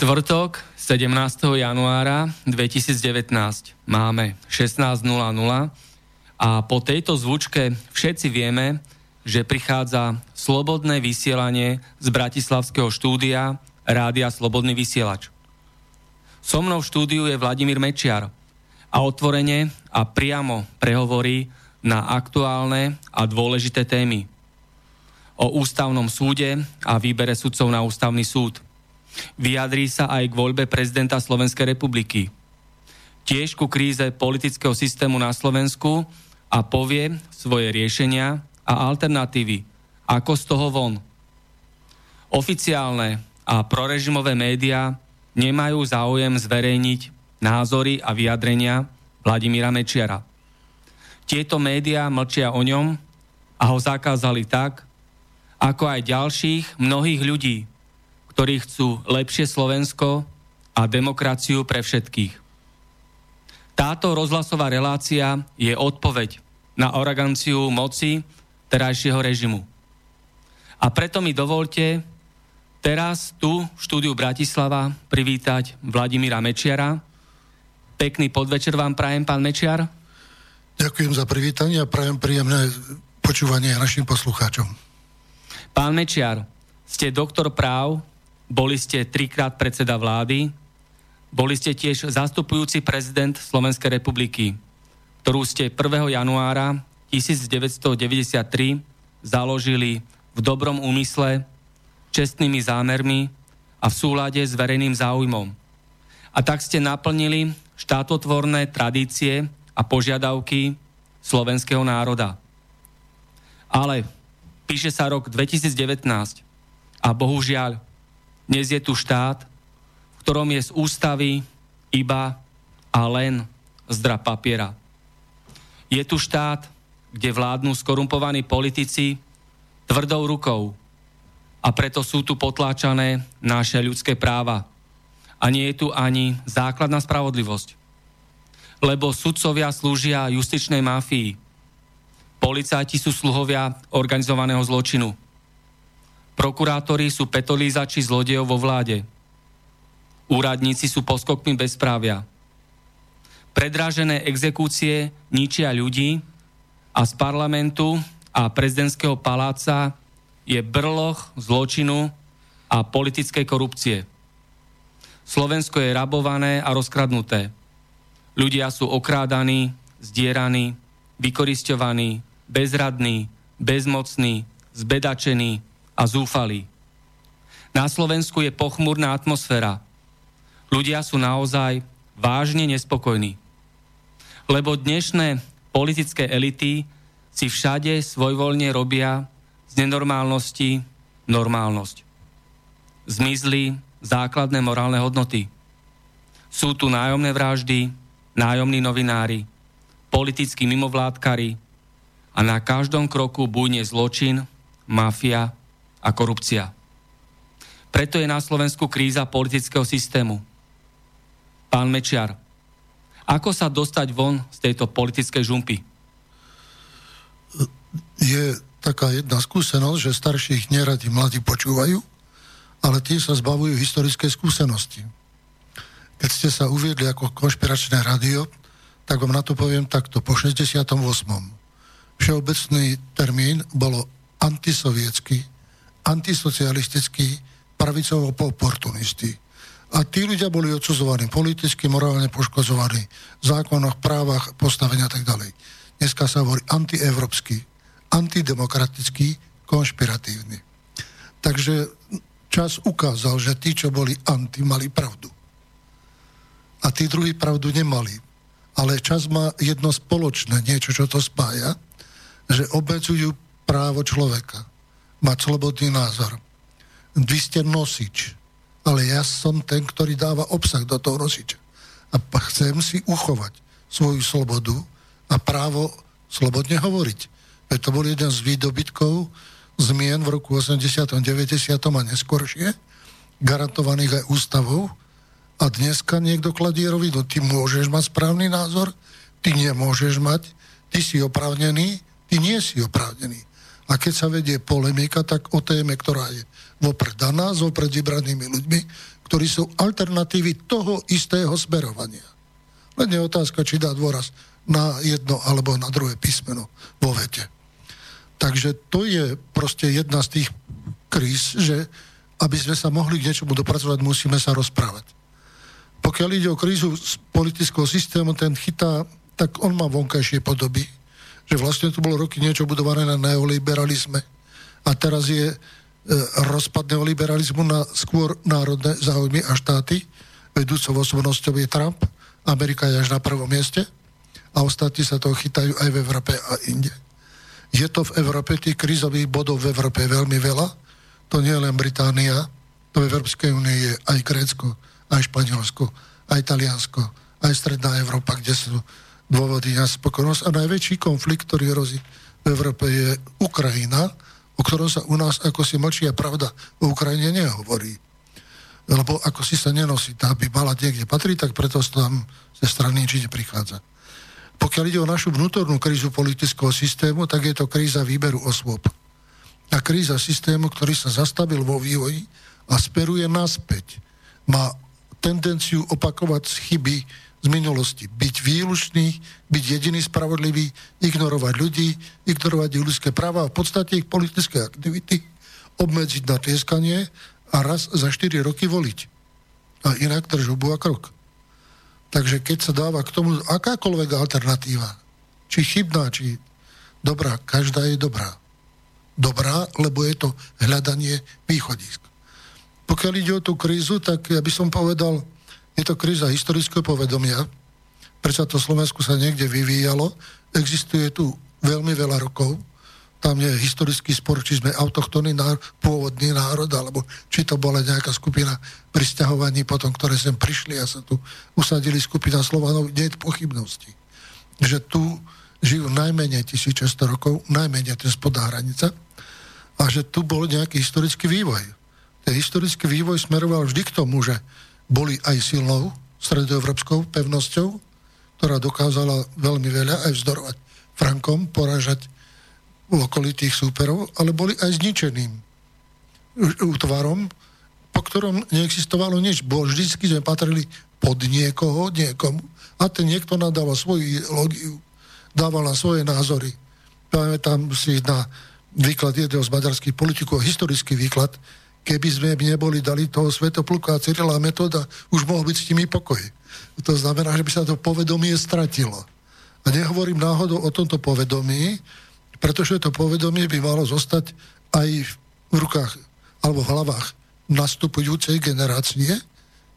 Štvrtok, 17. januára 2019. Máme 16.00 a po tejto zvučke všetci vieme, že prichádza slobodné vysielanie z Bratislavského štúdia Rádia Slobodný vysielač. So mnou v štúdiu je Vladimír Mečiar a otvorene a priamo prehovorí na aktuálne a dôležité témy o ústavnom súde a výbere sudcov na ústavný súd – Vyjadrí sa aj k voľbe prezidenta Slovenskej republiky. Tiež ku kríze politického systému na Slovensku a povie svoje riešenia a alternatívy, ako z toho von. Oficiálne a prorežimové médiá nemajú záujem zverejniť názory a vyjadrenia Vladimíra Mečiara. Tieto médiá mlčia o ňom a ho zakázali tak, ako aj ďalších mnohých ľudí, ktorí chcú lepšie Slovensko a demokraciu pre všetkých. Táto rozhlasová relácia je odpoveď na aroganciu moci terajšieho režimu. A preto mi dovolte teraz tu v štúdiu Bratislava privítať Vladimíra Mečiara. Pekný podvečer vám prajem, pán Mečiar. Ďakujem za privítanie a prajem príjemné počúvanie našim poslucháčom. Pán Mečiar, ste doktor práv boli ste trikrát predseda vlády, boli ste tiež zastupujúci prezident Slovenskej republiky, ktorú ste 1. januára 1993 založili v dobrom úmysle, čestnými zámermi a v súlade s verejným záujmom. A tak ste naplnili štátotvorné tradície a požiadavky slovenského národa. Ale píše sa rok 2019 a bohužiaľ dnes je tu štát, v ktorom je z ústavy iba a len zdra papiera. Je tu štát, kde vládnu skorumpovaní politici tvrdou rukou a preto sú tu potláčané naše ľudské práva. A nie je tu ani základná spravodlivosť. Lebo sudcovia slúžia justičnej mafii. Policajti sú sluhovia organizovaného zločinu Prokurátori sú petolízači zlodejov vo vláde. Úradníci sú poskokmi bezprávia. Predrážené exekúcie ničia ľudí a z parlamentu a prezidentského paláca je brloch zločinu a politickej korupcie. Slovensko je rabované a rozkradnuté. Ľudia sú okrádaní, zdieraní, vykoristovaní, bezradní, bezmocní, zbedačení, a zúfalí. Na Slovensku je pochmurná atmosféra. Ľudia sú naozaj vážne nespokojní. Lebo dnešné politické elity si všade svojvoľne robia z nenormálnosti normálnosť. Zmizli základné morálne hodnoty. Sú tu nájomné vraždy, nájomní novinári, politickí mimovládkari a na každom kroku bujne zločin, mafia a korupcia. Preto je na Slovensku kríza politického systému. Pán Mečiar, ako sa dostať von z tejto politickej žumpy? je taká jedna skúsenosť, že starších neradi mladí počúvajú, ale tí sa zbavujú historické skúsenosti. Keď ste sa uviedli ako konšpiračné rádio, tak vám na to poviem takto. Po 68. Všeobecný termín bolo antisovietský, antisocialistický, pravicovo-oportunisti. A tí ľudia boli odsudzovaní politicky, morálne poškozovaní, v zákonoch, právach, postavenia a tak ďalej. Dneska sa hovorí antievropský, antidemokratický, konšpiratívny. Takže čas ukázal, že tí, čo boli anti, mali pravdu. A tí druhí pravdu nemali. Ale čas má jedno spoločné, niečo, čo to spája, že obmedzujú právo človeka mať slobodný názor. Vy ste nosič, ale ja som ten, ktorý dáva obsah do toho nosiča. A chcem si uchovať svoju slobodu a právo slobodne hovoriť. Veď to bol jeden z výdobytkov zmien v roku 80., 90. a neskôršie, garantovaných aj ústavou. A dneska niekto kladie rovinu. Ty môžeš mať správny názor, ty nemôžeš mať, ty si oprávnený, ty nie si oprávnený. A keď sa vedie polemika, tak o téme, ktorá je vopred daná, s vopred vybranými ľuďmi, ktorí sú alternatívy toho istého smerovania. Len je otázka, či dá dôraz na jedno alebo na druhé písmeno vo vete. Takže to je proste jedna z tých kríz, že aby sme sa mohli k niečomu dopracovať, musíme sa rozprávať. Pokiaľ ide o krízu z politického systému, ten chytá, tak on má vonkajšie podoby, že vlastne to bolo roky niečo budované na neoliberalizme a teraz je e, rozpad neoliberalizmu na skôr národné záujmy a štáty. Vedúcou osobnosťou je Trump, Amerika je až na prvom mieste a ostatní sa toho chytajú aj v Európe a inde. Je to v Európe, tých krízových bodov v Európe je veľmi veľa. To nie je len Británia, to v Európskej únie je aj Grécko, aj Španielsko, aj Taliansko, aj Stredná Európa, kde sú dôvody na spokojnosť. A najväčší konflikt, ktorý hrozí v Európe je Ukrajina, o ktorom sa u nás ako si mlčí a pravda o Ukrajine nehovorí. Lebo ako si sa nenosí, tá by mala niekde patriť, tak preto tam ze strany nič neprichádza. Pokiaľ ide o našu vnútornú krízu politického systému, tak je to kríza výberu osôb. A kríza systému, ktorý sa zastavil vo vývoji a speruje naspäť. Má tendenciu opakovať chyby z minulosti. Byť výlučný, byť jediný spravodlivý, ignorovať ľudí, ignorovať ich ľudské práva a v podstate ich politické aktivity obmedziť na tieskanie a raz za 4 roky voliť. A inak držu a krok. Takže keď sa dáva k tomu akákoľvek alternatíva, či chybná, či dobrá, každá je dobrá. Dobrá, lebo je to hľadanie východisk. Pokiaľ ide o tú krízu, tak ja by som povedal, je to kríza historického povedomia, prečo to Slovensku sa niekde vyvíjalo. Existuje tu veľmi veľa rokov, tam je historický spor, či sme autochtónny národ, pôvodný národ, alebo či to bola nejaká skupina pristahovaní potom, ktoré sem prišli a sa tu usadili skupina Slovanov, nie je pochybnosti. Že tu žijú najmenej 1600 rokov, najmenej ten spodá hranica a že tu bol nejaký historický vývoj. Ten historický vývoj smeroval vždy k tomu, že boli aj silnou stredoevropskou pevnosťou, ktorá dokázala veľmi veľa aj vzdorovať Frankom, porážať okolitých súperov, ale boli aj zničeným útvarom, po ktorom neexistovalo nič. Bo vždycky sme patrili pod niekoho, niekomu a ten niekto nadával svoju ideológiu, dával na svoje názory. tam si na výklad jedného z maďarských politikov, historický výklad, keby sme neboli dali toho Svetopluka a Cyrila metóda, už mohol byť s nimi pokoj. To znamená, že by sa to povedomie stratilo. A nehovorím náhodou o tomto povedomí, pretože to povedomie by malo zostať aj v rukách alebo v hlavách nastupujúcej generácie,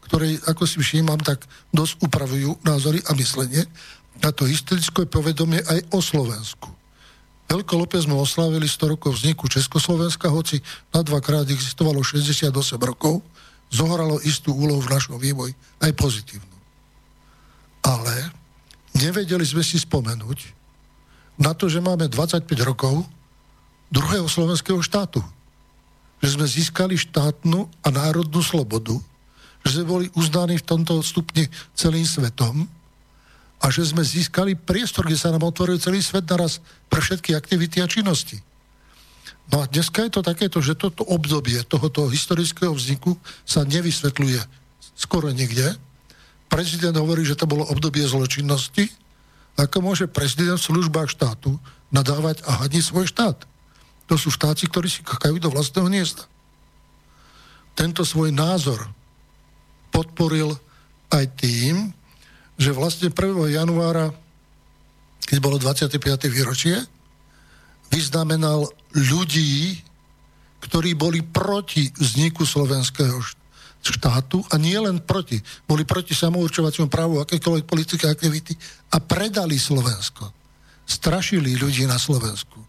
ktorej, ako si všímam, tak dosť upravujú názory a myslenie. A to historické povedomie aj o Slovensku. Veľko López sme oslávili 100 rokov vzniku Československa, hoci na dvakrát existovalo 68 rokov, zohralo istú úlohu v našom vývoji, aj pozitívnu. Ale nevedeli sme si spomenúť, na to, že máme 25 rokov druhého slovenského štátu. Že sme získali štátnu a národnú slobodu, že sme boli uznaní v tomto stupni celým svetom a že sme získali priestor, kde sa nám otvoril celý svet naraz pre všetky aktivity a činnosti. No a dneska je to takéto, že toto obdobie tohoto historického vzniku sa nevysvetľuje skoro nikde. Prezident hovorí, že to bolo obdobie zločinnosti. Ako môže prezident v službách štátu nadávať a hadiť svoj štát? To sú štáci, ktorí si kakajú do vlastného hniezda. Tento svoj názor podporil aj tým, že vlastne 1. januára, keď bolo 25. výročie, vyznamenal ľudí, ktorí boli proti vzniku slovenského štátu a nie len proti. Boli proti samourčovaciemu právu akékoľvek politické aktivity a predali Slovensko. Strašili ľudí na Slovensku.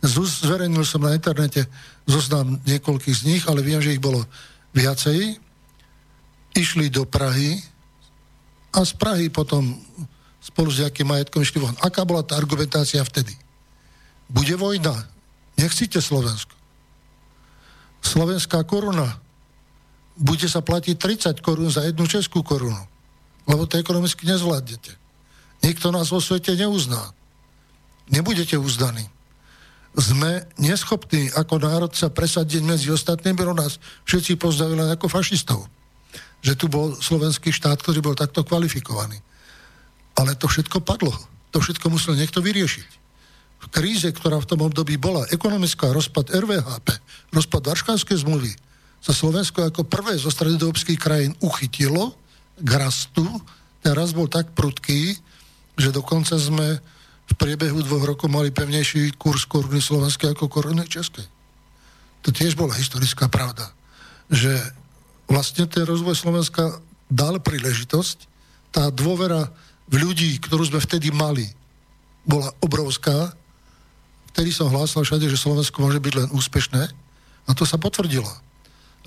Zverejnil som na internete zoznam niekoľkých z nich, ale viem, že ich bolo viacej. Išli do Prahy a z Prahy potom spolu s nejakým majetkom išli von. Aká bola tá argumentácia vtedy? Bude vojna. Nechcíte Slovensko. Slovenská koruna. Bude sa platiť 30 korún za jednu českú korunu. Lebo to ekonomicky nezvládnete. Nikto nás vo svete neuzná. Nebudete uznaní. Sme neschopní ako národ sa presadiť medzi ostatnými, lebo nás všetci pozdavili ako fašistov. Že tu bol slovenský štát, ktorý bol takto kvalifikovaný. Ale to všetko padlo. To všetko musel niekto vyriešiť kríze, ktorá v tom období bola, ekonomická rozpad RVHP, rozpad Varškánskej zmluvy, sa Slovensko ako prvé zo stredodobských krajín uchytilo k rastu. Ten rast bol tak prudký, že dokonca sme v priebehu dvoch rokov mali pevnejší kurz koruny slovenskej ako koruny českej. To tiež bola historická pravda, že vlastne ten rozvoj Slovenska dal príležitosť, tá dôvera v ľudí, ktorú sme vtedy mali, bola obrovská vtedy som hlásal všade, že Slovensko môže byť len úspešné a to sa potvrdilo.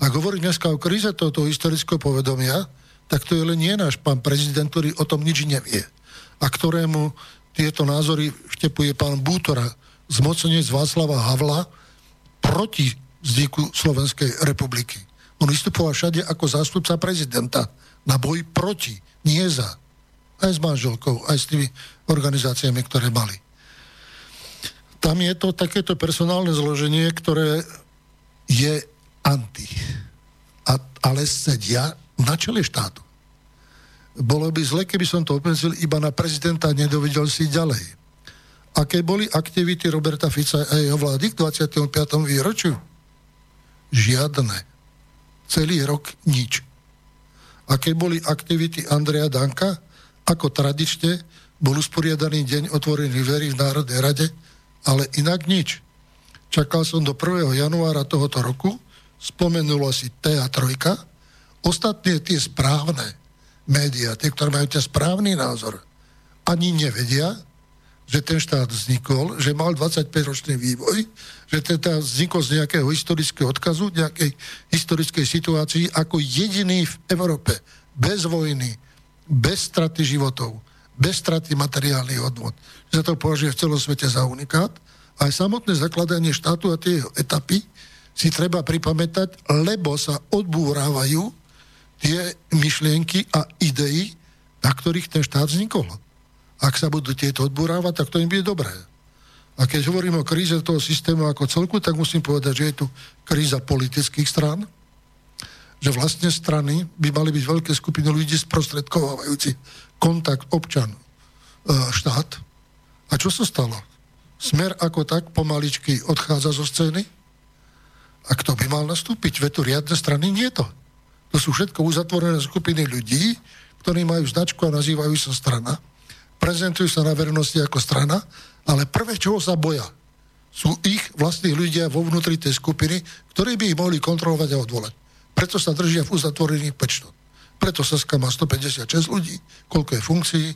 Ak hovorí dneska o kríze tohoto historického povedomia, tak to je len nie náš pán prezident, ktorý o tom nič nevie a ktorému tieto názory vtepuje pán Bútora, zmocenec Václava Havla proti vzniku Slovenskej republiky. On vystupoval všade ako zástupca prezidenta na boj proti, nie za. Aj s manželkou, aj s tými organizáciami, ktoré mali tam je to takéto personálne zloženie, ktoré je anti. A, ale sedia na čele štátu. Bolo by zle, keby som to obmedzil iba na prezidenta a nedovedel si ďalej. Aké boli aktivity Roberta Fica a jeho vlády k 25. výročiu? Žiadne. Celý rok nič. Aké boli aktivity Andreja Danka? Ako tradične bol usporiadaný deň otvorených dverí v Národnej rade ale inak nič. Čakal som do 1. januára tohoto roku, spomenulo si TA3, ostatné tie správne médiá, tie, ktoré majú ten správny názor, ani nevedia, že ten štát vznikol, že mal 25-ročný vývoj, že ten vznikol z nejakého historického odkazu, nejakej historickej situácii ako jediný v Európe, bez vojny, bez straty životov, bez straty materiálnych hodnot že to považuje v celom svete za unikát. Aj samotné zakladanie štátu a tie etapy si treba pripamätať, lebo sa odbúrávajú tie myšlienky a idei, na ktorých ten štát vznikol. Ak sa budú tieto odbúrávať, tak to im bude dobré. A keď hovorím o kríze toho systému ako celku, tak musím povedať, že je tu kríza politických strán, že vlastne strany by mali byť veľké skupiny ľudí sprostredkovávajúci kontakt občan e, štát, a čo sa stalo? Smer ako tak pomaličky odchádza zo scény? A kto by mal nastúpiť? Veď tu riadne strany nie je to. To sú všetko uzatvorené skupiny ľudí, ktorí majú značku a nazývajú sa strana. Prezentujú sa na verejnosti ako strana, ale prvé, čoho sa boja, sú ich vlastní ľudia vo vnútri tej skupiny, ktorí by ich mohli kontrolovať a odvolať. Preto sa držia v uzatvorených pečtoch. Preto Saska má 156 ľudí, koľko je funkcií,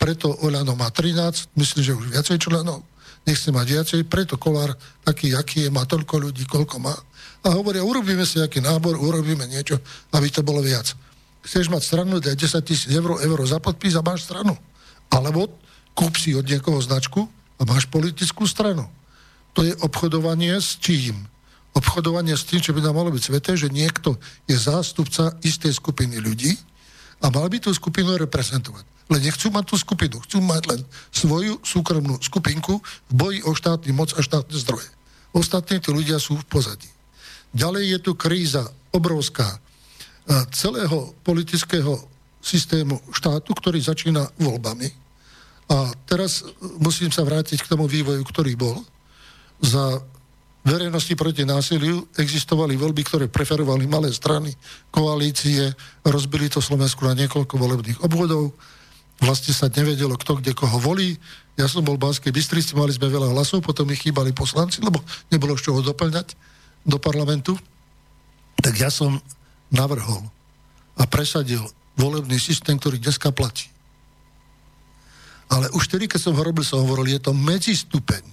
preto Oľano má 13, myslím, že už viacej členov, nechce mať viacej, preto Kolár taký, aký je, má toľko ľudí, koľko má. A hovoria, urobíme si aký nábor, urobíme niečo, aby to bolo viac. Chceš mať stranu, daj 10 tisíc eur, eur za podpis a máš stranu. Alebo kúp si od niekoho značku a máš politickú stranu. To je obchodovanie s čím? Obchodovanie s tým, čo by nám malo byť sveté, že niekto je zástupca istej skupiny ľudí a mal by tú skupinu reprezentovať Len nechcú mať tú skupinu, chcú mať len svoju súkromnú skupinku v boji o štátny moc a štátne zdroje. Ostatní tí ľudia sú v pozadí. Ďalej je tu kríza obrovská celého politického systému štátu, ktorý začína voľbami. A teraz musím sa vrátiť k tomu vývoju, ktorý bol. Za verejnosti proti násiliu existovali voľby, ktoré preferovali malé strany, koalície, rozbili to Slovensku na niekoľko volebných obvodov, vlastne sa nevedelo, kto kde koho volí. Ja som bol v Banskej Bystrici, mali sme veľa hlasov, potom mi chýbali poslanci, lebo nebolo z čoho doplňať do parlamentu. Tak ja som navrhol a presadil volebný systém, ktorý dneska platí. Ale už tedy, keď som ho robil, som hovoril, je to medzistupeň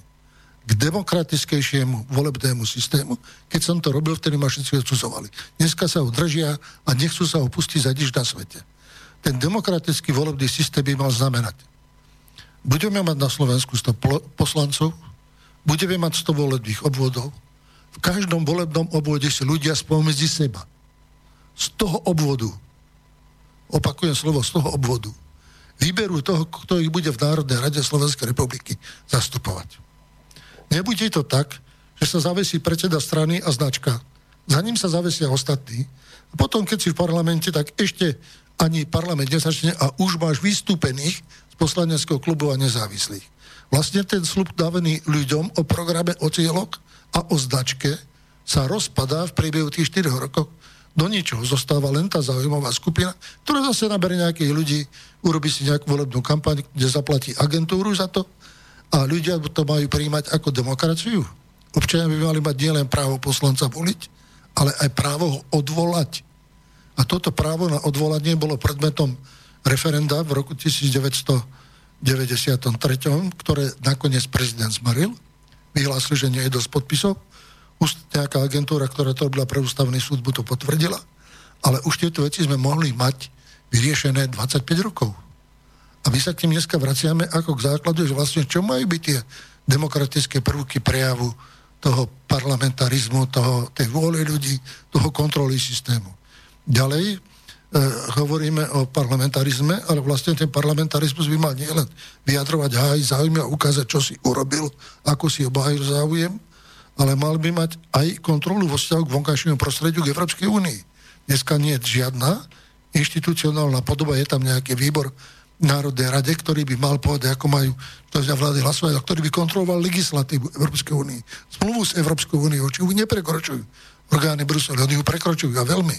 k demokratickejšiemu volebnému systému. Keď som to robil, vtedy ma všetci odsudzovali. Dneska sa ho držia a nechcú sa ho pustiť za na svete. Ten demokratický volebný systém by mal znamenať. Budeme mať na Slovensku 100 poslancov, budeme mať 100 volebných obvodov, v každom volebnom obvode si ľudia spomedzi seba. Z toho obvodu, opakujem slovo, z toho obvodu, vyberú toho, kto ich bude v Národnej rade Slovenskej republiky zastupovať. Nebude to tak, že sa zavesí predseda strany a značka. Za ním sa zavesia ostatní. A potom, keď si v parlamente, tak ešte ani parlament nezačne a už máš vystúpených z poslaneckého klubu a nezávislých. Vlastne ten slub dávaný ľuďom o programe, o cieľok a o značke sa rozpadá v priebehu tých 4 rokov. Do ničoho zostáva len tá zaujímavá skupina, ktorá zase nabere nejakých ľudí, urobí si nejakú volebnú kampaň, kde zaplatí agentúru za to a ľudia to majú príjmať ako demokraciu. Občania by mali mať nielen právo poslanca voliť, ale aj právo ho odvolať. A toto právo na odvolanie bolo predmetom referenda v roku 1993, ktoré nakoniec prezident zmaril. Vyhlásil, že nie je dosť podpisov. Nejaká agentúra, ktorá to robila pre ústavný súd, by to potvrdila. Ale už tieto veci sme mohli mať vyriešené 25 rokov. A my sa k tým dneska vraciame ako k základu, že vlastne čo majú byť tie demokratické prvky prejavu toho parlamentarizmu, toho, tej vôle ľudí, toho kontroly systému. Ďalej e, hovoríme o parlamentarizme, ale vlastne ten parlamentarizmus by mal nielen vyjadrovať háj záujmy a ukázať, čo si urobil, ako si obhájil záujem, ale mal by mať aj kontrolu vo vzťahu k vonkajšiemu prostrediu k Európskej únii. Dneska nie je žiadna inštitucionálna podoba, je tam nejaký výbor Národnej rade, ktorý by mal povedať, ako majú za vlády hlasovať, a ktorý by kontroloval legislatívu Európskej únie. Zmluvu s Európskou úniou, či ju neprekročujú orgány Bruselu, oni ju prekročujú a veľmi.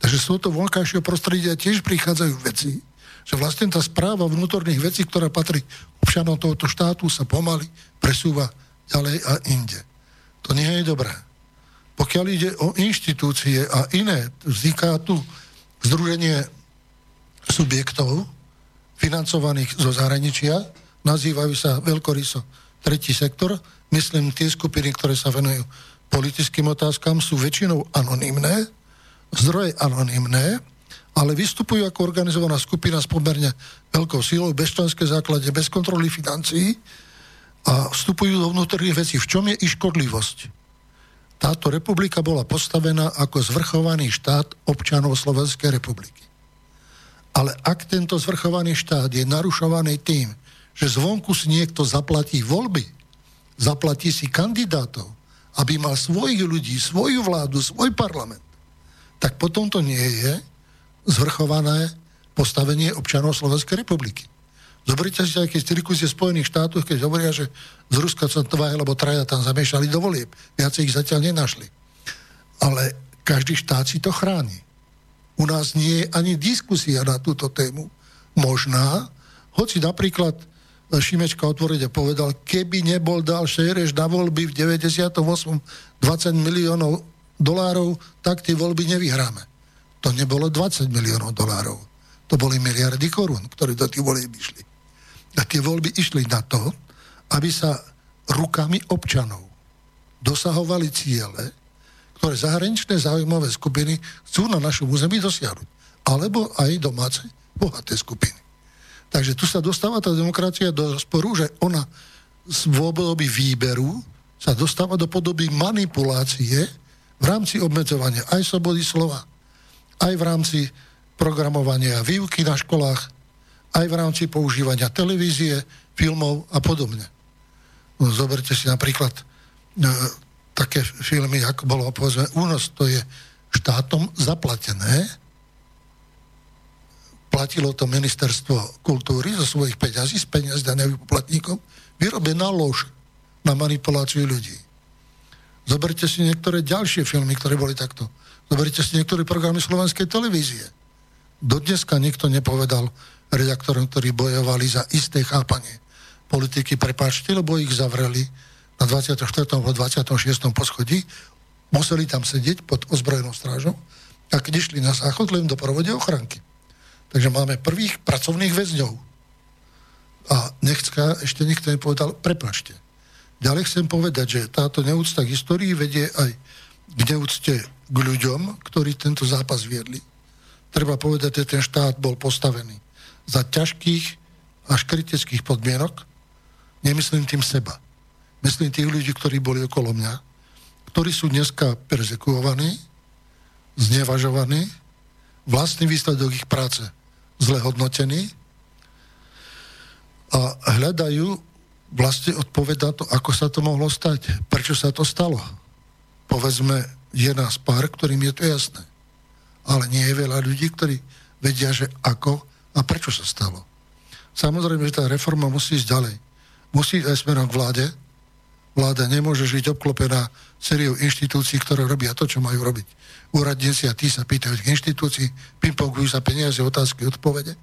Takže z tohoto vonkajšieho prostredia tiež prichádzajú veci, že vlastne tá správa vnútorných vecí, ktorá patrí občanom tohoto štátu, sa pomaly presúva ďalej a inde. To nie je dobré. Pokiaľ ide o inštitúcie a iné, vzniká tu združenie subjektov, financovaných zo zahraničia, nazývajú sa veľkoryso tretí sektor. Myslím, tie skupiny, ktoré sa venujú politickým otázkam, sú väčšinou anonimné, zdroje anonimné, ale vystupujú ako organizovaná skupina s pomerne veľkou sílou, bez členskej základe, bez kontroly financií a vstupujú do vnútorných vecí. V čom je ich škodlivosť? Táto republika bola postavená ako zvrchovaný štát občanov Slovenskej republiky. Ale ak tento zvrchovaný štát je narušovaný tým, že zvonku si niekto zaplatí voľby, zaplatí si kandidátov, aby mal svojich ľudí, svoju vládu, svoj parlament, tak potom to nie je zvrchované postavenie občanov Slovenskej republiky. Zoberite si aj keď cirkusie Spojených štátov, keď hovoria, že z Ruska sa dvaja alebo traja tam zamiešali do volieb. Viacej ich zatiaľ nenašli. Ale každý štát si to chráni. U nás nie je ani diskusia na túto tému možná, hoci napríklad Šimečka otvorene povedal, keby nebol dal Šereš na voľby v 98. 20 miliónov dolárov, tak tie voľby nevyhráme. To nebolo 20 miliónov dolárov. To boli miliardy korún, ktoré do tých volieb išli. A tie voľby išli na to, aby sa rukami občanov dosahovali ciele, ktoré zahraničné záujmové skupiny chcú na našom území dosiahnuť. Alebo aj domáce bohaté skupiny. Takže tu sa dostáva tá demokracia do sporu, že ona z období výberu sa dostáva do podoby manipulácie v rámci obmedzovania aj slobody slova, aj v rámci programovania výuky na školách, aj v rámci používania televízie, filmov a podobne. No, zoberte si napríklad e, také filmy, ako bolo povedzme Únos, to je štátom zaplatené. Platilo to ministerstvo kultúry zo svojich peňazí, z peňazí daňových poplatníkov, vyrobená lož na manipuláciu ľudí. Zoberte si niektoré ďalšie filmy, ktoré boli takto. Zoberte si niektoré programy slovenskej televízie. Do nikto nepovedal redaktorom, ktorí bojovali za isté chápanie politiky, prepáčte, lebo ich zavreli na 24. alebo 26. poschodí, museli tam sedieť pod ozbrojenou strážou a keď išli na záchod, len do porovode ochranky. Takže máme prvých pracovných väzňov. A nechcka, ešte nikto nepovedal, prepačte. Ďalej chcem povedať, že táto neúcta k histórii vedie aj k neúcte k ľuďom, ktorí tento zápas viedli. Treba povedať, že ten štát bol postavený za ťažkých až kritických podmienok. Nemyslím tým seba. Myslím tých ľudí, ktorí boli okolo mňa, ktorí sú dneska perzekuovaní, znevažovaní, vlastný výsledok ich práce zle hodnotený a hľadajú vlastne odpovedať to, ako sa to mohlo stať, prečo sa to stalo. Povedzme, je nás pár, ktorým je to jasné. Ale nie je veľa ľudí, ktorí vedia, že ako a prečo sa stalo. Samozrejme, že tá reforma musí ísť ďalej. Musí ísť aj smerom k vláde, Vláda nemôže žiť obklopená sériou inštitúcií, ktoré robia to, čo majú robiť. Úradníci a tí sa pýtajú k inštitúcii, pingpongujú sa peniaze, otázky, odpovede.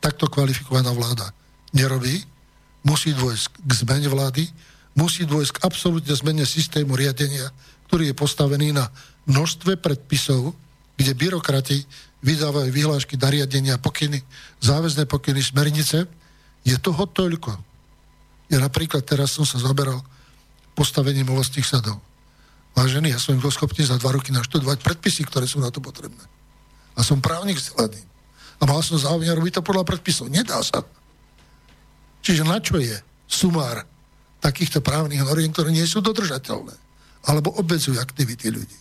Takto kvalifikovaná vláda nerobí. Musí dôjsť k zmene vlády, musí dôjsť k absolútne zmene systému riadenia, ktorý je postavený na množstve predpisov, kde byrokrati vydávajú vyhlášky, nariadenia, pokyny, záväzné pokyny, smernice. Je toho toľko. Ja napríklad teraz som sa zaberal postavením ovocných sadov. Vážený, ja som bol schopný za dva roky naštudovať predpisy, ktoré sú na to potrebné. A som právnik vzdelaný. A mal som záujem robiť to podľa predpisov. Nedá sa. Čiže na čo je sumár takýchto právnych noriem, ktoré nie sú dodržateľné? Alebo obmedzujú aktivity ľudí.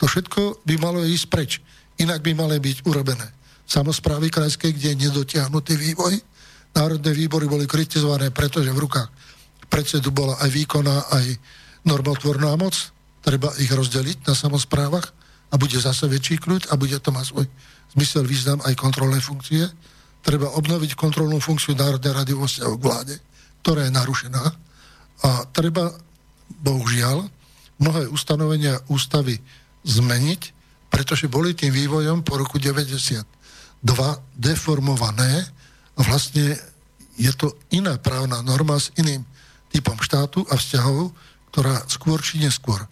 To všetko by malo ísť preč. Inak by mali byť urobené samozprávy krajské, kde je nedotiahnutý vývoj. Národné výbory boli kritizované, pretože v rukách predsedu bola aj výkonná, aj normotvorná moc. Treba ich rozdeliť na samozprávach a bude zase väčší kľud a bude to mať svoj zmysel, význam aj kontrolné funkcie. Treba obnoviť kontrolnú funkciu Národnej rady vo vzťahu k vláde, ktorá je narušená. A treba, bohužiaľ, mnohé ustanovenia ústavy zmeniť, pretože boli tým vývojom po roku 92 deformované a vlastne je to iná právna norma s iným typom štátu a vzťahov, ktorá skôr či neskôr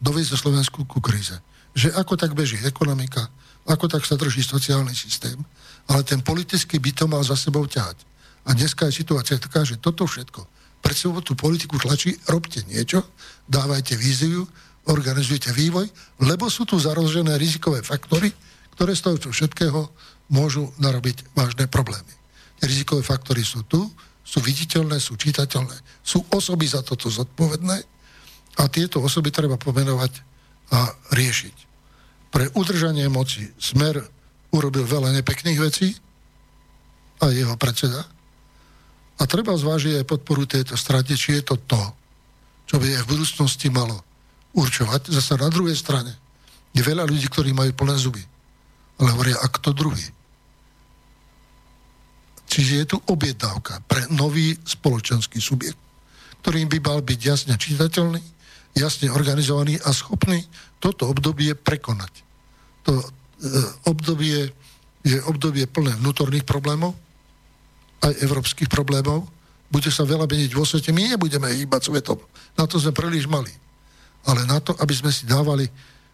dovezie Slovensku ku kríze. Že ako tak beží ekonomika, ako tak sa drží sociálny systém, ale ten politický by to mal za sebou ťahať. A dneska je situácia taká, že toto všetko pred sebou tú politiku tlačí, robte niečo, dávajte víziu, organizujte vývoj, lebo sú tu zarožené rizikové faktory, ktoré z toho všetkého môžu narobiť vážne problémy. Tie rizikové faktory sú tu, sú viditeľné, sú čitateľné, sú osoby za toto zodpovedné a tieto osoby treba pomenovať a riešiť. Pre udržanie moci Smer urobil veľa nepekných vecí a jeho predseda. A treba zvážiť aj podporu tejto strate, či je to to, čo by aj v budúcnosti malo určovať. Zase na druhej strane je veľa ľudí, ktorí majú plné zuby. Ale hovoria, a kto druhý? Čiže je tu objednávka pre nový spoločenský subjekt, ktorým by mal byť jasne čitateľný, jasne organizovaný a schopný toto obdobie prekonať. To e, obdobie je obdobie plné vnútorných problémov, aj európskych problémov. Bude sa veľa meniť vo svete. My nebudeme hýbať svetom. Na to sme príliš mali. Ale na to, aby sme si dávali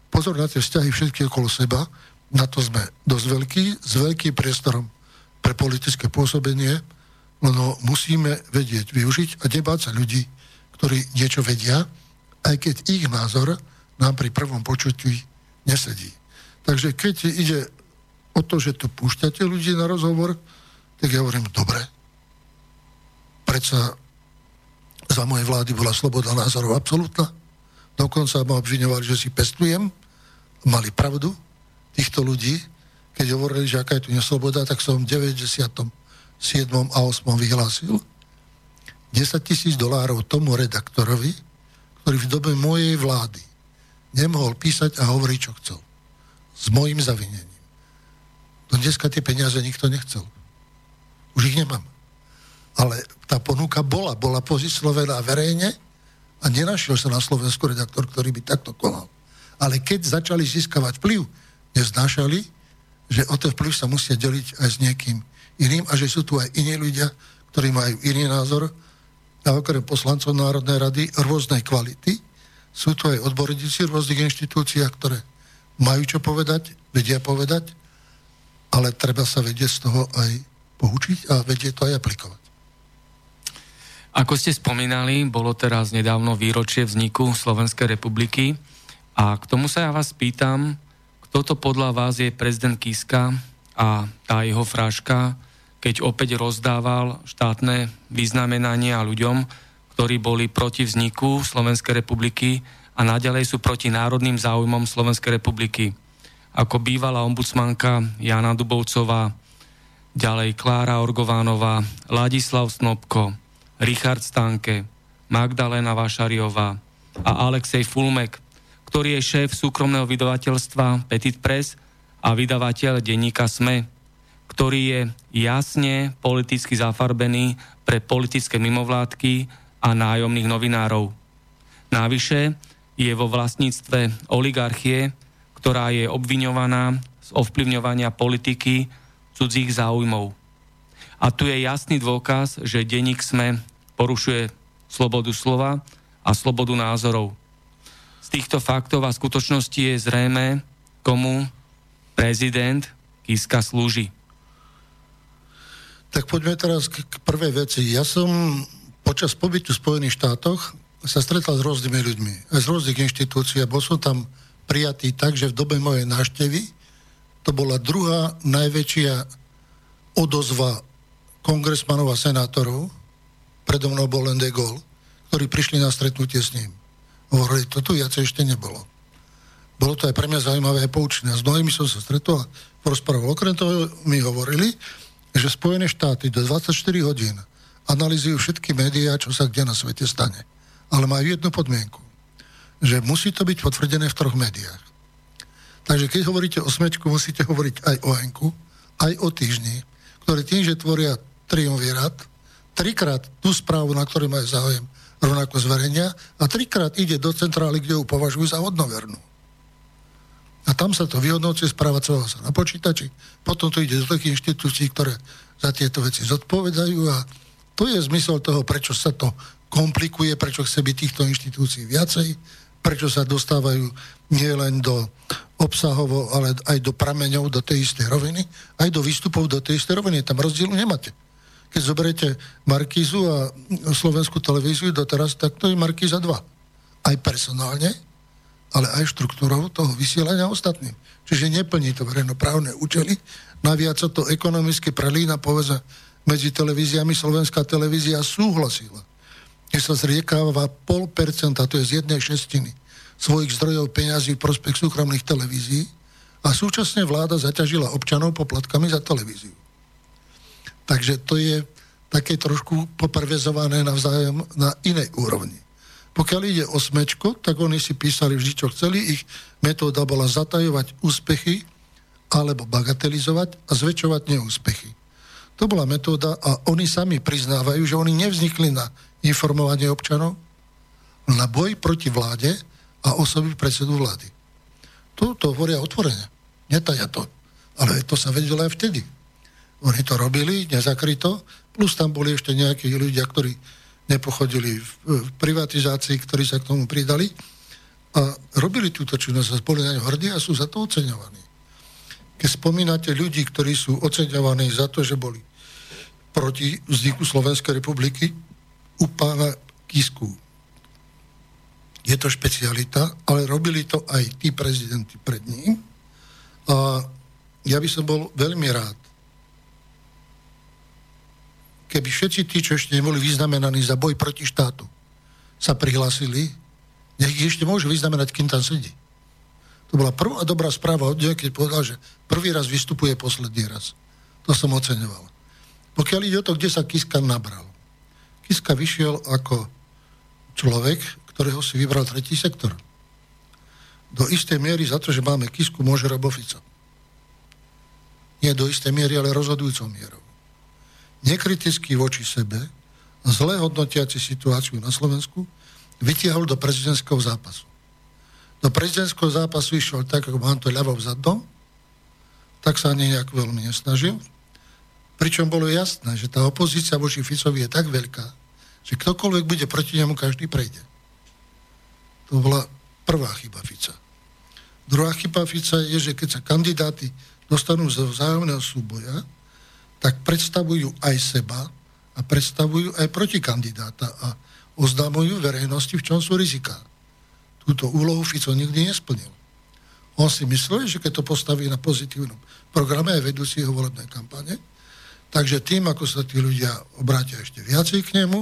pozor na tie vzťahy všetky okolo seba, na to sme dosť veľký, s veľkým priestorom pre politické pôsobenie, no musíme vedieť využiť a debať sa ľudí, ktorí niečo vedia, aj keď ich názor nám pri prvom počutí nesedí. Takže keď ide o to, že tu púšťate ľudí na rozhovor, tak ja hovorím, dobre, predsa za mojej vlády bola sloboda názorov absolútna. Dokonca ma obviňovali, že si pestujem. Mali pravdu týchto ľudí, keď hovorili, že aká je tu nesloboda, tak som v 98. 7. a 8. vyhlásil 10 tisíc dolárov tomu redaktorovi, ktorý v dobe mojej vlády nemohol písať a hovoriť, čo chcel. S mojim zavinením. No dneska tie peniaze nikto nechcel. Už ich nemám. Ale tá ponuka bola. Bola pozícnovená verejne a nenašiel sa na Slovensku redaktor, ktorý by takto konal. Ale keď začali získavať vplyv, neznášali, že o ten vplyv sa musia deliť aj s niekým iným a že sú tu aj iní ľudia, ktorí majú iný názor a okrem poslancov Národnej rady rôznej kvality. Sú tu aj odborníci v rôznych inštitúciách, ktoré majú čo povedať, vedia povedať, ale treba sa vedieť z toho aj poučiť a vedieť to aj aplikovať. Ako ste spomínali, bolo teraz nedávno výročie vzniku Slovenskej republiky a k tomu sa ja vás pýtam, kto to podľa vás je prezident Kiska a tá jeho fráška, keď opäť rozdával štátne vyznamenania ľuďom, ktorí boli proti vzniku Slovenskej republiky a naďalej sú proti národným záujmom Slovenskej republiky. Ako bývalá ombudsmanka Jana Dubovcová, ďalej Klára Orgovánová, Ladislav Snobko, Richard Stanke, Magdalena Vašariová a Alexej Fulmek, ktorý je šéf súkromného vydavateľstva Petit Press a vydavateľ denníka SME, ktorý je jasne politicky zafarbený pre politické mimovládky a nájomných novinárov. Návyše je vo vlastníctve oligarchie, ktorá je obviňovaná z ovplyvňovania politiky cudzích záujmov. A tu je jasný dôkaz, že denník SME porušuje slobodu slova a slobodu názorov. Z týchto faktov a skutočností je zrejme, komu prezident Kiska slúži. Tak poďme teraz k, prvej veci. Ja som počas pobytu v Spojených štátoch sa stretal s rôznymi ľuďmi, z rôznych inštitúcií a bol som tam prijatý tak, že v dobe mojej návštevy to bola druhá najväčšia odozva kongresmanov a senátorov, predo mnou bol len de Gaulle, ktorí prišli na stretnutie s ním. Hovorili, to tu viacej ešte nebolo. Bolo to aj pre mňa zaujímavé aj poučné. S mnohými som sa stretol a porozprával. Okrem toho mi hovorili, že Spojené štáty do 24 hodín analizujú všetky médiá, čo sa kde na svete stane. Ale majú jednu podmienku, že musí to byť potvrdené v troch médiách. Takže keď hovoríte o smečku, musíte hovoriť aj o Enku, aj o týždni, ktoré tým, že tvoria triumvirát, trikrát tú správu, na ktorej majú záujem, rovnako zverejnia a trikrát ide do centrály, kde ju považujú za hodnovernú. A tam sa to vyhodnocuje, správacovalo sa na počítači, potom to ide do takých inštitúcií, ktoré za tieto veci zodpovedajú a to je zmysel toho, prečo sa to komplikuje, prečo chce byť týchto inštitúcií viacej, prečo sa dostávajú nielen do obsahovo, ale aj do prameňov, do tej istej roviny, aj do výstupov do tej istej roviny. Tam rozdielu nemáte. Keď zoberete Markízu a slovenskú televíziu doteraz, tak to je Markíza 2. Aj personálne, ale aj štruktúrou toho vysielania ostatným. Čiže neplní to verejnoprávne účely. Naviac sa to ekonomicky prelína, povedzme, medzi televíziami slovenská televízia súhlasila. Keď sa zriekáva pol percenta, to je z jednej šestiny, svojich zdrojov peňazí v prospech súkromných televízií a súčasne vláda zaťažila občanov poplatkami za televíziu. Takže to je také trošku poprvezované navzájom na inej úrovni. Pokiaľ ide o smečko, tak oni si písali vždy, čo chceli. Ich metóda bola zatajovať úspechy alebo bagatelizovať a zväčšovať neúspechy. To bola metóda a oni sami priznávajú, že oni nevznikli na informovanie občanov, na boj proti vláde a osoby predsedu vlády. To, hovoria otvorene. Netaja to. Ale to sa vedelo aj vtedy. Oni to robili, nezakryto, plus tam boli ešte nejakí ľudia, ktorí nepochodili v, privatizácii, ktorí sa k tomu pridali a robili túto činnosť a boli na ňu hrdí a sú za to oceňovaní. Keď spomínate ľudí, ktorí sú oceňovaní za to, že boli proti vzniku Slovenskej republiky, u pána Kisku. Je to špecialita, ale robili to aj tí prezidenti pred ním. A ja by som bol veľmi rád, keby všetci tí, čo ešte neboli vyznamenaní za boj proti štátu, sa prihlásili, nech ich ešte môžu vyznamenať, kým tam sedí. To bola prvá dobrá správa od neho, keď povedal, že prvý raz vystupuje posledný raz. To som oceňoval. Pokiaľ ide o to, kde sa Kiska nabral. Kiska vyšiel ako človek, ktorého si vybral tretí sektor. Do istej miery za to, že máme Kisku, môže Robofica. Nie do istej miery, ale rozhodujúcou mierou. Nekriticky voči sebe, zle hodnotiaci situáciu na Slovensku, vytiahol do prezidentského zápasu. Do prezidentského zápasu išiel tak, ako mám to ľavo vzadom, tak sa ani nejak veľmi nesnažil. Pričom bolo jasné, že tá opozícia voči Ficovi je tak veľká, že ktokoľvek bude proti nemu, každý prejde. To bola prvá chyba Fica. Druhá chyba Fica je, že keď sa kandidáti dostanú zo vzájomného súboja, tak predstavujú aj seba a predstavujú aj protikandidáta a oznámujú verejnosti, v čom sú rizika. Túto úlohu Fico nikdy nesplnil. On si myslel, že keď to postaví na pozitívnom programe aj vedúci jeho volebnej kampane, takže tým, ako sa tí ľudia obrátia ešte viacej k nemu,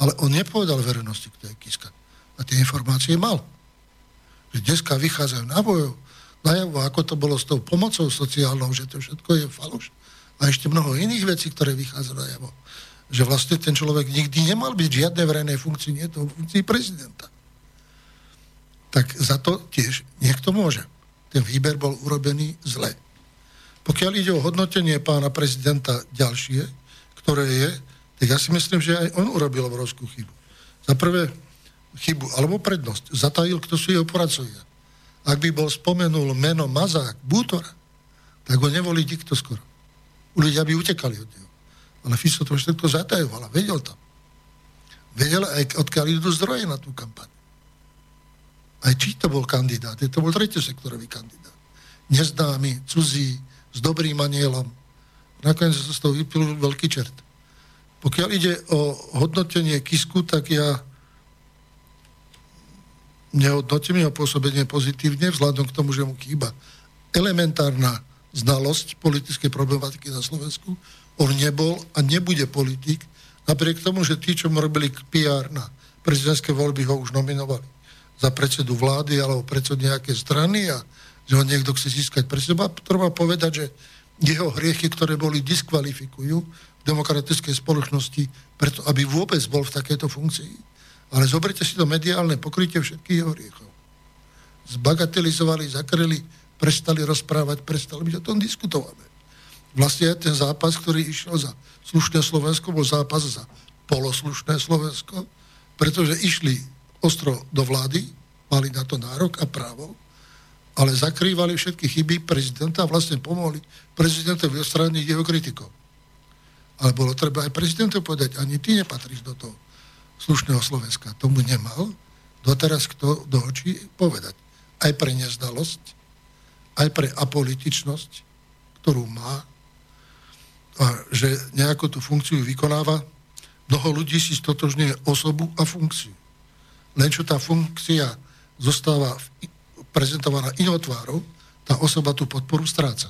ale on nepovedal verejnosti, kto je Kiska. A tie informácie mal. Že dneska vychádzajú na bojov, najavo, ako to bolo s tou pomocou sociálnou, že to všetko je faloš. A ešte mnoho iných vecí, ktoré vychádzajú najavo. Že vlastne ten človek nikdy nemal byť v žiadnej verejnej funkcii, nie to funkcii prezidenta. Tak za to tiež niekto môže. Ten výber bol urobený zle. Pokiaľ ide o hodnotenie pána prezidenta ďalšie, ktoré je, tak ja si myslím, že aj on urobil obrovskú chybu. Za prvé chybu, alebo prednosť. Zatajil, kto sú jeho poradcovia ak by bol spomenul meno Mazák, Bútora, tak ho nevolí nikto skoro. Ľudia by utekali od neho. Ale Fico to všetko zatajoval a vedel to. Vedel aj, odkiaľ idú zdroje na tú kampaň. Aj či to bol kandidát, je to bol sektorový kandidát. Neznámy, cudzí, s dobrým anielom. Nakoniec sa z toho vypil veľký čert. Pokiaľ ide o hodnotenie Kisku, tak ja nehodnotím jeho pôsobenie pozitívne, vzhľadom k tomu, že mu chýba elementárna znalosť politickej problematiky na Slovensku. On nebol a nebude politik, napriek tomu, že tí, čo mu robili PR na prezidentské voľby, ho už nominovali za predsedu vlády alebo predsedu nejaké strany a že ho niekto chce získať pre seba. Treba povedať, že jeho hriechy, ktoré boli, diskvalifikujú v demokratickej spoločnosti, preto aby vôbec bol v takejto funkcii ale zoberte si to mediálne pokrytie všetkých jeho hriechov. Zbagatelizovali, zakryli, prestali rozprávať, prestali byť o tom diskutované. Vlastne ten zápas, ktorý išiel za slušné Slovensko, bol zápas za poloslušné Slovensko, pretože išli ostro do vlády, mali na to nárok a právo, ale zakrývali všetky chyby prezidenta a vlastne pomohli prezidentovi odstrániť jeho kritikov. Ale bolo treba aj prezidentu povedať, ani ty nepatríš do toho slušného Slovenska. Tomu nemal doteraz kto do očí povedať. Aj pre nezdalosť, aj pre apolitičnosť, ktorú má, a že nejakú tú funkciu vykonáva, mnoho ľudí si stotožňuje osobu a funkciu. Len čo tá funkcia zostáva prezentovaná inou tvárou, tá osoba tú podporu stráca.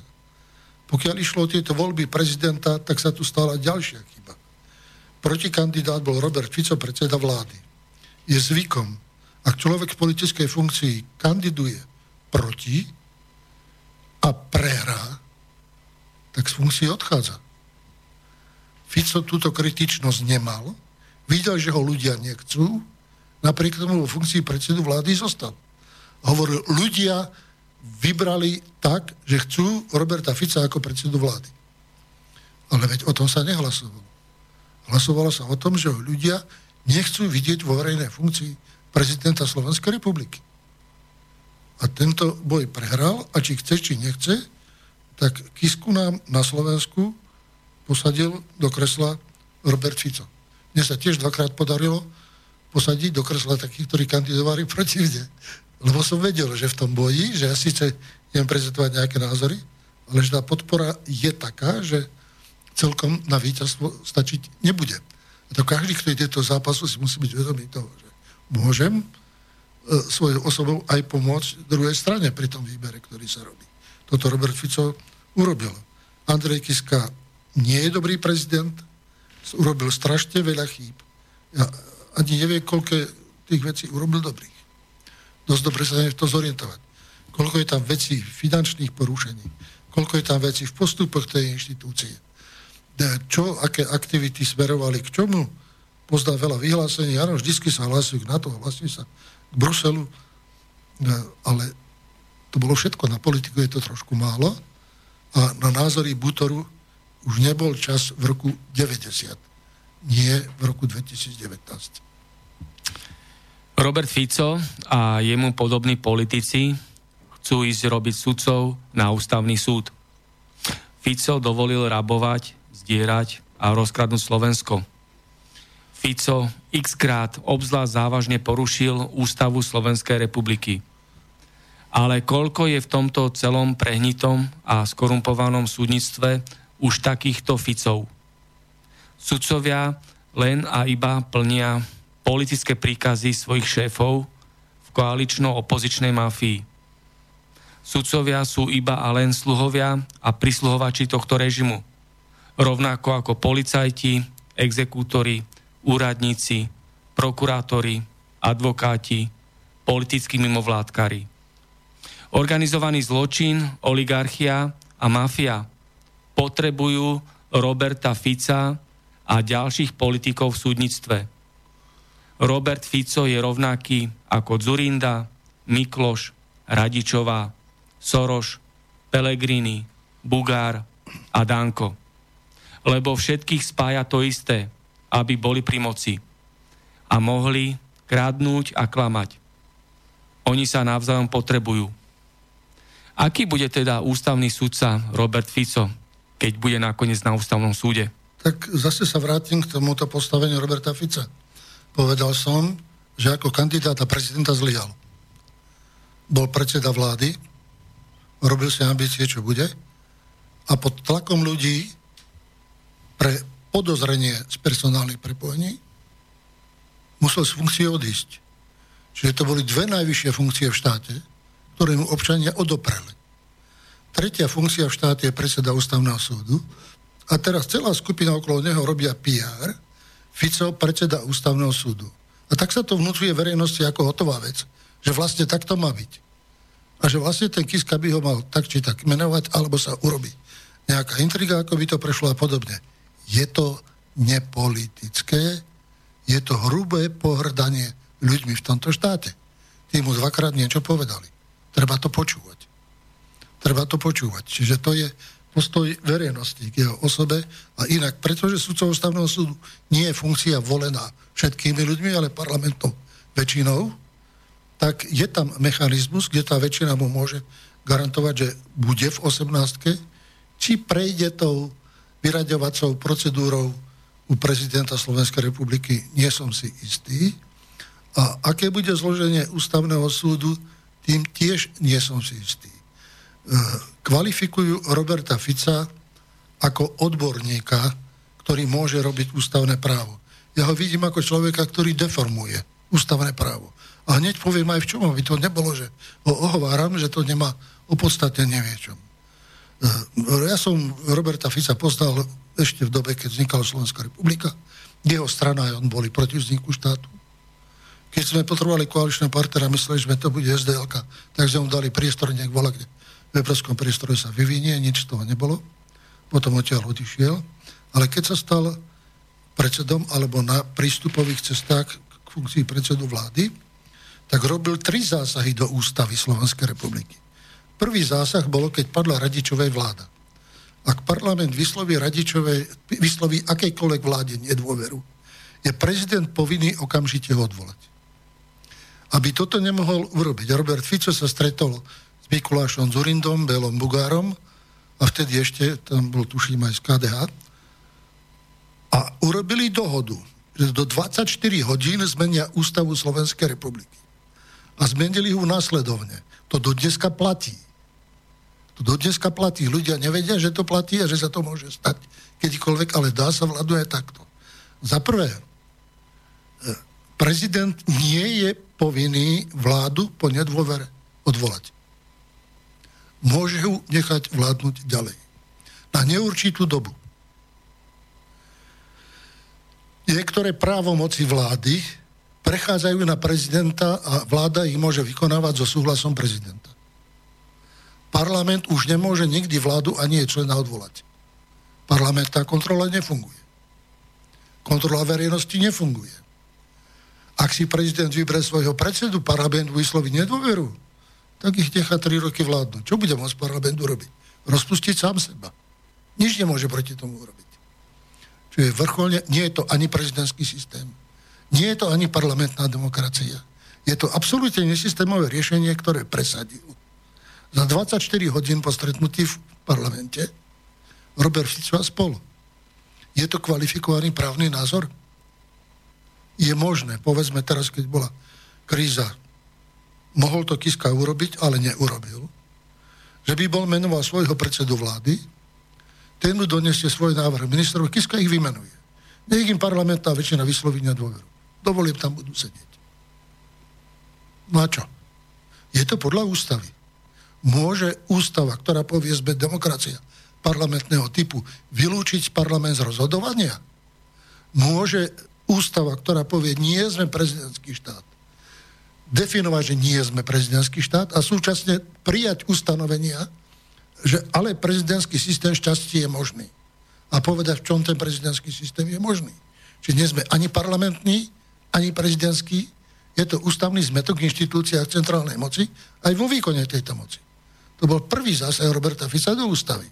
Pokiaľ išlo o tieto voľby prezidenta, tak sa tu stala ďalšia chyba protikandidát bol Robert Fico, predseda vlády. Je zvykom, ak človek v politickej funkcii kandiduje proti a prehrá, tak z funkcie odchádza. Fico túto kritičnosť nemal, videl, že ho ľudia nechcú, napriek tomu vo funkcii predsedu vlády zostal. Hovoril, ľudia vybrali tak, že chcú Roberta Fica ako predsedu vlády. Ale veď o tom sa nehlasovalo. Hlasovalo sa o tom, že ľudia nechcú vidieť vo verejnej funkcii prezidenta Slovenskej republiky. A tento boj prehral a či chce, či nechce, tak Kisku nám na Slovensku posadil do kresla Robert Fico. Mne sa tiež dvakrát podarilo posadiť do kresla takých, ktorí kandidovali proti mne. Lebo som vedel, že v tom boji, že ja síce idem prezentovať nejaké názory, ale že tá podpora je taká, že celkom na víťazstvo stačiť nebude. A to každý, kto ide do zápasu, si musí byť vedomý toho, že môžem svojou osobou aj pomôcť druhej strane pri tom výbere, ktorý sa robí. Toto Robert Fico urobil. Andrej Kiska nie je dobrý prezident, urobil strašne veľa chýb. Ja ani nevie, koľko tých vecí urobil dobrých. Dosť dobre sa nevie to zorientovať. Koľko je tam vecí finančných porušení, koľko je tam vecí v postupoch tej inštitúcie čo, aké aktivity smerovali k čomu. Pozdá veľa vyhlásení, áno, vždycky sa hlasujú na to, hlasujú sa Bruselu, ale to bolo všetko. Na politiku je to trošku málo a na názory Butoru už nebol čas v roku 90, nie v roku 2019. Robert Fico a jemu podobní politici chcú ísť robiť sudcov na ústavný súd. Fico dovolil rabovať, zdierať a rozkradnúť Slovensko. Fico x krát obzvlášť závažne porušil ústavu Slovenskej republiky. Ale koľko je v tomto celom prehnitom a skorumpovanom súdnictve už takýchto Ficov? Sudcovia len a iba plnia politické príkazy svojich šéfov v koalično-opozičnej mafii. Sudcovia sú iba a len sluhovia a prisluhovači tohto režimu. Rovnako ako policajti, exekútori, úradníci, prokurátori, advokáti, politickí mimovládkari. Organizovaný zločin, oligarchia a mafia potrebujú Roberta Fica a ďalších politikov v súdnictve – Robert Fico je rovnaký ako Zurinda, Mikloš, Radičová, Soroš, Pelegrini, Bugár a Danko. Lebo všetkých spája to isté, aby boli pri moci a mohli kradnúť a klamať. Oni sa navzájom potrebujú. Aký bude teda ústavný sudca Robert Fico, keď bude nakoniec na ústavnom súde? Tak zase sa vrátim k tomuto postaveniu Roberta Fica Povedal som, že ako kandidáta prezidenta zlyhal. Bol predseda vlády, robil si ambície, čo bude, a pod tlakom ľudí pre podozrenie z personálnych prepojení musel z funkcie odísť. Čiže to boli dve najvyššie funkcie v štáte, ktoré mu občania odopreli. Tretia funkcia v štáte je predseda ústavného súdu a teraz celá skupina okolo neho robia PR, Fico predseda ústavného súdu. A tak sa to vnúcuje verejnosti ako hotová vec, že vlastne tak to má byť. A že vlastne ten Kiska by ho mal tak či tak menovať, alebo sa urobi nejaká intriga, ako by to prešlo a podobne. Je to nepolitické, je to hrubé pohrdanie ľuďmi v tomto štáte. Tí mu dvakrát niečo povedali. Treba to počúvať. Treba to počúvať. Čiže to je postoj verejnosti k jeho osobe a inak, pretože sudcov ústavného súdu nie je funkcia volená všetkými ľuďmi, ale parlamentom väčšinou, tak je tam mechanizmus, kde tá väčšina mu môže garantovať, že bude v 18 či prejde tou vyraďovacou procedúrou u prezidenta Slovenskej republiky, nie som si istý. A aké bude zloženie ústavného súdu, tým tiež nie som si istý kvalifikujú Roberta Fica ako odborníka, ktorý môže robiť ústavné právo. Ja ho vidím ako človeka, ktorý deformuje ústavné právo. A hneď poviem aj v čom, aby to nebolo, že ho ohováram, že to nemá opodstatnenie niečom. E, ja som Roberta Fica poznal ešte v dobe, keď vznikala Slovenská republika. Jeho strana aj on boli proti vzniku štátu. Keď sme potrebovali koaličného partnera, mysleli, že to bude SDL, tak sme mu dali priestor, nech bola kde v európskom priestore sa vyvinie, nič z toho nebolo. Potom odtiaľ odišiel. Ale keď sa stal predsedom alebo na prístupových cestách k funkcii predsedu vlády, tak robil tri zásahy do ústavy Slovenskej republiky. Prvý zásah bolo, keď padla radičovej vláda. Ak parlament vysloví radičovej, vysloví akejkoľvek vláde nedôveru, je prezident povinný okamžite ho odvolať. Aby toto nemohol urobiť. Robert Fico sa stretol s Mikulášom Zurindom, Belom Bugárom a vtedy ešte tam bol tuším aj z KDH a urobili dohodu, že do 24 hodín zmenia Ústavu Slovenskej republiky. A zmenili ju následovne. To do dneska platí. To do platí. Ľudia nevedia, že to platí a že sa to môže stať kedykoľvek, ale dá sa vládu aj takto. Za prvé, e, prezident nie je povinný vládu po nedôvere odvolať môže ju nechať vládnuť ďalej. Na neurčitú dobu. Niektoré právomoci vlády prechádzajú na prezidenta a vláda ich môže vykonávať so súhlasom prezidenta. Parlament už nemôže nikdy vládu ani jej člena odvolať. Parlamentná kontrola nefunguje. Kontrola verejnosti nefunguje. Ak si prezident vybre svojho predsedu, parlament vysloví nedôveru, tak ich nechá 3 roky vládnuť. Čo bude môcť parlament urobiť? Rozpustiť sám seba. Nič nemôže proti tomu urobiť. Čo je vrcholne, nie je to ani prezidentský systém, nie je to ani parlamentná demokracia. Je to absolútne nesystémové riešenie, ktoré presadil. Za 24 hodín po stretnutí v parlamente Robert Fico a spolu. Je to kvalifikovaný právny názor? Je možné, povedzme teraz, keď bola kríza, mohol to Kiska urobiť, ale neurobil, že by bol menoval svojho predsedu vlády, ten mu donesie svoj návrh ministrov, Kiska ich vymenuje. Nech im parlamentná väčšina vysloví dôveru. Dovolím, tam budú sedieť. No a čo? Je to podľa ústavy. Môže ústava, ktorá povie zbe demokracia, parlamentného typu vylúčiť parlament z rozhodovania? Môže ústava, ktorá povie, nie sme prezidentský štát, definovať, že nie sme prezidentský štát a súčasne prijať ustanovenia, že ale prezidentský systém šťastie je možný. A povedať, v čom ten prezidentský systém je možný. Čiže nie sme ani parlamentní, ani prezidentský. Je to ústavný zmetok v inštitúciách centrálnej moci aj vo výkone tejto moci. To bol prvý zásah Roberta Fica do ústavy.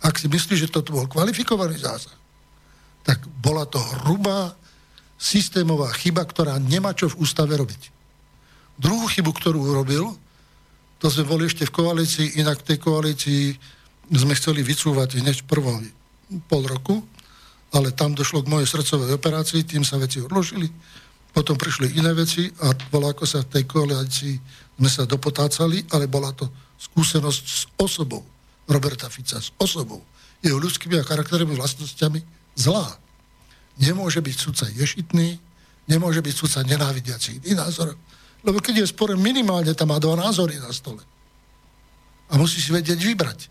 Ak si myslíš, že toto bol kvalifikovaný zásah, tak bola to hrubá systémová chyba, ktorá nemá čo v ústave robiť. Druhú chybu, ktorú urobil, to sme boli ešte v koalícii, inak v tej koalícii sme chceli vycúvať hneď v prvom pol roku, ale tam došlo k mojej srdcovej operácii, tým sa veci odložili. Potom prišli iné veci a bola ako sa v tej koalícii sme sa dopotácali, ale bola to skúsenosť s osobou Roberta Fica s osobou, jeho ľudskými a charakterovými vlastnosťami zlá. Nemôže byť sudca ješitný, nemôže byť sudca nenávidiaci iný názor, lebo keď je spore, minimálne tam má dva názory na stole. A musí si vedieť vybrať.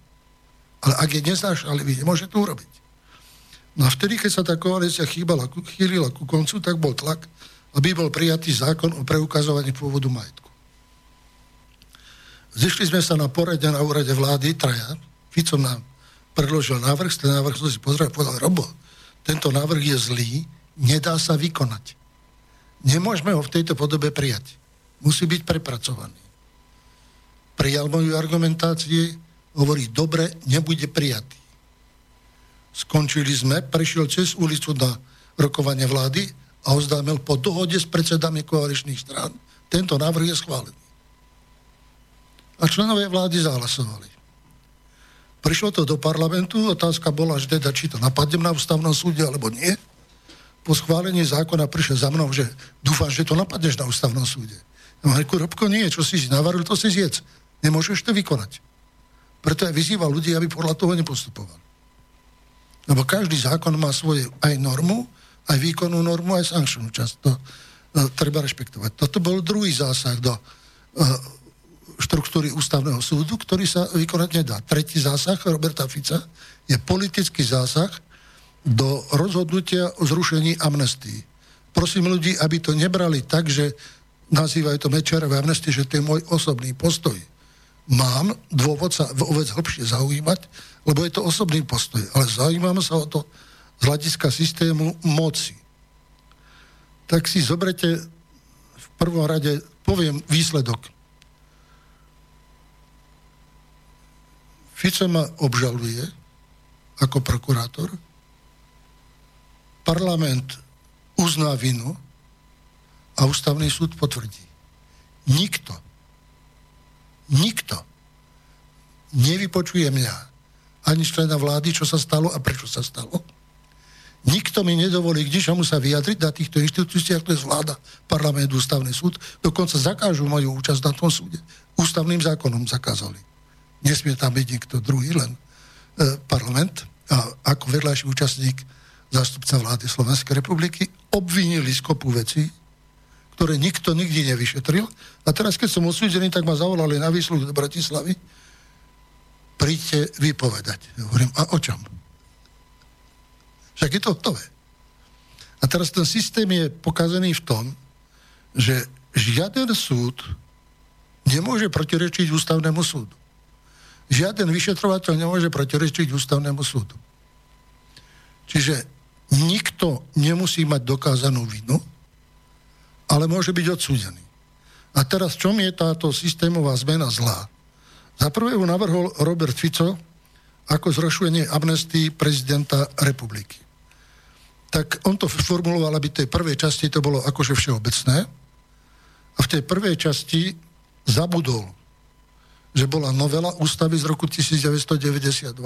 Ale ak je neznášanlivý, nemôže to urobiť. No a vtedy, keď sa tá koalícia chýbala, chýlila ku koncu, tak bol tlak, aby bol prijatý zákon o preukazovaní pôvodu majetku. Zišli sme sa na porade na úrade vlády, traja, Fico nám predložil návrh, ten návrh som si pozrel a povedal, Robo, tento návrh je zlý, nedá sa vykonať. Nemôžeme ho v tejto podobe prijať. Musí byť prepracovaný. Prijal moju argumentácie, hovorí, dobre, nebude prijatý. Skončili sme, prešiel cez ulicu na rokovanie vlády a oznámil po dohode s predsedami koaličných strán. Tento návrh je schválený. A členové vlády zahlasovali. Prišlo to do parlamentu, otázka bola, že teda, či to napadnem na ústavnom súde, alebo nie. Po schválení zákona prišiel za mnou, že dúfam, že to napadneš na ústavnom súde. No, reku, Robko, nie, čo si navaril, to si zjedz. Nemôžeš to vykonať. Preto aj vyzýva ľudí, aby podľa toho nepostupovali. Lebo každý zákon má svoje aj normu, aj výkonnú normu, aj sankčnú časť. To uh, treba rešpektovať. Toto bol druhý zásah do uh, štruktúry ústavného súdu, ktorý sa vykonať nedá. Tretí zásah Roberta Fica je politický zásah do rozhodnutia o zrušení amnestii. Prosím ľudí, aby to nebrali tak, že nazývajú to Mečerové amnestie, že to je môj osobný postoj. Mám dôvod sa vôbec hlbšie zaujímať, lebo je to osobný postoj, ale zaujímam sa o to z hľadiska systému moci. Tak si zobrete v prvom rade, poviem výsledok Fico ma obžaluje ako prokurátor, parlament uzná vinu a ústavný súd potvrdí. Nikto, nikto nevypočuje mňa ani člena vlády, čo sa stalo a prečo sa stalo. Nikto mi nedovolí k ničomu sa vyjadriť na týchto inštitúciách, to je vláda, parlament, ústavný súd. Dokonca zakážu moju účasť na tom súde. Ústavným zákonom zakázali nesmie tam byť niekto druhý, len e, parlament a ako vedľajší účastník zástupca vlády Slovenskej republiky obvinili skopu veci, ktoré nikto nikdy nevyšetril. A teraz, keď som odsúdený, tak ma zavolali na výsluh do Bratislavy. Príďte vypovedať. Hovorím, a o čom? Však je to hotové. A teraz ten systém je pokazený v tom, že žiaden súd nemôže protirečiť ústavnému súdu. Žiaden vyšetrovateľ nemôže protirečiť ústavnému súdu. Čiže nikto nemusí mať dokázanú vinu, ale môže byť odsúdený. A teraz, čom je táto systémová zmena zlá? Za prvé ju navrhol Robert Fico ako zrušenie amnestii prezidenta republiky. Tak on to formuloval, aby tej prvej časti to bolo akože všeobecné. A v tej prvej časti zabudol, že bola novela ústavy z roku 1992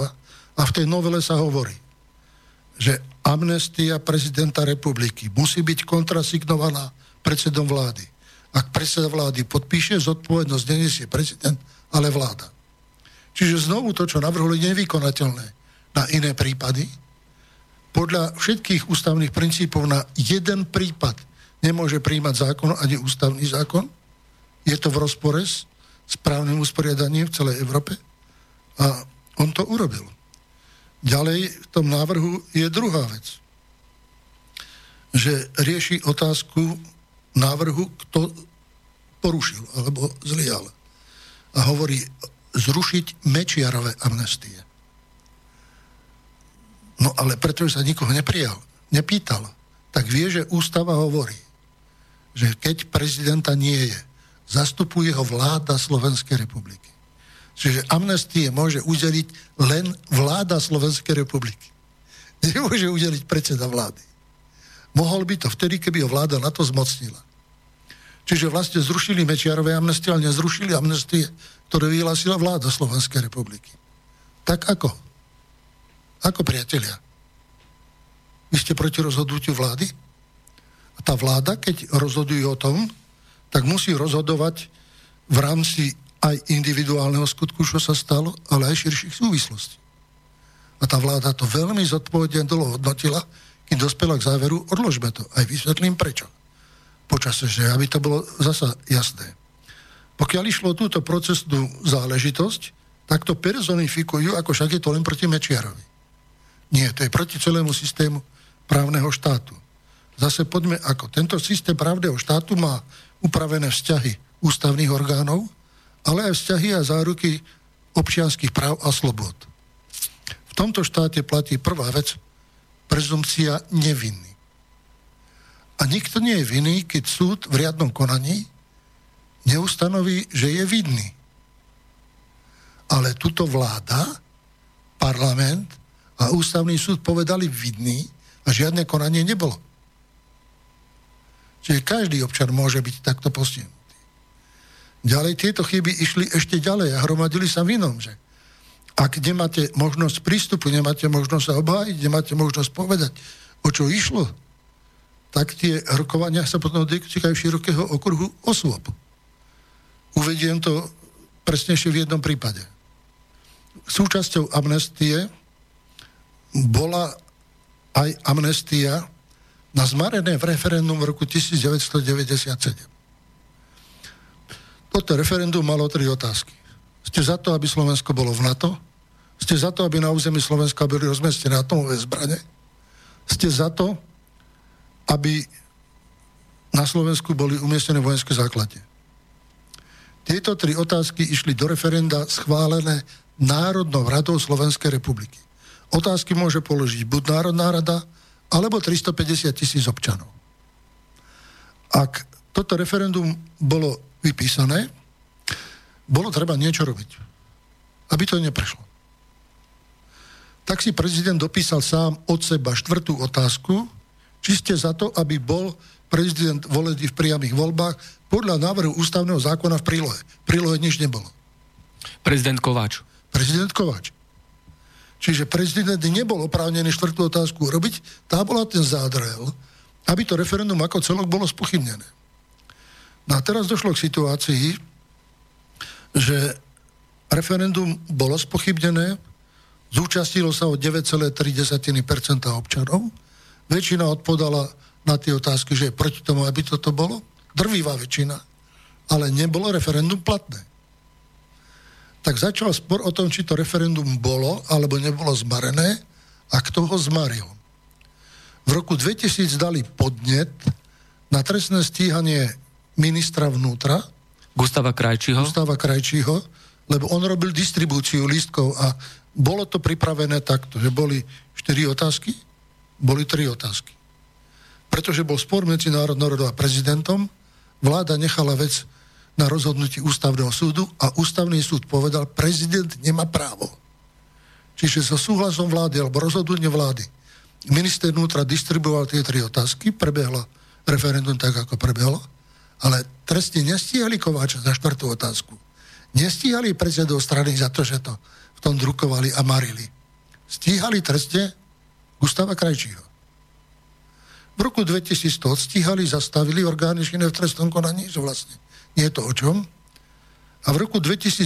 a v tej novele sa hovorí, že amnestia prezidenta republiky musí byť kontrasignovaná predsedom vlády. Ak predseda vlády podpíše, zodpovednosť neniesie prezident, ale vláda. Čiže znovu to, čo navrhli, je nevykonateľné na iné prípady. Podľa všetkých ústavných princípov na jeden prípad nemôže príjmať zákon ani ústavný zákon. Je to v rozpore s správnym usporiadaním v celej Európe. A on to urobil. Ďalej v tom návrhu je druhá vec, že rieši otázku návrhu, kto porušil alebo zlial. A hovorí zrušiť Mečiarové amnestie. No ale pretože sa nikoho neprijal, nepýtal, tak vie, že ústava hovorí, že keď prezidenta nie je, zastupuje ho vláda Slovenskej republiky. Čiže amnestie môže udeliť len vláda Slovenskej republiky. Nemôže udeliť predseda vlády. Mohol by to vtedy, keby ho vláda na to zmocnila. Čiže vlastne zrušili Mečiarové amnestie, ale nezrušili amnestie, ktoré vyhlásila vláda Slovenskej republiky. Tak ako? Ako priatelia? Vy ste proti rozhodnutiu vlády? A tá vláda, keď rozhoduje o tom, tak musí rozhodovať v rámci aj individuálneho skutku, čo sa stalo, ale aj širších súvislostí. A tá vláda to veľmi zodpovedne dlho hodnotila, kým dospela k záveru, odložme to. Aj vysvetlím prečo. Počase, že aby to bolo zasa jasné. Pokiaľ išlo túto procesnú záležitosť, tak to personifikujú, ako však je to len proti Mečiarovi. Nie, to je proti celému systému právneho štátu. Zase poďme ako. Tento systém právneho štátu má upravené vzťahy ústavných orgánov, ale aj vzťahy a záruky občianských práv a slobod. V tomto štáte platí prvá vec, prezumcia nevinný. A nikto nie je vinný, keď súd v riadnom konaní neustanoví, že je vidný. Ale tuto vláda, parlament a ústavný súd povedali vidný a žiadne konanie nebolo. Čiže každý občan môže byť takto postihnutý. Ďalej tieto chyby išli ešte ďalej a hromadili sa v inom, že ak nemáte možnosť prístupu, nemáte možnosť sa obhájiť, nemáte možnosť povedať, o čo išlo, tak tie rokovania sa potom dotýkajú širokého okruhu osôb. Uvediem to presnejšie v jednom prípade. Súčasťou amnestie bola aj amnestia na zmarené v referendum v roku 1997. Toto referendum malo tri otázky. Ste za to, aby Slovensko bolo v NATO? Ste za to, aby na území Slovenska boli rozmestené atomové zbrane? Ste za to, aby na Slovensku boli umiestnené vojenské základe? Tieto tri otázky išli do referenda schválené Národnou radou Slovenskej republiky. Otázky môže položiť buď Národná rada, alebo 350 tisíc občanov. Ak toto referendum bolo vypísané, bolo treba niečo robiť, aby to neprešlo. Tak si prezident dopísal sám od seba štvrtú otázku, či ste za to, aby bol prezident volený v priamých voľbách podľa návrhu ústavného zákona v prílohe. V prílohe nič nebolo. Prezident Kováč. Prezident Kováč. Čiže prezident nebol oprávnený štvrtú otázku urobiť, tá bola ten zádrel, aby to referendum ako celok bolo spochybnené. No a teraz došlo k situácii, že referendum bolo spochybnené, zúčastnilo sa o 9,3% občanov, väčšina odpodala na tie otázky, že je proti tomu, aby toto bolo, drvivá väčšina, ale nebolo referendum platné. Tak začal spor o tom, či to referendum bolo alebo nebolo zmarené a kto ho zmaril. V roku 2000 dali podnet na trestné stíhanie ministra vnútra. Gustava Krajčího. Gustava Krajčího, lebo on robil distribúciu lístkov a bolo to pripravené takto, že boli štyri otázky boli tri otázky. Pretože bol spor medzi národnou a prezidentom, vláda nechala vec na rozhodnutí ústavného súdu a ústavný súd povedal, prezident nemá právo. Čiže so súhlasom vlády alebo rozhodnutie vlády minister vnútra distribuoval tie tri otázky, prebehlo referendum tak, ako prebehlo, ale trestne nestíhali Kováča za štvrtú otázku. Nestíhali predsedov strany za to, že to v tom drukovali a marili. Stíhali trestne Gustava Krajčího. V roku 2100 stíhali, zastavili orgány v trestnom konaní, že vlastne nie je to o čom. A v roku 2018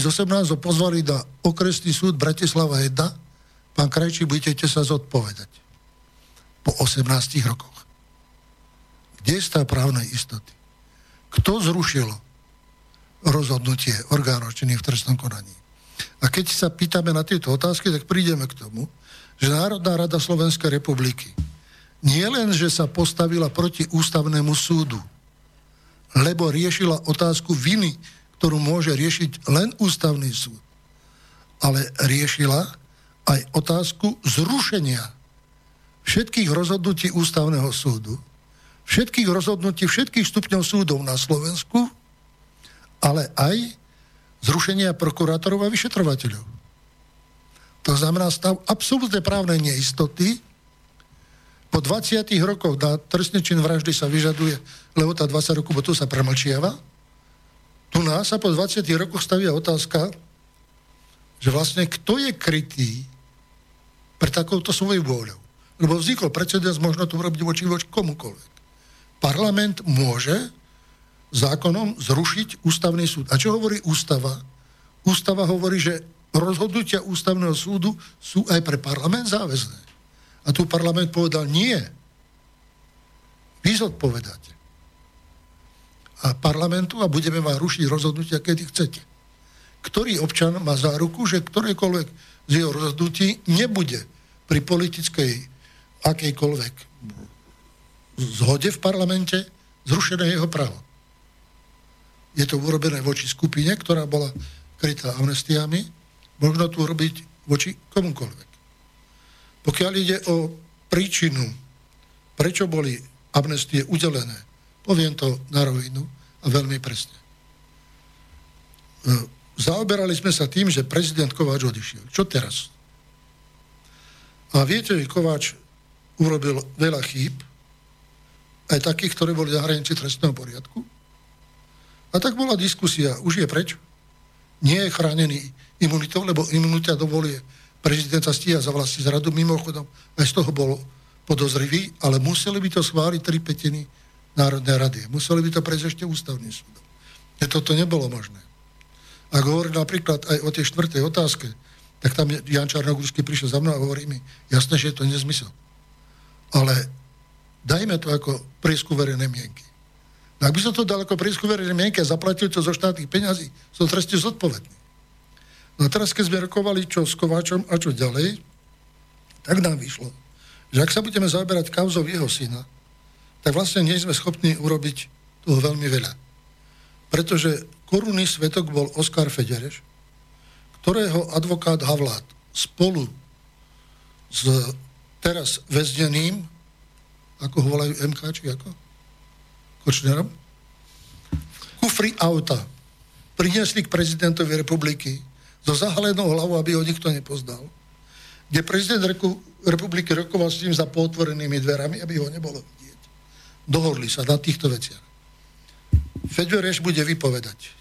ho pozvali na okresný súd Bratislava 1. Pán Krajčí, budete sa zodpovedať. Po 18 rokoch. Kde je tá právnej istoty? Kto zrušil rozhodnutie orgánov činných v trestnom konaní? A keď sa pýtame na tieto otázky, tak prídeme k tomu, že Národná rada Slovenskej republiky nie len, že sa postavila proti ústavnému súdu, lebo riešila otázku viny, ktorú môže riešiť len ústavný súd. Ale riešila aj otázku zrušenia všetkých rozhodnutí ústavného súdu, všetkých rozhodnutí všetkých stupňov súdov na Slovensku, ale aj zrušenia prokurátorov a vyšetrovateľov. To znamená stav absolútnej právnej neistoty, po 20 rokoch na trestný čin vraždy sa vyžaduje lehota 20 rokov, bo sa premlčiava. Tu nás sa po 20 rokoch stavia otázka, že vlastne kto je krytý pre takouto svojou vôľou. Lebo vznikol precedens, možno to urobiť voči voči komukoľvek. Parlament môže zákonom zrušiť ústavný súd. A čo hovorí ústava? Ústava hovorí, že rozhodnutia ústavného súdu sú aj pre parlament záväzné. A tu parlament povedal, nie. Vy zodpovedáte. A parlamentu a budeme vám rušiť rozhodnutia, kedy chcete. Ktorý občan má záruku, že ktorékoľvek z jeho rozhodnutí nebude pri politickej akejkoľvek zhode v parlamente zrušené jeho právo. Je to urobené voči skupine, ktorá bola krytá amnestiami, možno to urobiť voči komukoľvek. Pokiaľ ide o príčinu, prečo boli amnestie udelené, poviem to na rovinu a veľmi presne. E, zaoberali sme sa tým, že prezident Kováč odišiel. Čo teraz? A viete, že Kováč urobil veľa chýb, aj takých, ktoré boli na hranici trestného poriadku. A tak bola diskusia, už je preč. Nie je chránený imunitou, lebo imunita dovolie prezidenta stíha za vlastní zradu, mimochodom aj z toho bol podozrivý, ale museli by to schváliť tri petiny Národnej rady. Museli by to prejsť ešte ústavným súdom. A toto nebolo možné. Ak hovorí napríklad aj o tej štvrtej otázke, tak tam Jan Čarnogórsky prišiel za mnou a hovorí mi, jasné, že je to nezmysel. Ale dajme to ako priesku verejnej mienky. No ak by som to dal ako priesku verejnej mienky a zaplatil to zo štátnych peňazí, som trestne zodpovedný. No a teraz, keď sme rokovali čo s Kováčom a čo ďalej, tak nám vyšlo, že ak sa budeme zaoberať kauzou jeho syna, tak vlastne nie sme schopní urobiť toho veľmi veľa. Pretože korunný svetok bol Oskar Federeš, ktorého advokát Havlát spolu s teraz väzneným, ako ho volajú MK, či ako? Kočnerom? Kufri auta priniesli k prezidentovi republiky so zahalenou hlavou, aby ho nikto nepoznal. Kde prezident republiky rokoval s ním za potvorenými dverami, aby ho nebolo vidieť. Dohodli sa na týchto veciach. Fedvereš bude vypovedať.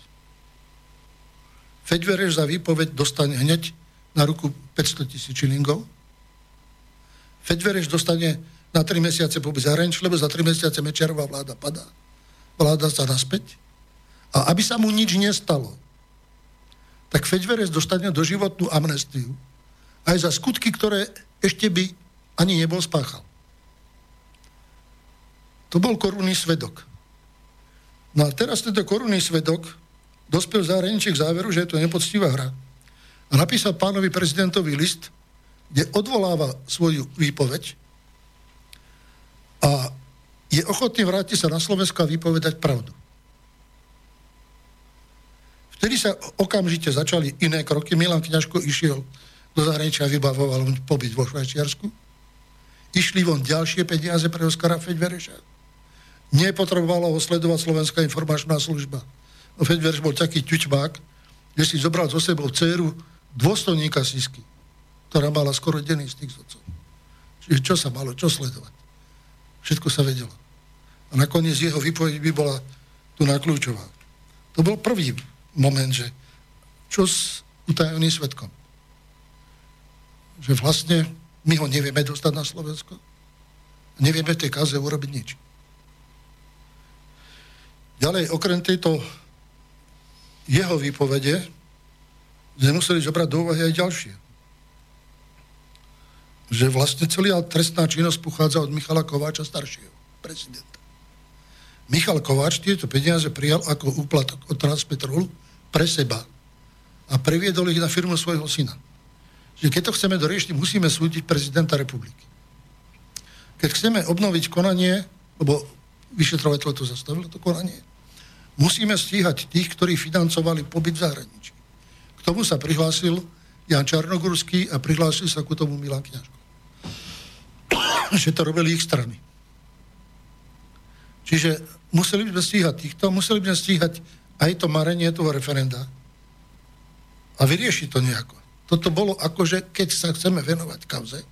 Fedvereš za výpoveď dostane hneď na ruku 500 tisíc čilingov. Fedvereš dostane na 3 mesiace pobyt zahraničí, lebo za 3 mesiace Mečiarová vláda padá. Vláda sa naspäť. A aby sa mu nič nestalo, tak Fedveres dostane doživotnú amnestiu aj za skutky, ktoré ešte by ani nebol spáchal. To bol korunný svedok. No a teraz tento korunný svedok dospel zahraničí k záveru, že je to nepoctivá hra. A napísal pánovi prezidentovi list, kde odvoláva svoju výpoveď a je ochotný vrátiť sa na Slovensko a vypovedať pravdu. Vtedy sa okamžite začali iné kroky. Milan Kňažko išiel do zahraničia a vybavoval pobyt vo Švajčiarsku. išli von ďalšie peniaze pre Oskara Feďvereša. Nepotrebovala ho sledovať Slovenská informačná služba. No Feďvereš bol taký ťučbák, že si zobral so sebou dceru dôstojníka Sisky, ktorá mala skoro denný styk s otcom. Čiže čo sa malo, čo sledovať? Všetko sa vedelo. A nakoniec jeho výpoveď by bola tu na kľúčová. To bol prvý moment, že čo s utajeným svetkom. Že vlastne my ho nevieme dostať na Slovensko. Nevieme v tej kaze urobiť nič. Ďalej, okrem tejto jeho výpovede, sme museli zobrať do úvahy aj ďalšie. Že vlastne celá trestná činnosť pochádza od Michala Kováča staršieho, prezidenta. Michal Kováč tieto peniaze prijal ako úplatok od Transpetrolu pre seba a previedol ich na firmu svojho syna že keď to chceme doriešiť, musíme súdiť prezidenta republiky. Keď chceme obnoviť konanie, lebo vyšetrovateľ to zastavil, to konanie, musíme stíhať tých, ktorí financovali pobyt v zahraničí. K tomu sa prihlásil Jan Čarnogurský a prihlásil sa ku tomu Milan Kňažko. že to robili ich strany. Čiže museli by sme stíhať týchto, museli by sme stíhať aj to marenie toho referenda a vyriešiť to nejako toto bolo ako, že keď sa chceme venovať kauze,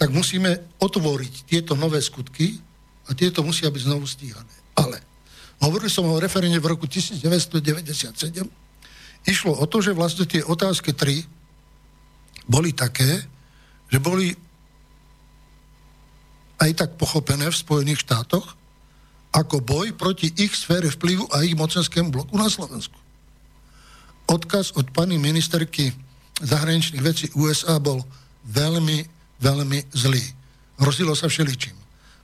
tak musíme otvoriť tieto nové skutky a tieto musia byť znovu stíhané. Ale hovoril som o referende v roku 1997. Išlo o to, že vlastne tie otázky 3 boli také, že boli aj tak pochopené v Spojených štátoch ako boj proti ich sfére vplyvu a ich mocenskému bloku na Slovensku. Odkaz od pani ministerky zahraničných vecí USA bol veľmi, veľmi zlý. Hrozilo sa všeličím.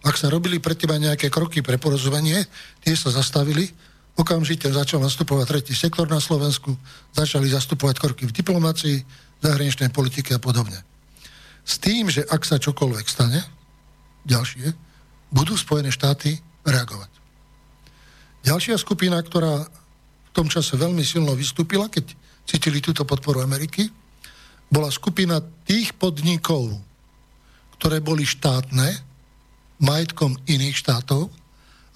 Ak sa robili predtým aj nejaké kroky pre porozumenie, tie sa zastavili, okamžite začal nastupovať tretí sektor na Slovensku, začali zastupovať kroky v diplomácii, zahraničnej politike a podobne. S tým, že ak sa čokoľvek stane, ďalšie, budú Spojené štáty reagovať. Ďalšia skupina, ktorá v tom čase veľmi silno vystúpila, keď cítili túto podporu Ameriky, bola skupina tých podnikov, ktoré boli štátne, majetkom iných štátov,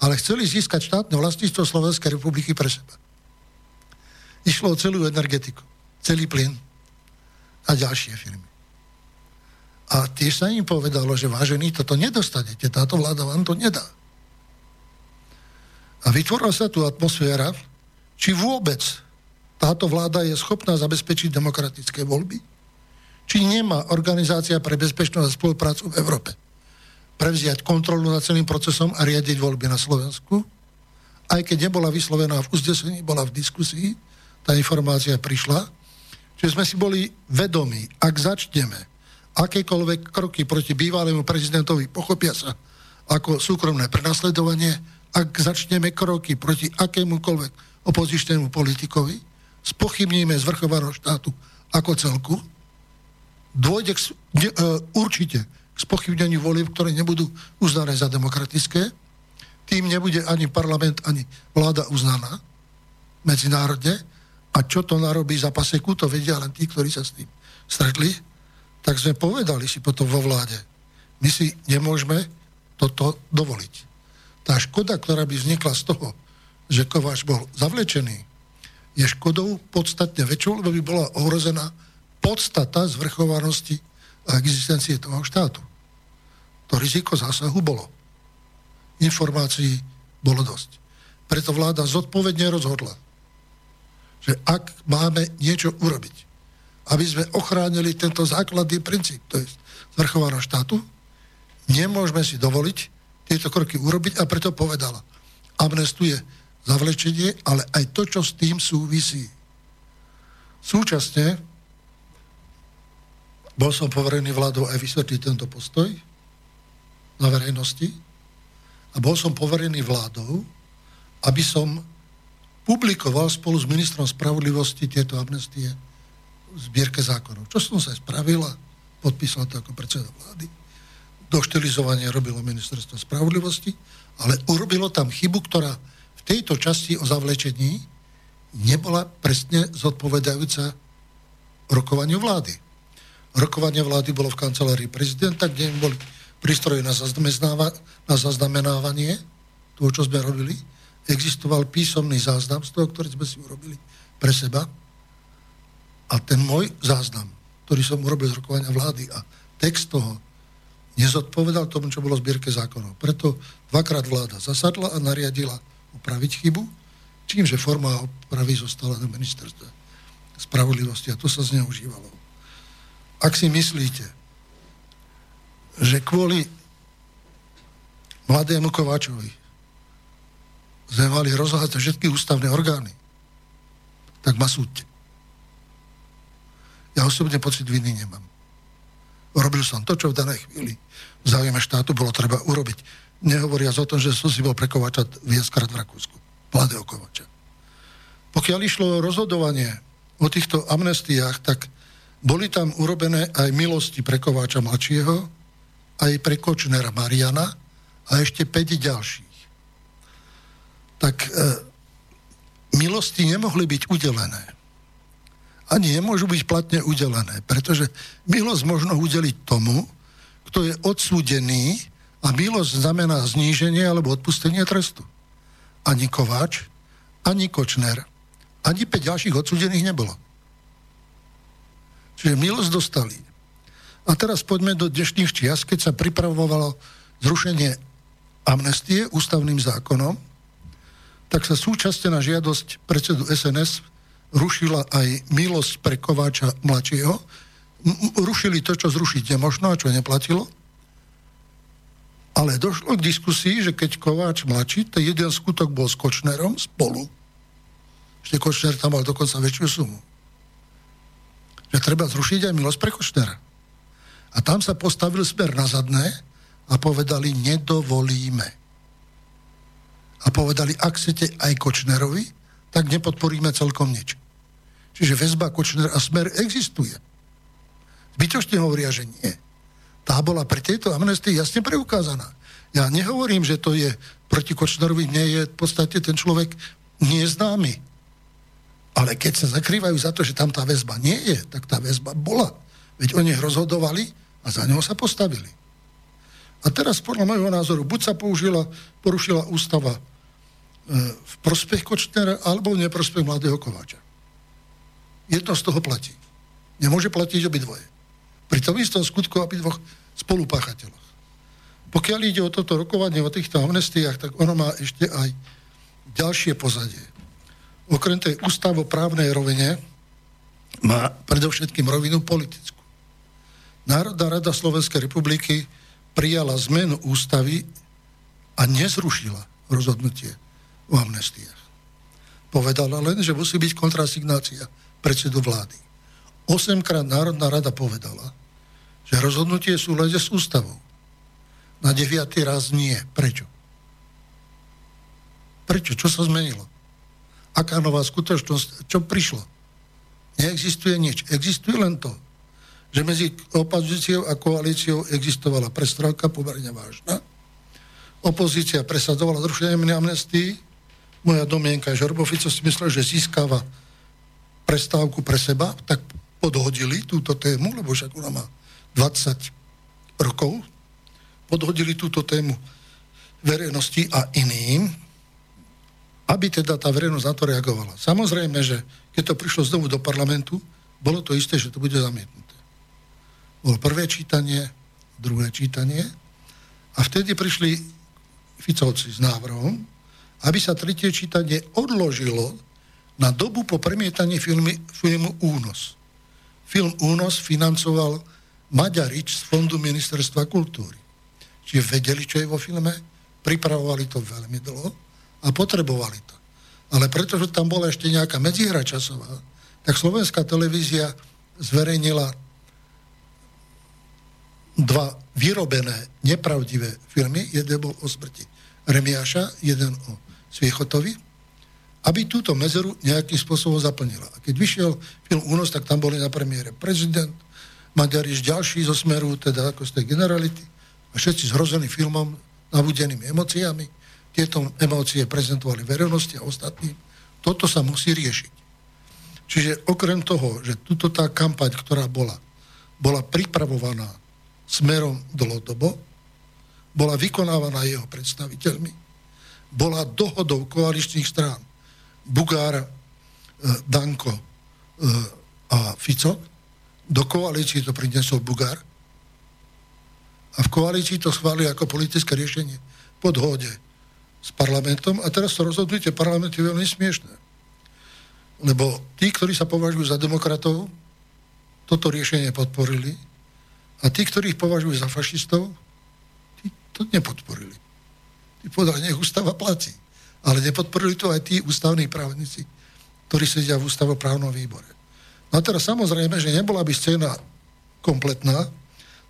ale chceli získať štátne vlastníctvo Slovenskej republiky pre seba. Išlo o celú energetiku, celý plyn a ďalšie firmy. A tiež sa im povedalo, že vážení, toto nedostanete, táto vláda vám to nedá. A vytvorila sa tu atmosféra, či vôbec táto vláda je schopná zabezpečiť demokratické voľby, či nemá Organizácia pre bezpečnosť a spoluprácu v Európe prevziať kontrolu nad celým procesom a riadiť voľby na Slovensku. Aj keď nebola vyslovená v uzdesení, bola v diskusii, tá informácia prišla, že sme si boli vedomí, ak začneme akékoľvek kroky proti bývalému prezidentovi, pochopia sa ako súkromné prenasledovanie, ak začneme kroky proti akémukoľvek opozičnému politikovi, spochybníme zvrchovanosť štátu ako celku, dôjde k, ne, uh, určite spochybneniu volieb, ktoré nebudú uznané za demokratické. Tým nebude ani parlament, ani vláda uznaná medzinárodne. A čo to narobí za paseku, to vedia len tí, ktorí sa s tým stretli. Tak sme povedali si potom vo vláde, my si nemôžeme toto dovoliť. Tá škoda, ktorá by vznikla z toho, že Kováč bol zavlečený, je škodou podstatne väčšou, lebo by bola ohrozená podstata zvrchovanosti a existencie toho štátu. To riziko zásahu bolo. Informácií bolo dosť. Preto vláda zodpovedne rozhodla, že ak máme niečo urobiť, aby sme ochránili tento základný princíp, to je zvrchovanosť štátu, nemôžeme si dovoliť tieto kroky urobiť a preto povedala, amnestuje zavlečenie, ale aj to, čo s tým súvisí. Súčasne bol som poverený vládou aj vysvetliť tento postoj na verejnosti a bol som poverený vládou, aby som publikoval spolu s ministrom spravodlivosti tieto amnestie v zbierke zákonov. Čo som sa spravil a podpísal to ako predseda vlády. Doštilizovanie robilo ministerstvo spravodlivosti, ale urobilo tam chybu, ktorá v tejto časti o zavlečení nebola presne zodpovedajúca rokovaniu vlády rokovanie vlády bolo v kancelárii prezidenta, kde im boli prístroje na, na zaznamenávanie toho, čo sme robili. Existoval písomný záznam z toho, ktorý sme si urobili pre seba. A ten môj záznam, ktorý som urobil z rokovania vlády a text toho nezodpovedal tomu, čo bolo v zbierke zákonov. Preto dvakrát vláda zasadla a nariadila upraviť chybu, čím, že forma opravy zostala na ministerstve spravodlivosti a to sa zneužívalo. Ak si myslíte, že kvôli mladému Kováčovi sme mali rozhľadať všetky ústavné orgány, tak ma súďte. Ja osobne pocit viny nemám. Robil som to, čo v danej chvíli v záujme štátu bolo treba urobiť. Nehovoriac o tom, že som si bol pre Kovača viackrát v Rakúsku. Mladého Kovača. Pokiaľ išlo o rozhodovanie o týchto amnestiách, tak boli tam urobené aj milosti pre Kováča mladšieho, aj pre Kočnera Mariana a ešte 5 ďalších. Tak e, milosti nemohli byť udelené. Ani nemôžu byť platne udelené, pretože milosť možno udeliť tomu, kto je odsúdený a milosť znamená zníženie alebo odpustenie trestu. Ani Kováč, ani Kočner, ani 5 ďalších odsúdených nebolo. Čiže milosť dostali. A teraz poďme do dnešných čias, keď sa pripravovalo zrušenie amnestie ústavným zákonom, tak sa súčasne na žiadosť predsedu SNS rušila aj milosť pre Kováča mladšieho. Rušili to, čo zrušiť nemožno a čo neplatilo. Ale došlo k diskusii, že keď Kováč mladší, to jeden skutok bol s Kočnerom spolu. Ešte Kočner tam mal dokonca väčšiu sumu že treba zrušiť aj milosť pre Kočnera. A tam sa postavil smer na zadné a povedali, nedovolíme. A povedali, ak chcete aj Kočnerovi, tak nepodporíme celkom nič. Čiže väzba Kočner a smer existuje. Zbytočne hovoria, že nie. Tá bola pri tejto amnestii jasne preukázaná. Ja nehovorím, že to je proti Kočnerovi, nie je v podstate ten človek neznámy. Ale keď sa zakrývajú za to, že tam tá väzba nie je, tak tá väzba bola. Veď o nich rozhodovali a za neho sa postavili. A teraz podľa môjho názoru buď sa použila, porušila ústava e, v prospech Kočnera alebo v neprospech mladého Kováča. Jedno z toho platí. Nemôže platiť obidvoje. Pri tom istom skutku obidvoch spolupáchateľoch. Pokiaľ ide o toto rokovanie o týchto amnestiách, tak ono má ešte aj ďalšie pozadie okrem tej ústavoprávnej rovine má predovšetkým rovinu politickú. Národná rada Slovenskej republiky prijala zmenu ústavy a nezrušila rozhodnutie o amnestiách. Povedala len, že musí byť kontrasignácia predsedu vlády. Osemkrát Národná rada povedala, že rozhodnutie sú lede s ústavou. Na deviatý raz nie. Prečo? Prečo? Čo sa zmenilo? aká nová skutočnosť, čo prišlo. Neexistuje nič. Existuje len to, že medzi opozíciou a koalíciou existovala prestrávka pomerne vážna. Opozícia presadzovala zrušenie amnestii. Moja domienka, že Robofico si myslel, že získava prestávku pre seba, tak podhodili túto tému, lebo však ona má 20 rokov, podhodili túto tému verejnosti a iným, aby teda tá verejnosť na to reagovala. Samozrejme, že keď to prišlo znovu do parlamentu, bolo to isté, že to bude zamietnuté. Bolo prvé čítanie, druhé čítanie a vtedy prišli Ficovci s návrhom, aby sa tretie čítanie odložilo na dobu po premietaní filmy, filmu Únos. Film Únos financoval Maďarič z Fondu ministerstva kultúry. Čiže vedeli, čo je vo filme, pripravovali to veľmi dlho a potrebovali to. Ale pretože tam bola ešte nejaká medzihra časová, tak slovenská televízia zverejnila dva vyrobené, nepravdivé filmy. Jeden bol o smrti Remiáša, jeden o Sviechotovi, aby túto medzeru nejakým spôsobom zaplnila. A keď vyšiel film Únos, tak tam boli na premiére prezident, Maďariš ďalší zo Smeru, teda ako z tej generality, a všetci zhrození filmom, nabudenými emóciami tieto emócie prezentovali verejnosti a ostatní. Toto sa musí riešiť. Čiže okrem toho, že tuto tá kampaň, ktorá bola, bola pripravovaná smerom dlhodobo, bola vykonávaná jeho predstaviteľmi, bola dohodou koaličných strán Bugár, e, Danko e, a Fico. Do koalícii to priniesol Bugár. A v koalícii to schválili ako politické riešenie po dohode s parlamentom. A teraz to rozhodnutie parlamentu je veľmi smiešné. Lebo tí, ktorí sa považujú za demokratov, toto riešenie podporili a tí, ktorí ich považujú za fašistov, tí to nepodporili. Tí povedali, nech ústava platí. Ale nepodporili to aj tí ústavní právnici, ktorí sedia v ústavoprávnom výbore. No a teraz samozrejme, že nebola by scéna kompletná,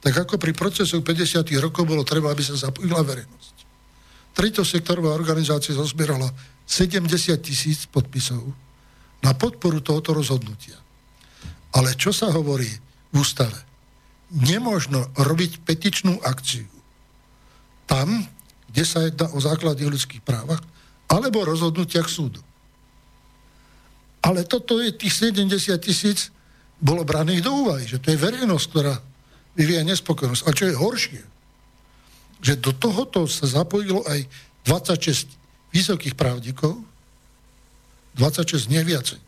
tak ako pri procesu 50. rokov bolo treba, aby sa zapojila verejnosť. sektorová organizácia zozbierala 70 tisíc podpisov na podporu tohoto rozhodnutia. Ale čo sa hovorí v ústave? Nemožno robiť petičnú akciu tam, kde sa jedná o základných ľudských právach, alebo rozhodnutiach súdu. Ale toto je tých 70 tisíc bolo braných do úvahy, že to je verejnosť, ktorá vyvíja nespokojnosť. A čo je horšie, že do tohoto sa zapojilo aj 26 vysokých právnikov, 26 neviacej.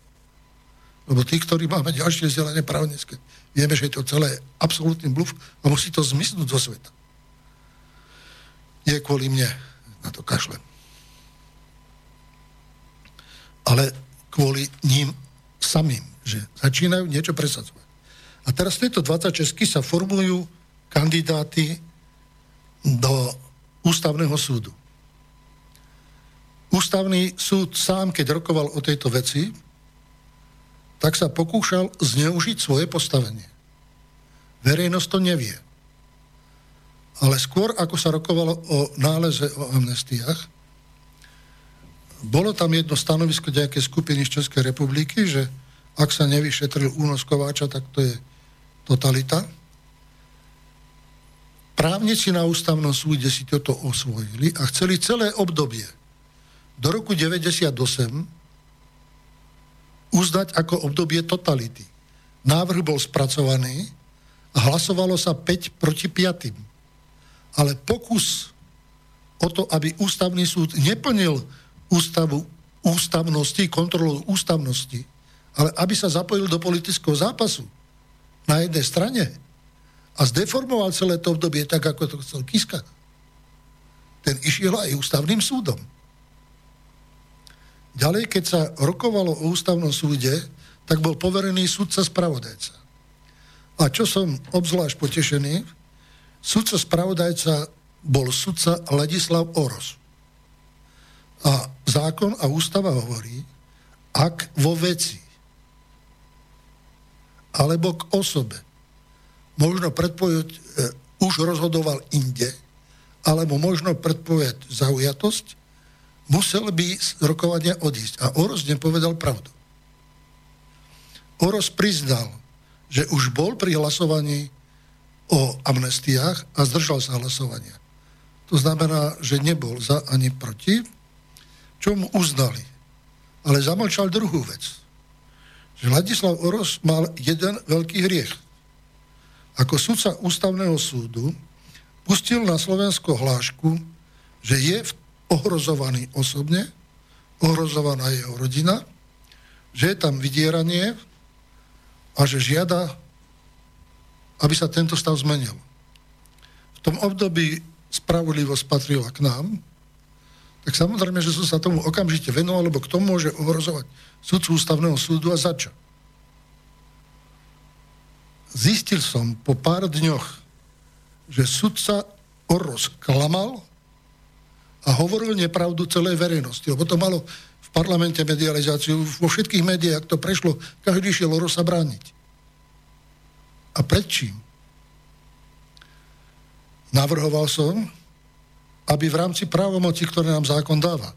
Lebo tí, ktorí máme ďalšie vzdelanie právnické, vieme, že je to celé absolútny bluf a musí to zmiznúť zo sveta. Nie kvôli mne, na to kašlem. Ale kvôli ním samým, že začínajú niečo presadzovať. A teraz v tejto 26 sa formulujú kandidáty do ústavného súdu. Ústavný súd sám, keď rokoval o tejto veci, tak sa pokúšal zneužiť svoje postavenie. Verejnosť to nevie. Ale skôr, ako sa rokovalo o náleze o amnestiách, bolo tam jedno stanovisko nejaké skupiny z Českej republiky, že ak sa nevyšetril únos Kováča, tak to je totalita. Právnici na ústavnom súde si toto osvojili a chceli celé obdobie do roku 98 uznať ako obdobie totality. Návrh bol spracovaný a hlasovalo sa 5 proti 5 ale pokus o to, aby ústavný súd neplnil ústavu ústavnosti, kontrolu ústavnosti, ale aby sa zapojil do politického zápasu na jednej strane a zdeformoval celé to obdobie tak, ako to chcel Kiska. Ten išiel aj ústavným súdom. Ďalej, keď sa rokovalo o ústavnom súde, tak bol poverený súdca spravodajca. A čo som obzvlášť potešený, Sudca spravodajca bol sudca Ladislav Oros. A zákon a ústava hovorí, ak vo veci alebo k osobe možno predpovedať, e, už rozhodoval inde, alebo možno predpovedať zaujatosť, musel by z rokovania odísť. A Oros nepovedal pravdu. Oros priznal, že už bol pri hlasovaní o amnestiách a zdržal sa hlasovania. To znamená, že nebol za ani proti, čo mu uznali. Ale zamlčal druhú vec. Že Ladislav Oros mal jeden veľký hriech. Ako sudca ústavného súdu pustil na Slovensko hlášku, že je ohrozovaný osobne, ohrozovaná jeho rodina, že je tam vydieranie a že žiada aby sa tento stav zmenil. V tom období spravodlivosť patrila k nám, tak samozrejme, že som sa tomu okamžite venoval, lebo k tomu môže ohrozovať sudcu ústavného súdu a zača. Zistil som po pár dňoch, že sudca Oros klamal a hovoril nepravdu celej verejnosti, lebo to malo v parlamente medializáciu, vo všetkých médiách to prešlo, každý šiel Orosa brániť. A pred čím? Navrhoval som, aby v rámci právomoci, ktoré nám zákon dáva,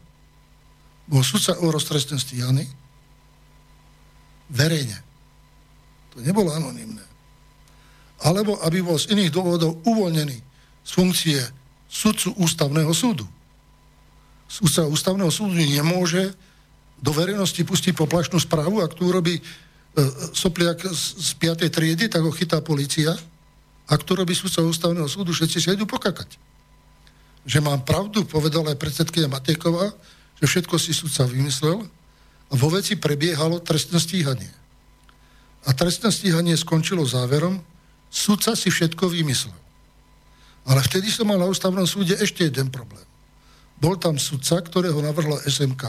bol sudca o roztrestne stíhaný verejne. To nebolo anonimné. Alebo aby bol z iných dôvodov uvoľnený z funkcie sudcu ústavného súdu. Sudca ústavného súdu nemôže do verejnosti pustiť poplašnú správu, ak tu urobí E, sopliak z 5. triedy, tak ho chytá policia. A kto robí súdca ústavného súdu, všetci sa idú pokakať. že mám pravdu, povedala aj predsedkynia Matejková, že všetko si sudca vymyslel a vo veci prebiehalo trestné stíhanie. A trestné stíhanie skončilo záverom, sudca si všetko vymyslel. Ale vtedy som mal na ústavnom súde ešte jeden problém. Bol tam sudca, ktorého navrhla SMK,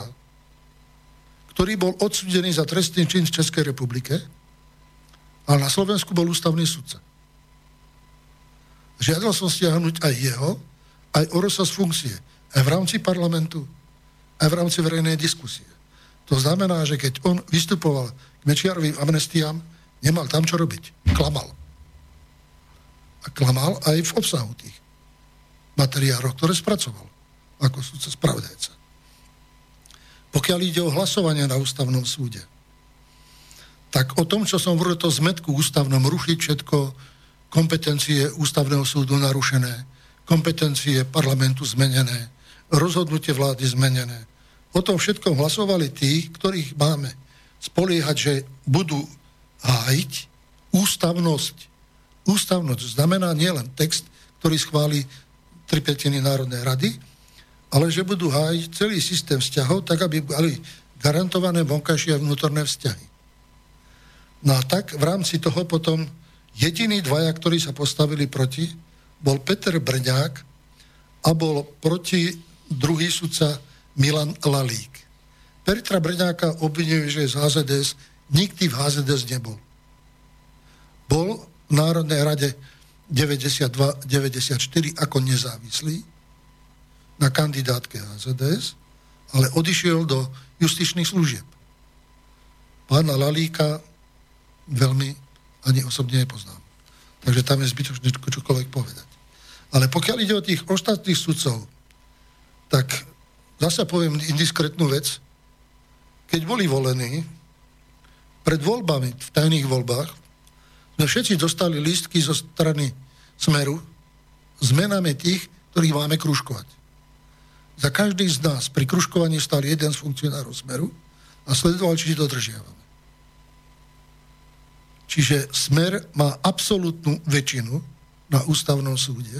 ktorý bol odsudený za trestný čin v Českej republike, ale na Slovensku bol ústavný sudca. Žiadal som stiahnuť aj jeho, aj Orosa z funkcie. Aj v rámci parlamentu, aj v rámci verejnej diskusie. To znamená, že keď on vystupoval k Mečiarovým amnestiám, nemal tam čo robiť. Klamal. A klamal aj v obsahu tých materiálov, ktoré spracoval ako súdca spravodajca. Pokiaľ ide o hlasovanie na ústavnom súde, tak o tom, čo som hovoril, to zmetku ústavnom, rušiť všetko, kompetencie ústavného súdu narušené, kompetencie parlamentu zmenené, rozhodnutie vlády zmenené. O tom všetkom hlasovali tí, ktorých máme spoliehať, že budú hájiť ústavnosť. Ústavnosť znamená nielen text, ktorý schváli tri petiny Národnej rady, ale že budú hájiť celý systém vzťahov, tak aby boli garantované vonkajšie a vnútorné vzťahy. No a tak v rámci toho potom jediní dvaja, ktorí sa postavili proti, bol Peter Brňák a bol proti druhý sudca Milan Lalík. Petra Brňáka obvinuje, že z HZDS, nikdy v HZDS nebol. Bol v Národnej rade 92-94 ako nezávislý na kandidátke HZDS, ale odišiel do justičných služieb. Pána Lalíka veľmi ani osobne nepoznám. Takže tam je zbytočné čokoľvek povedať. Ale pokiaľ ide o tých ostatných sudcov, tak zase poviem indiskretnú vec. Keď boli volení, pred voľbami, v tajných voľbách, sme všetci dostali lístky zo strany Smeru s menami tých, ktorých máme kružkovať. Za každý z nás pri kružkovaní stal jeden z funkcionárov Smeru a sledoval, či dodržiavame. Čiže Smer má absolútnu väčšinu na ústavnom súde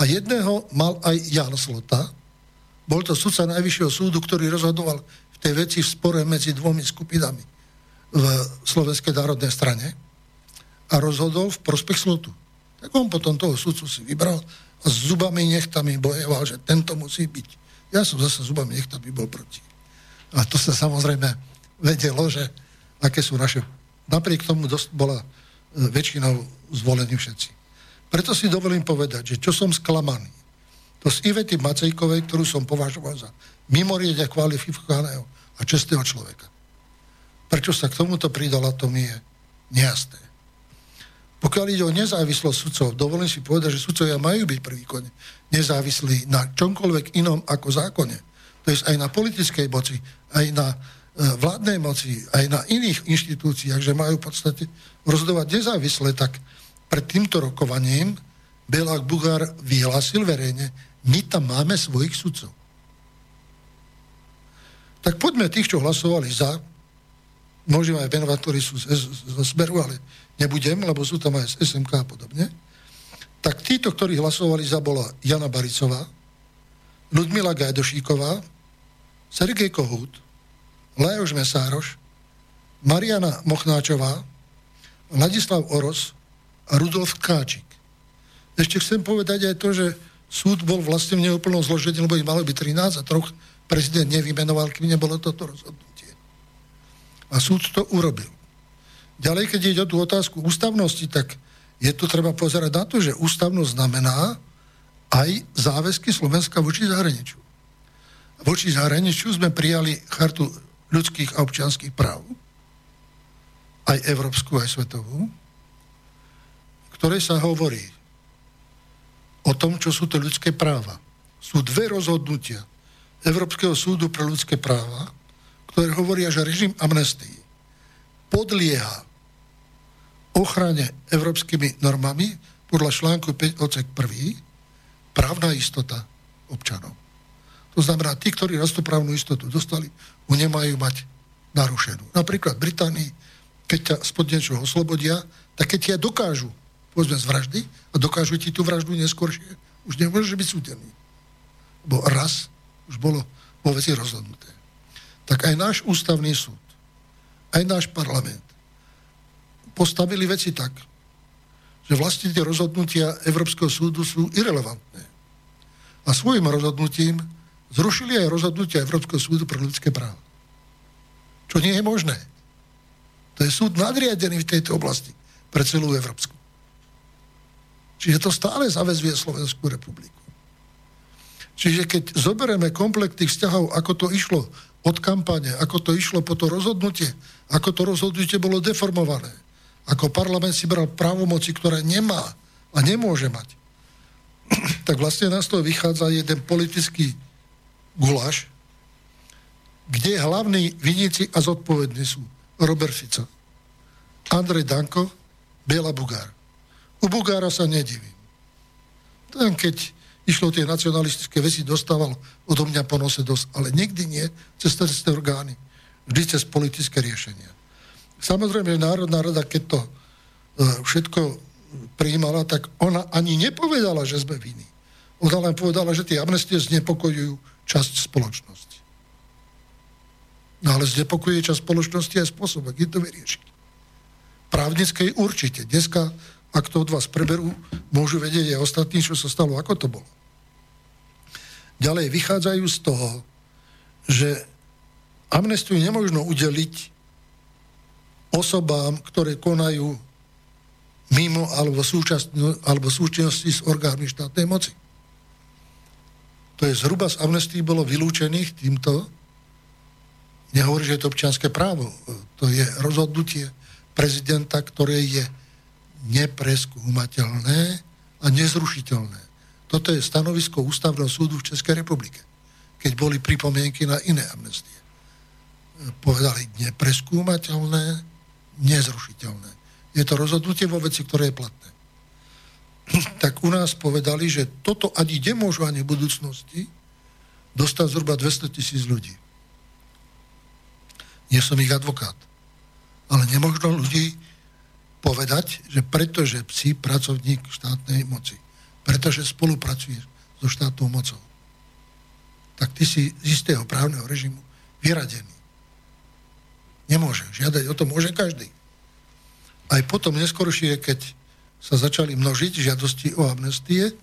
a jedného mal aj Jan Slota. Bol to sudca Najvyššieho súdu, ktorý rozhodoval v tej veci v spore medzi dvomi skupinami v Slovenskej národnej strane a rozhodol v prospech Slotu. Tak on potom toho sudcu si vybral s zubami nechtami bojeval, že tento musí byť. Ja som zase zubami nechtami bol proti. A to sa samozrejme vedelo, že aké sú naše napriek tomu dosť bola e, väčšinou zvolení všetci. Preto si dovolím povedať, že čo som sklamaný, to z Ivety Macejkovej, ktorú som považoval za mimoriadne kvalifikovaného a čestného človeka. Prečo sa k tomuto pridala, to mi je nejasné. Pokiaľ ide o nezávislosť sudcov, dovolím si povedať, že sudcovia majú byť pri výkone nezávislí na čomkoľvek inom ako zákone. To je aj na politickej moci, aj na E, vládnej moci, aj na iných inštitúciách, že majú v podstate rozhodovať nezávisle, tak pred týmto rokovaním Belák Bugár vyhlásil verejne, my tam máme svojich sudcov. Tak poďme tých, čo hlasovali za, môžeme aj venovať, ktorí sú zo Smeru, ale nebudem, lebo sú tam aj z SMK a podobne. Tak títo, ktorí hlasovali za, bola Jana Baricová, Ludmila Gajdošíková, Sergej Kohút, Lajoš Mesároš, Mariana Mochnáčová, Ladislav Oros a Rudolf Káčik. Ešte chcem povedať aj to, že súd bol vlastne v neúplnom zložení, lebo ich malo byť 13 a troch prezident nevymenoval, kým nebolo toto rozhodnutie. A súd to urobil. Ďalej, keď ide o tú otázku ústavnosti, tak je tu treba pozerať na to, že ústavnosť znamená aj záväzky Slovenska voči zahraničiu. Voči zahraničiu sme prijali chartu ľudských a občianských práv, aj európsku, aj svetovú, ktoré sa hovorí o tom, čo sú to ľudské práva. Sú dve rozhodnutia Európskeho súdu pre ľudské práva, ktoré hovoria, že režim amnestii podlieha ochrane európskymi normami podľa článku 5 odsek 1 právna istota občanov. To znamená, tí, ktorí raz tú právnu istotu dostali, ju nemajú mať narušenú. Napríklad v Británii, keď ťa spod niečoho oslobodia, tak keď ťa dokážu, povedzme z vraždy, a dokážu ti tú vraždu neskôršie, už nemôžeš byť súdený. bo raz už bolo vo veci rozhodnuté. Tak aj náš ústavný súd, aj náš parlament postavili veci tak, že vlastne tie rozhodnutia Európskeho súdu sú irrelevantné. A svojim rozhodnutím zrušili aj rozhodnutia Európskeho súdu pre ľudské práva. Čo nie je možné. To je súd nadriadený v tejto oblasti pre celú Európsku. Čiže to stále zavezuje Slovenskú republiku. Čiže keď zoberieme komplet tých vzťahov, ako to išlo od kampane, ako to išlo po to rozhodnutie, ako to rozhodnutie bolo deformované, ako parlament si bral právomoci, ktoré nemá a nemôže mať, tak vlastne nás to vychádza jeden politický guláš, kde hlavní viníci a zodpovední sú Robert Fico, Andrej Danko, Biela Bugár. U Bugára sa nedivím. Ten, keď išlo tie nacionalistické veci, dostával odo mňa po nose dosť, ale nikdy nie cez trestné orgány. Vždy cez politické riešenia. Samozrejme, Národná rada, keď to e, všetko prijímala, tak ona ani nepovedala, že sme viny. Ona len povedala, že tie amnestie znepokojujú časť spoločnosti. No ale znepokojuje časť spoločnosti aj spôsob, ak je to vyriešiť. Právnickej určite. Dneska ak to od vás preberú, môžu vedieť aj ostatní, čo sa stalo, ako to bolo. Ďalej vychádzajú z toho, že amnestiu nemožno udeliť osobám, ktoré konajú mimo alebo, alebo súčinnosti s orgánmi štátnej moci. To je zhruba z amnestii bolo vylúčených týmto. Nehovorí, že je to občianské právo. To je rozhodnutie prezidenta, ktoré je nepreskúmateľné a nezrušiteľné. Toto je stanovisko Ústavného súdu v Českej republike, keď boli pripomienky na iné amnestie. Povedali nepreskúmateľné, nezrušiteľné. Je to rozhodnutie vo veci, ktoré je platné. Tak u nás povedali, že toto ani nemôžu ani v budúcnosti dostať zhruba 200 tisíc ľudí. Nie som ich advokát. Ale nemožno ľudí povedať, že pretože si pracovník štátnej moci, pretože spolupracuješ so štátnou mocou, tak ty si z istého právneho režimu vyradený. Nemôže. Žiadať o to môže každý. Aj potom neskoršie, keď sa začali množiť žiadosti o amnestie,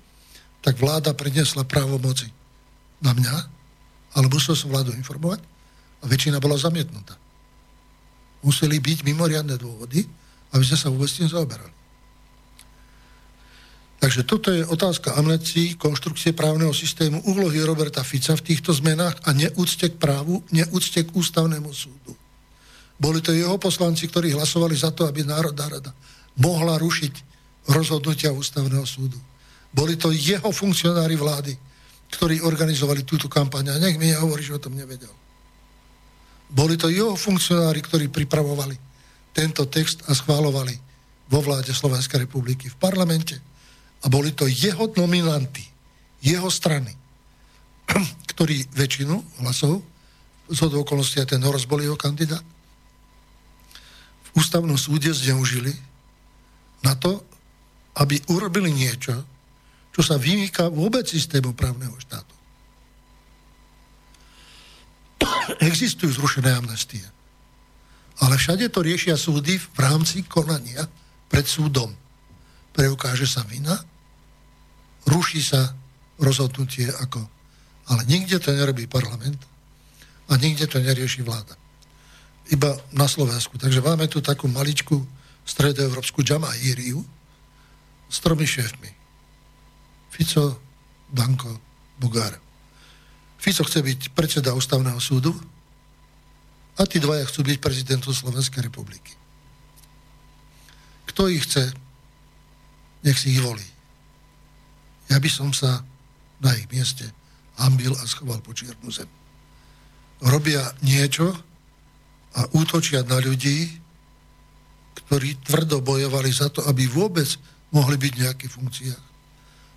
tak vláda prednesla právo moci na mňa, ale musel som vládu informovať a väčšina bola zamietnutá. Museli byť mimoriadne dôvody, aby sme sa vôbec tým zaoberali. Takže toto je otázka amnestii, konštrukcie právneho systému, úlohy Roberta Fica v týchto zmenách a neúcte k právu, neúcte k ústavnému súdu. Boli to jeho poslanci, ktorí hlasovali za to, aby Národná rada mohla rušiť rozhodnutia ústavného súdu. Boli to jeho funkcionári vlády, ktorí organizovali túto kampaň. A nech mi nehovorí, že o tom nevedel. Boli to jeho funkcionári, ktorí pripravovali tento text a schválovali vo vláde Slovenskej republiky v parlamente a boli to jeho nominanty, jeho strany, ktorí väčšinu hlasov, z okolností aj ten Horos bol jeho kandidát, v ústavnom súde zneužili na to, aby urobili niečo, čo sa vymýka vôbec systému právneho štátu. Existujú zrušené amnestie. Ale všade to riešia súdy v rámci konania pred súdom. Preukáže sa vina, ruší sa rozhodnutie ako... Ale nikde to nerobí parlament a nikde to nerieši vláda. Iba na Slovensku. Takže máme tu takú maličku stredoevropskú džamaíriu s tromi šéfmi. Fico, Danko, Bugár. Fico chce byť predseda ústavného súdu, a tí dvaja chcú byť prezidentom Slovenskej republiky. Kto ich chce, nech si ich volí. Ja by som sa na ich mieste hambil a schoval po čiernu zem. Robia niečo a útočia na ľudí, ktorí tvrdo bojovali za to, aby vôbec mohli byť v nejakých funkciách.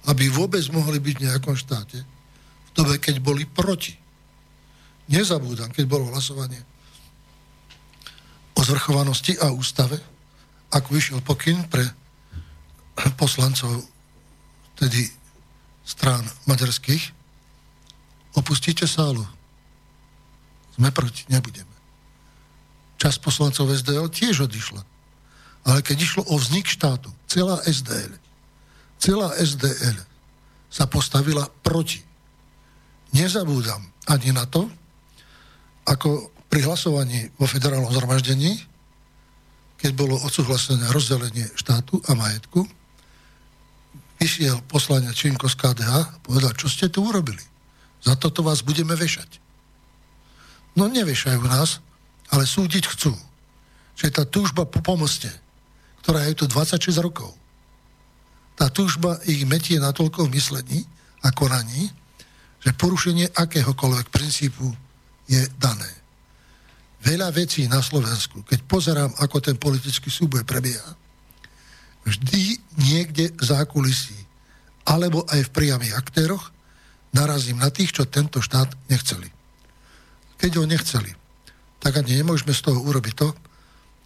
Aby vôbec mohli byť v nejakom štáte. V dobe, keď boli proti. Nezabúdam, keď bolo hlasovanie o zvrchovanosti a ústave, ako vyšiel pokyn pre poslancov tedy strán maďarských, opustíte sálu. Sme proti, nebudeme. Čas poslancov SDL tiež odišla. Ale keď išlo o vznik štátu, celá SDL, celá SDL sa postavila proti. Nezabúdam ani na to, ako pri hlasovaní vo federálnom zhromaždení, keď bolo odsúhlasené rozdelenie štátu a majetku, vyšiel poslanec Činko z KDH a povedal, čo ste tu urobili. Za toto vás budeme vešať. No nevešajú nás, ale súdiť chcú. Že tá túžba po pomoste, ktorá je tu 26 rokov, tá túžba ich metie natoľko v myslení a konaní, že porušenie akéhokoľvek princípu je dané. Veľa vecí na Slovensku, keď pozerám, ako ten politický súboj prebieha, vždy niekde zákulisí alebo aj v priamých aktéroch narazím na tých, čo tento štát nechceli. Keď ho nechceli, tak ani nemôžeme z toho urobiť to,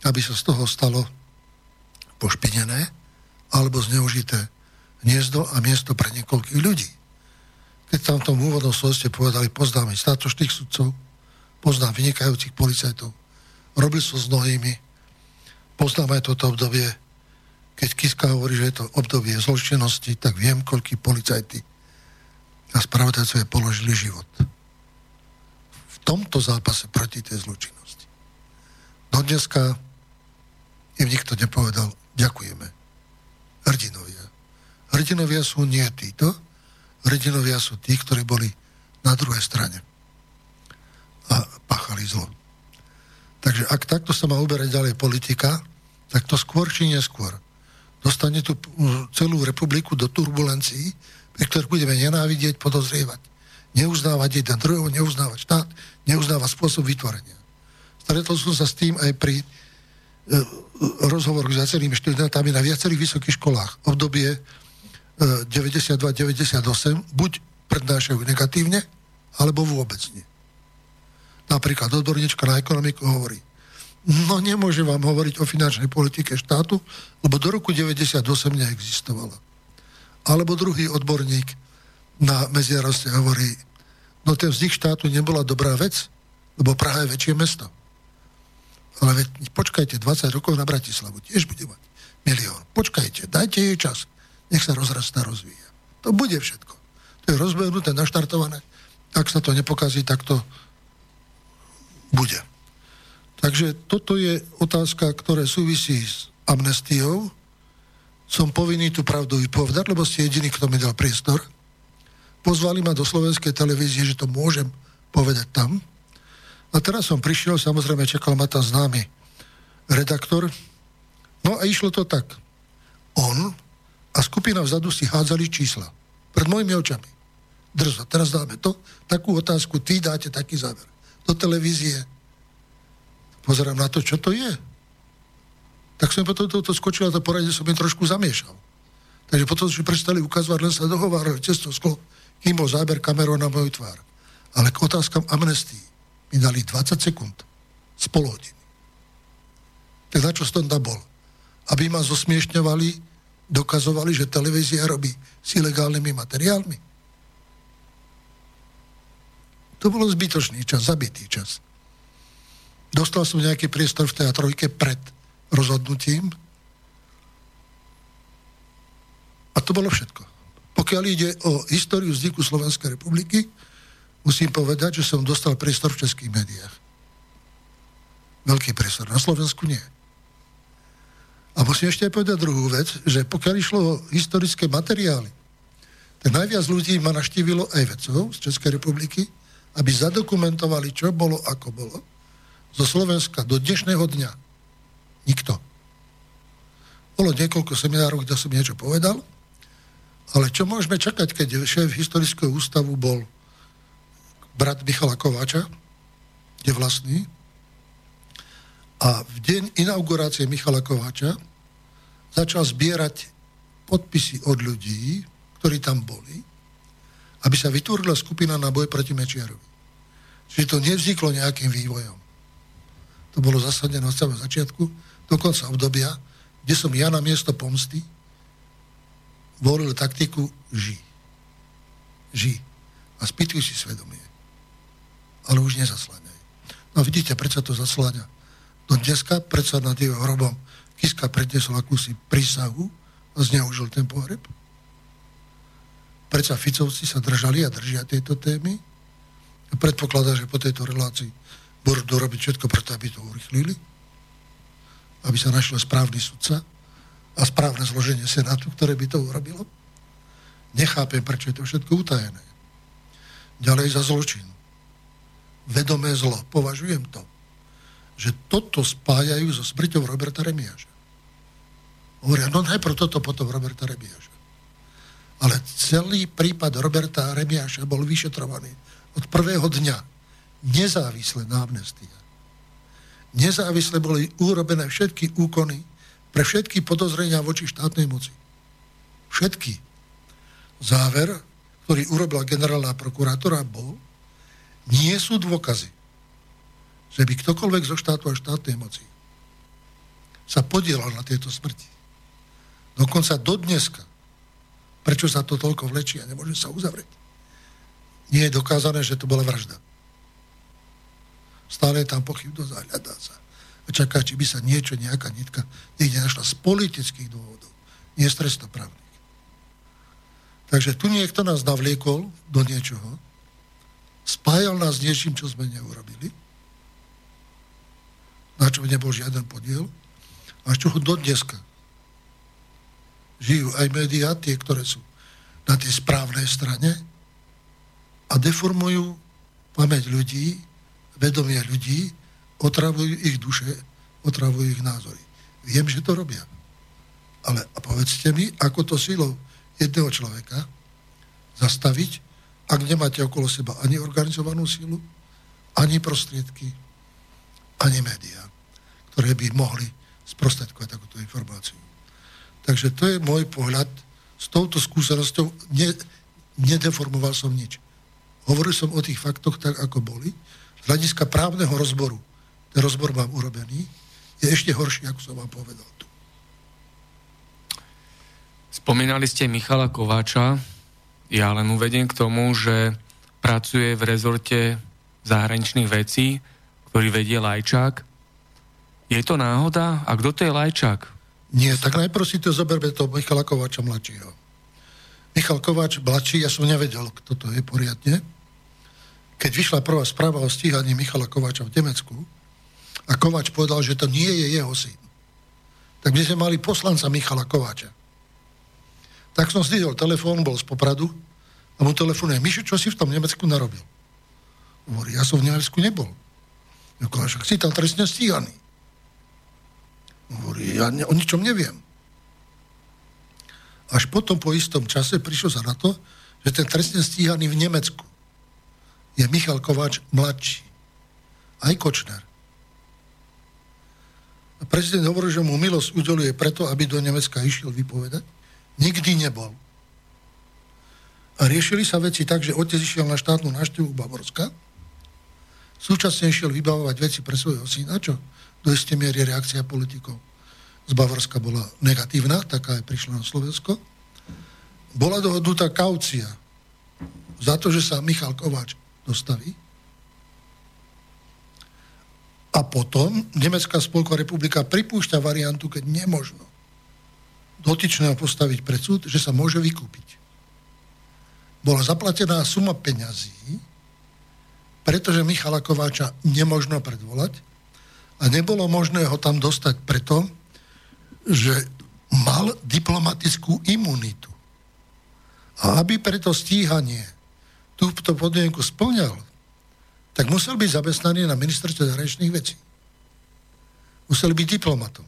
aby sa z toho stalo pošpinené alebo zneužité hniezdo a miesto pre niekoľkých ľudí. Keď tam v tom úvodnom ste povedali, poznáme statočných sudcov, poznám vynikajúcich policajtov, robil som s mnohými, poznám aj toto obdobie, keď Kiska hovorí, že je to obdobie zločinnosti, tak viem, koľký policajty a spravodajcovia položili život. V tomto zápase proti tej zločinnosti. Do dneska im nikto nepovedal, ďakujeme. Hrdinovia. Hrdinovia sú nie títo, hrdinovia sú tí, ktorí boli na druhej strane a pachali zlo. Takže ak takto sa má uberať ďalej politika, tak to skôr či neskôr dostane tú celú republiku do turbulencií, pri ktorých budeme nenávidieť, podozrievať. Neuznávať jeden druhého, neuznávať štát, neuznávať spôsob vytvorenia. Stretol som sa s tým aj pri e, rozhovoru s viacerými študentami na viacerých vysokých školách. Obdobie e, 92-98 buď prednášajú negatívne, alebo vôbec nie. Napríklad odborníčka na ekonomiku hovorí, No nemôže vám hovoriť o finančnej politike štátu, lebo do roku 98 neexistovala. Alebo druhý odborník na medzinárodne hovorí, no ten vznik štátu nebola dobrá vec, lebo Praha je väčšie mesto. Ale veď, počkajte, 20 rokov na Bratislavu tiež bude mať milión. Počkajte, dajte jej čas. Nech sa rozrastá, rozvíja. To bude všetko. To je rozbehnuté, naštartované. Ak sa to nepokazí, tak to bude. Takže toto je otázka, ktorá súvisí s amnestiou. Som povinný tú pravdu vypovedať, lebo ste jediný, kto mi dal priestor. Pozvali ma do slovenskej televízie, že to môžem povedať tam. A teraz som prišiel, samozrejme čakal ma tam známy redaktor. No a išlo to tak. On a skupina vzadu si hádzali čísla. Pred mojimi očami. Drzo, teraz dáme to, takú otázku, ty dáte taký záver. Do televízie pozerám na to, čo to je. Tak som potom toto skočil a to poradie som im trošku zamiešal. Takže potom si prestali ukazovať, len sa dohovárali cez to sklo, kým bol záber kamerou na moju tvár. Ale k otázkam amnestii mi dali 20 sekúnd z pol. Tak na čo som tam bol? Aby ma zosmiešňovali, dokazovali, že televízia robí s ilegálnymi materiálmi. To bolo zbytočný čas, zabitý čas. Dostal som nejaký priestor v tej trojke pred rozhodnutím. A to bolo všetko. Pokiaľ ide o históriu vzniku Slovenskej republiky, musím povedať, že som dostal priestor v českých médiách. Veľký priestor. Na Slovensku nie. A musím ešte aj povedať druhú vec, že pokiaľ išlo o historické materiály, tak najviac ľudí ma naštívilo aj vedcov z Českej republiky, aby zadokumentovali, čo bolo, ako bolo zo Slovenska do dnešného dňa nikto. Bolo niekoľko seminárov, kde som niečo povedal, ale čo môžeme čakať, keď šéf historického ústavu bol brat Michala Kováča, je vlastný, a v deň inaugurácie Michala Kováča začal zbierať podpisy od ľudí, ktorí tam boli, aby sa vytvorila skupina na boj proti Mečiarovi. Čiže to nevzniklo nejakým vývojom to bolo zasadené od samého začiatku, do konca obdobia, kde som ja na miesto pomsty volil taktiku ži. Ži. a spýtujú si svedomie. Ale už nezasláňajú. No vidíte, prečo to zasláňa. Do dneska predsa nad jeho hrobom Kiska prednesol akúsi prísahu a zneužil ten pohreb. Prečo Ficovci sa držali a držia tejto témy. Predpokladá, že po tejto relácii budú robiť všetko preto, aby to urychlili. Aby sa našiel správny sudca a správne zloženie Senátu, ktoré by to urobilo. Nechápem, prečo je to všetko utajené. Ďalej za zločin. Vedomé zlo. Považujem to, že toto spájajú so smrťou Roberta Remiaža. Hovoria, no najprv toto, potom Roberta Remiaža. Ale celý prípad Roberta Remiaša bol vyšetrovaný od prvého dňa nezávisle na amnestia. Nezávisle boli urobené všetky úkony pre všetky podozrenia voči štátnej moci. Všetky. Záver, ktorý urobila generálna prokurátora, bol, nie sú dôkazy že by ktokoľvek zo štátu a štátnej moci sa podielal na tejto smrti. Dokonca do dneska. Prečo sa to toľko vlečí a nemôže sa uzavrieť? Nie je dokázané, že to bola vražda. Stále je tam pochybnosť a hľadá sa. A čaká, či by sa niečo, nejaká nitka niekde našla z politických dôvodov, nie z trestoprávnych. Takže tu niekto nás navliekol do niečoho, spájal nás s niečím, čo sme neurobili na čom nebol žiaden podiel, a čo do dneska žijú aj médiá, tie, ktoré sú na tej správnej strane a deformujú pamäť ľudí, vedomie ľudí, otravujú ich duše, otravujú ich názory. Viem, že to robia. Ale a povedzte mi, ako to silou jedného človeka zastaviť, ak nemáte okolo seba ani organizovanú silu, ani prostriedky, ani médiá, ktoré by mohli sprostredkovať takúto informáciu. Takže to je môj pohľad. S touto skúsenosťou ne, nedeformoval som nič. Hovoril som o tých faktoch tak, ako boli. Z hľadiska právneho rozboru, ten rozbor mám urobený, je ešte horší, ako som vám povedal tu. Spomínali ste Michala Kováča. Ja len uvediem k tomu, že pracuje v rezorte zahraničných vecí ktorý vedie Lajčák. Je to náhoda? A kto to je Lajčák? Nie, tak najprv si to zoberme to Michala Kováča mladšieho. Michal Kováč mladší, ja som nevedel, kto to je poriadne. Keď vyšla prvá správa o stíhaní Michala Kováča v Nemecku a Kováč povedal, že to nie je jeho syn, tak my sme mali poslanca Michala Kováča. Tak som zdvihol telefón, bol z Popradu a mu telefonuje, Mišo, čo si v tom Nemecku narobil? Hovorí, ja som v Nemecku nebol. Však si tam trestne stíhaný. Hovorí, ja ne, o ničom neviem. Až potom po istom čase prišlo sa na to, že ten trestne stíhaný v Nemecku je Michal Kováč mladší. Aj Kočner. A prezident hovorí, že mu milosť udeluje preto, aby do Nemecka išiel vypovedať. Nikdy nebol. A riešili sa veci tak, že otec išiel na štátnu návštevu Bavorska, Súčasne išiel vybavovať veci pre svojho syna, čo do isté miery reakcia politikov z Bavorska bola negatívna, taká aj prišla na Slovensko. Bola dohodnutá kaucia za to, že sa Michal Kováč dostaví. A potom Nemecká spolková republika pripúšťa variantu, keď nemožno dotyčného postaviť pred súd, že sa môže vykúpiť. Bola zaplatená suma peňazí, pretože Michala Kováča nemožno predvolať a nebolo možné ho tam dostať preto, že mal diplomatickú imunitu. A aby preto stíhanie túto podmienku splňal, tak musel byť zamestnaný na ministerstve zahraničných vecí. Musel byť diplomatom.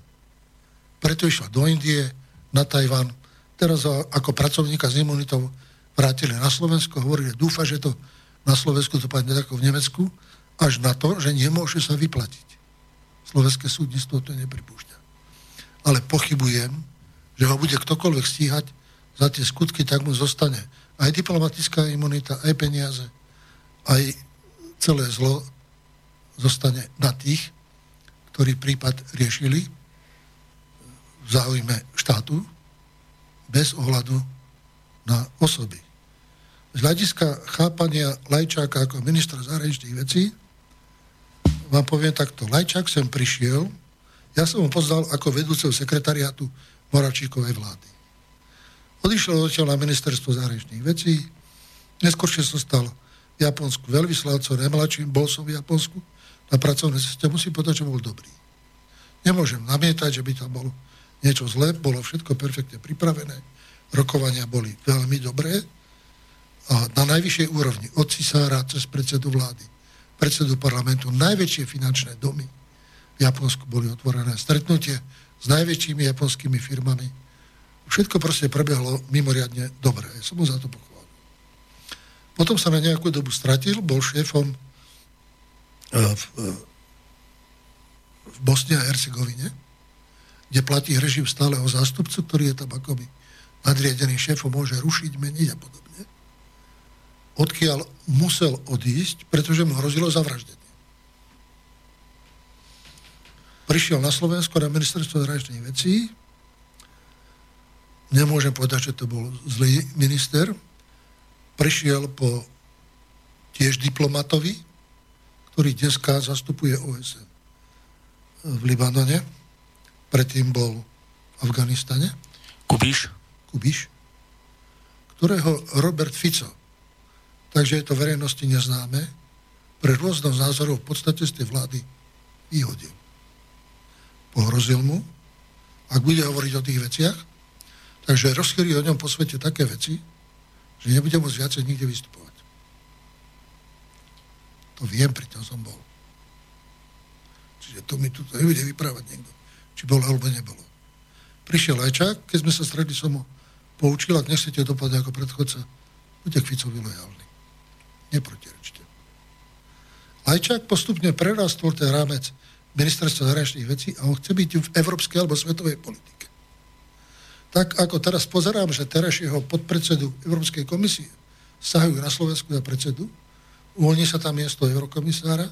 Preto išla do Indie, na Tajvan. Teraz ako pracovníka s imunitou vrátili na Slovensko, hovorili, dúfa, že to na Slovensku to padne ako v Nemecku, až na to, že nemôže sa vyplatiť. Slovenské súdnictvo to nepripúšťa. Ale pochybujem, že ho bude ktokoľvek stíhať za tie skutky, tak mu zostane aj diplomatická imunita, aj peniaze, aj celé zlo zostane na tých, ktorí prípad riešili v záujme štátu bez ohľadu na osoby. z hľadiska chápania Lajčáka ako ministra zahraničných vecí, vám poviem takto. Lajčák sem prišiel, ja som ho poznal ako vedúceho sekretariátu Moravčíkovej vlády. Odišiel odtiaľ na ministerstvo zahraničných vecí, neskôršie som stal v Japonsku veľvyslanco, nemlačím, bol som v Japonsku na pracovnej ceste, musím povedať, že bol dobrý. Nemôžem namietať, že by tam bolo niečo zlé, bolo všetko perfektne pripravené, rokovania boli veľmi dobré a na najvyššej úrovni, od cisára cez predsedu vlády, predsedu parlamentu, najväčšie finančné domy v Japonsku boli otvorené. Stretnutie s najväčšími japonskými firmami. Všetko proste prebehlo mimoriadne dobre. Ja som mu za to pochválil. Potom sa na nejakú dobu stratil, bol šéfom e, v, e, v Bosne a Hercegovine, kde platí režim stáleho zástupcu, ktorý je tam akoby nadriadený šéfom, môže rušiť, meniť a podobne. Odkiaľ musel odísť, pretože mu hrozilo zavraždenie. Prišiel na Slovensko na ministerstvo zahraničných vecí. Nemôžem povedať, že to bol zlý minister. Prišiel po tiež diplomatovi, ktorý dneska zastupuje OSN v Libanone. Predtým bol v Afganistane. Kubiš. Kubiš. Ktorého Robert Fico, takže je to verejnosti neznáme, pre rôznosť názorov v podstate z tej vlády vyhodil pohrozil mu, ak bude hovoriť o tých veciach, takže rozchýli o ňom po svete také veci, že nebude môcť viacej nikde vystupovať. To viem, pri tom som bol. Čiže to mi tu nebude vyprávať niekto, či bol alebo nebolo. Prišiel Lajčák, keď sme sa stretli, som ho poučil, ak nechcete dopadať ako predchodca, buďte Ficovi lojálni. Neprotirečte. Lajčák postupne prerastol ten rámec ministerstva zahraničných vecí a on chce byť v európskej alebo svetovej politike. Tak ako teraz pozerám, že terajšieho podpredsedu Európskej komisie sahajú na Slovensku na predsedu, uvoľní sa tam miesto eurokomisára,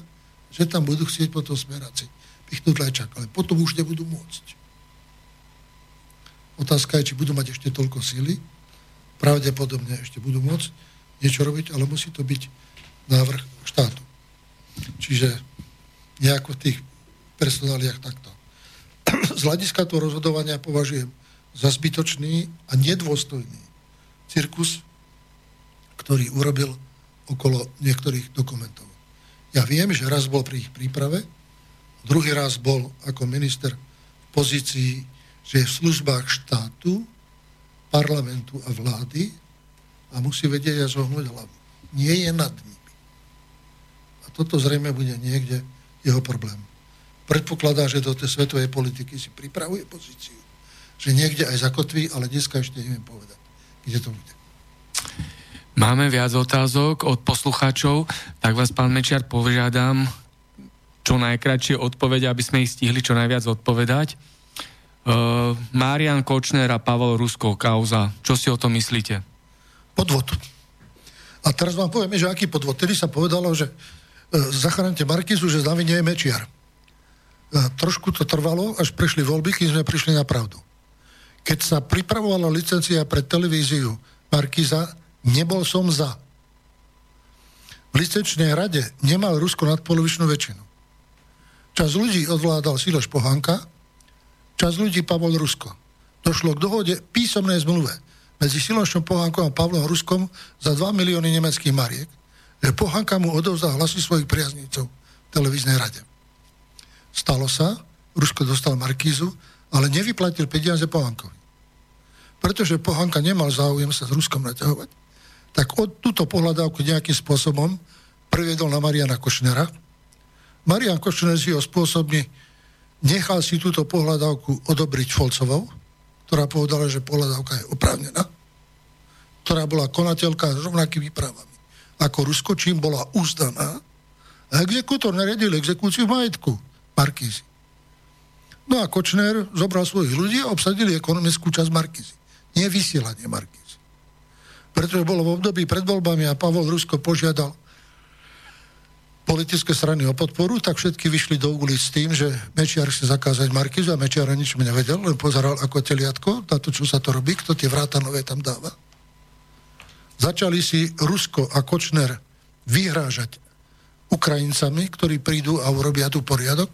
že tam budú chcieť potom smeráci pichnúť lajčák, ale potom už nebudú môcť. Otázka je, či budú mať ešte toľko síly, pravdepodobne ešte budú môcť niečo robiť, ale musí to byť návrh štátu. Čiže nejako v tých personáliach takto. Z hľadiska toho rozhodovania považujem za zbytočný a nedôstojný cirkus, ktorý urobil okolo niektorých dokumentov. Ja viem, že raz bol pri ich príprave, druhý raz bol ako minister v pozícii, že je v službách štátu, parlamentu a vlády a musí vedieť aj zohnúť hlavu. Nie je nad nimi. A toto zrejme bude niekde jeho problém predpokladá, že do tej svetovej politiky si pripravuje pozíciu. Že niekde aj zakotví, ale dneska ešte neviem povedať, kde to bude. Máme viac otázok od poslucháčov, tak vás, pán Mečiar, požiadam čo najkračšie odpovede, aby sme ich stihli čo najviac odpovedať. Uh, Marian Kočner a Pavel Rusko, kauza. Čo si o tom myslíte? Podvod. A teraz vám povieme, že aký podvod. Tedy sa povedalo, že uh, zachránite Markizu, že znamená je Mečiar. E, trošku to trvalo, až prišli voľby, kým sme prišli na pravdu. Keď sa pripravovala licencia pre televíziu Markiza, nebol som za. V licenčnej rade nemal Rusko nadpolovičnú väčšinu. Čas ľudí odvládal Siloš Pohanka, čas ľudí Pavol Rusko. Došlo k dohode písomnej zmluve medzi Silošom Pohankom a Pavlom Ruskom za 2 milióny nemeckých mariek, že Pohanka mu odovzdal hlasy svojich priaznícov v televíznej rade. Stalo sa, Rusko dostal Markízu, ale nevyplatil peniaze Pohankovi. Pretože Pohanka nemal záujem sa s Ruskom naťahovať, tak od túto pohľadávku nejakým spôsobom previedol na Mariana Košnera. Marian Košner si ho spôsobne nechal si túto pohľadávku odobriť Folcovou, ktorá povedala, že pohľadávka je oprávnená, ktorá bola konateľka s rovnakými právami ako Rusko, čím bola uzdaná. A exekútor naredil exekúciu majetku. Markízy. No a Kočner zobral svojich ľudí a obsadili ekonomickú časť Markízy. Nie vysielanie Markízy. Pretože bolo v období pred voľbami a Pavol Rusko požiadal politické strany o podporu, tak všetky vyšli do ulic s tým, že Mečiar chce zakázať Markizu a Mečiar nič nevedel, len pozeral ako teliatko na to, čo sa to robí, kto tie vrátanové tam dáva. Začali si Rusko a Kočner vyhrážať Ukrajincami, ktorí prídu a urobia tu poriadok.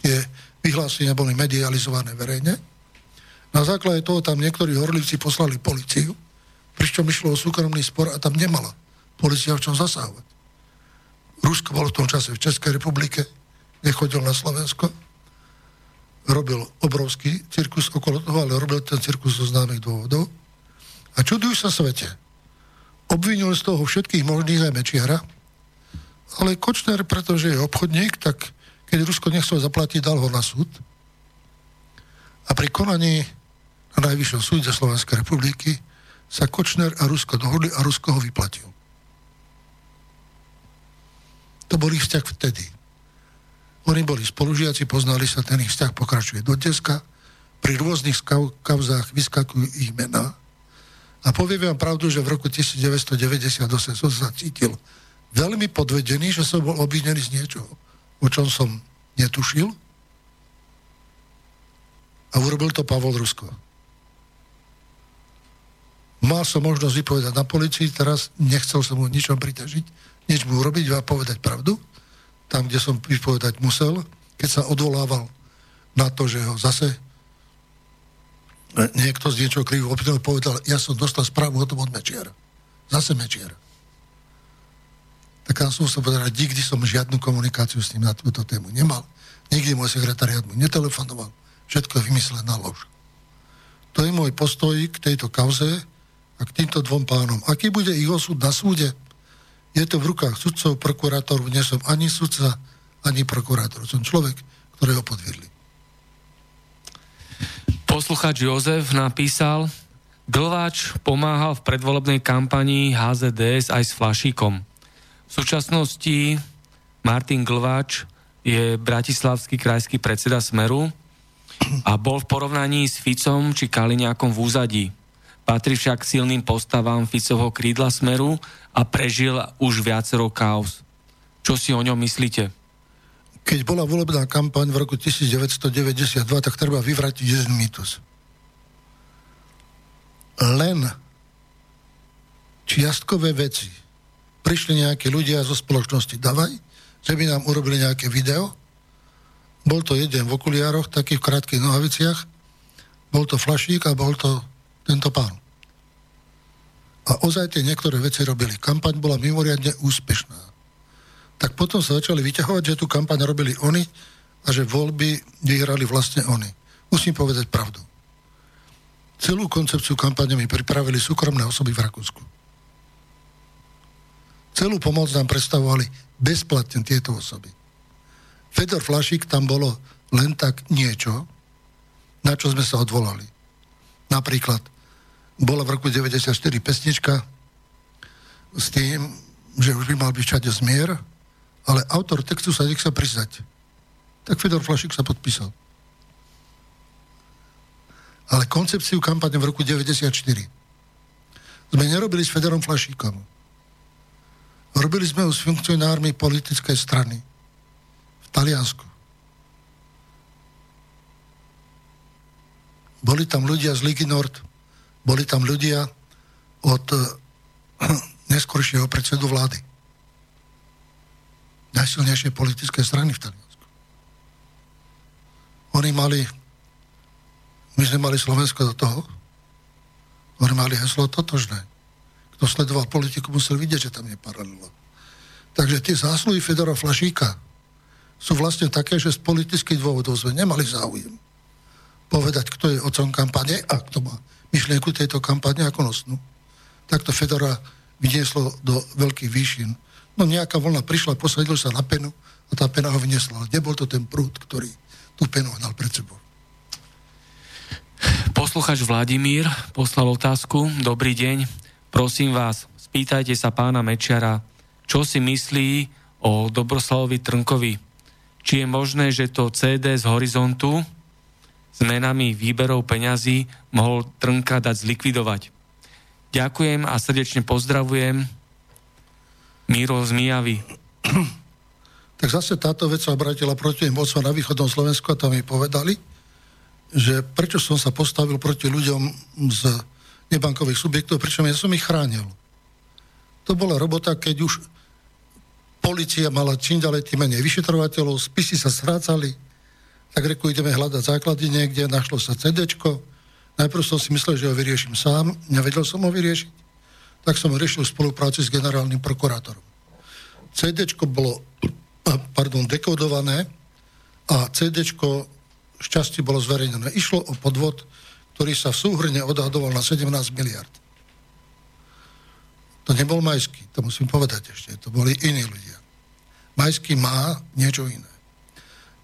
Tie vyhlásenia boli medializované verejne. Na základe toho tam niektorí horlivci poslali policiu, pričom išlo o súkromný spor a tam nemala policia v čom zasahovať. Rusko bolo v tom čase v Českej republike, nechodil na Slovensko, robil obrovský cirkus okolo toho, ale robil ten cirkus zo známych dôvodov. A čudujú sa svete. Obvinil z toho všetkých možných aj Mečiara, ale Kočner, pretože je obchodník, tak keď Rusko nechcel zaplatiť, dal ho na súd. A pri konaní na Najvyššom súde Slovenskej republiky sa Kočner a Rusko dohodli a Rusko ho vyplatil. To bol ich vzťah vtedy. Oni boli spolužiaci, poznali sa, ten ich vzťah pokračuje do dneska. Pri rôznych kauzách vyskakujú ich mená. A poviem vám pravdu, že v roku 1998 som sa cítil veľmi podvedený, že som bol obvinený z niečoho, o čom som netušil. A urobil to Pavol Rusko. Mal som možnosť vypovedať na policii, teraz nechcel som mu ničom pritažiť, nič mu urobiť a povedať pravdu, tam, kde som vypovedať musel, keď sa odvolával na to, že ho zase niekto z niečoho krivo opýtal, povedal, ja som dostal správu o tom od Mečiara. Zase Mečiara. Tak ja som sa povedal, nikdy som žiadnu komunikáciu s ním na túto tému nemal. Nikdy môj sekretariat mu netelefonoval. Všetko je vymyslená lož. To je môj postoj k tejto kauze a k týmto dvom pánom. Aký bude ich osud na súde? Je to v rukách sudcov, prokurátorov, nie som ani sudca, ani prokurátor. Som človek, ktorého podviedli. Posluchač Jozef napísal, Glváč pomáhal v predvolebnej kampanii HZDS aj s Flašíkom. V súčasnosti Martin Glváč je bratislavský krajský predseda Smeru a bol v porovnaní s Ficom či Kaliňákom v úzadí. Patrí však silným postavám Ficovho krídla smeru a prežil už viacero kaos. Čo si o ňom myslíte? Keď bola volebná kampaň v roku 1992, tak treba vyvratiť jeden mýtus. Len čiastkové veci prišli nejakí ľudia zo spoločnosti Davaj, že by nám urobili nejaké video. Bol to jeden v okuliároch, takých krátkých nohaviciach. Bol to flašík a bol to tento pán. A ozaj tie niektoré veci robili. Kampaň bola mimoriadne úspešná. Tak potom sa začali vyťahovať, že tú kampaň robili oni a že voľby vyhrali vlastne oni. Musím povedať pravdu. Celú koncepciu kampane mi pripravili súkromné osoby v Rakúsku. Celú pomoc nám predstavovali bezplatne tieto osoby. Fedor Flašik tam bolo len tak niečo, na čo sme sa odvolali. Napríklad bola v roku 94 pesnička s tým, že už by mal byť všade zmier, ale autor textu sa nechce priznať. Tak Fedor Flašik sa podpísal. Ale koncepciu kampane v roku 94 sme nerobili s Fedorom Flašíkom. Robili sme ho s funkcionármi politickej strany v Taliansku. Boli tam ľudia z Ligy Nord, boli tam ľudia od eh, neskoršieho predsedu vlády. Najsilnejšie politické strany v Taliansku. Oni mali, my sme mali Slovensko do toho, oni mali heslo totožné. Kto sledoval politiku, musel vidieť, že tam je paralela. Takže tie zásluhy Fedora Flašíka sú vlastne také, že z politických dôvodov sme nemali záujem povedať, kto je otcom kampane a kto má myšlienku tejto kampane ako nosnú. Takto Fedora vynieslo do veľkých výšin. No nejaká vlna prišla, posadil sa na penu a tá pena ho vyniesla. Nebol to ten prúd, ktorý tú penu hnal pred sebou. Posluchač Vladimír poslal otázku. Dobrý deň. Prosím vás, spýtajte sa pána Mečiara, čo si myslí o Dobroslavovi Trnkovi. Či je možné, že to CD z Horizontu zmenami výberov peňazí mohol Trnka dať zlikvidovať. Ďakujem a srdečne pozdravujem. Míro z Mijavy. Tak zase táto vec sa obratila proti mocom na východnom Slovensku a tam mi povedali, že prečo som sa postavil proti ľuďom z nebankových subjektov, pričom ja som ich chránil. To bola robota, keď už policia mala čím ďalej tým menej vyšetrovateľov, spisy sa strácali, tak reku, ideme hľadať základy niekde, našlo sa CD. Najprv som si myslel, že ho vyrieším sám, nevedel som ho vyriešiť, tak som riešil v spolupráci s generálnym prokurátorom. CD bolo pardon, dekodované a CD šťastie bolo zverejnené. Išlo o podvod, ktorý sa v súhrne odhadoval na 17 miliard. To nebol Majský, to musím povedať ešte, to boli iní ľudia. Majský má niečo iné.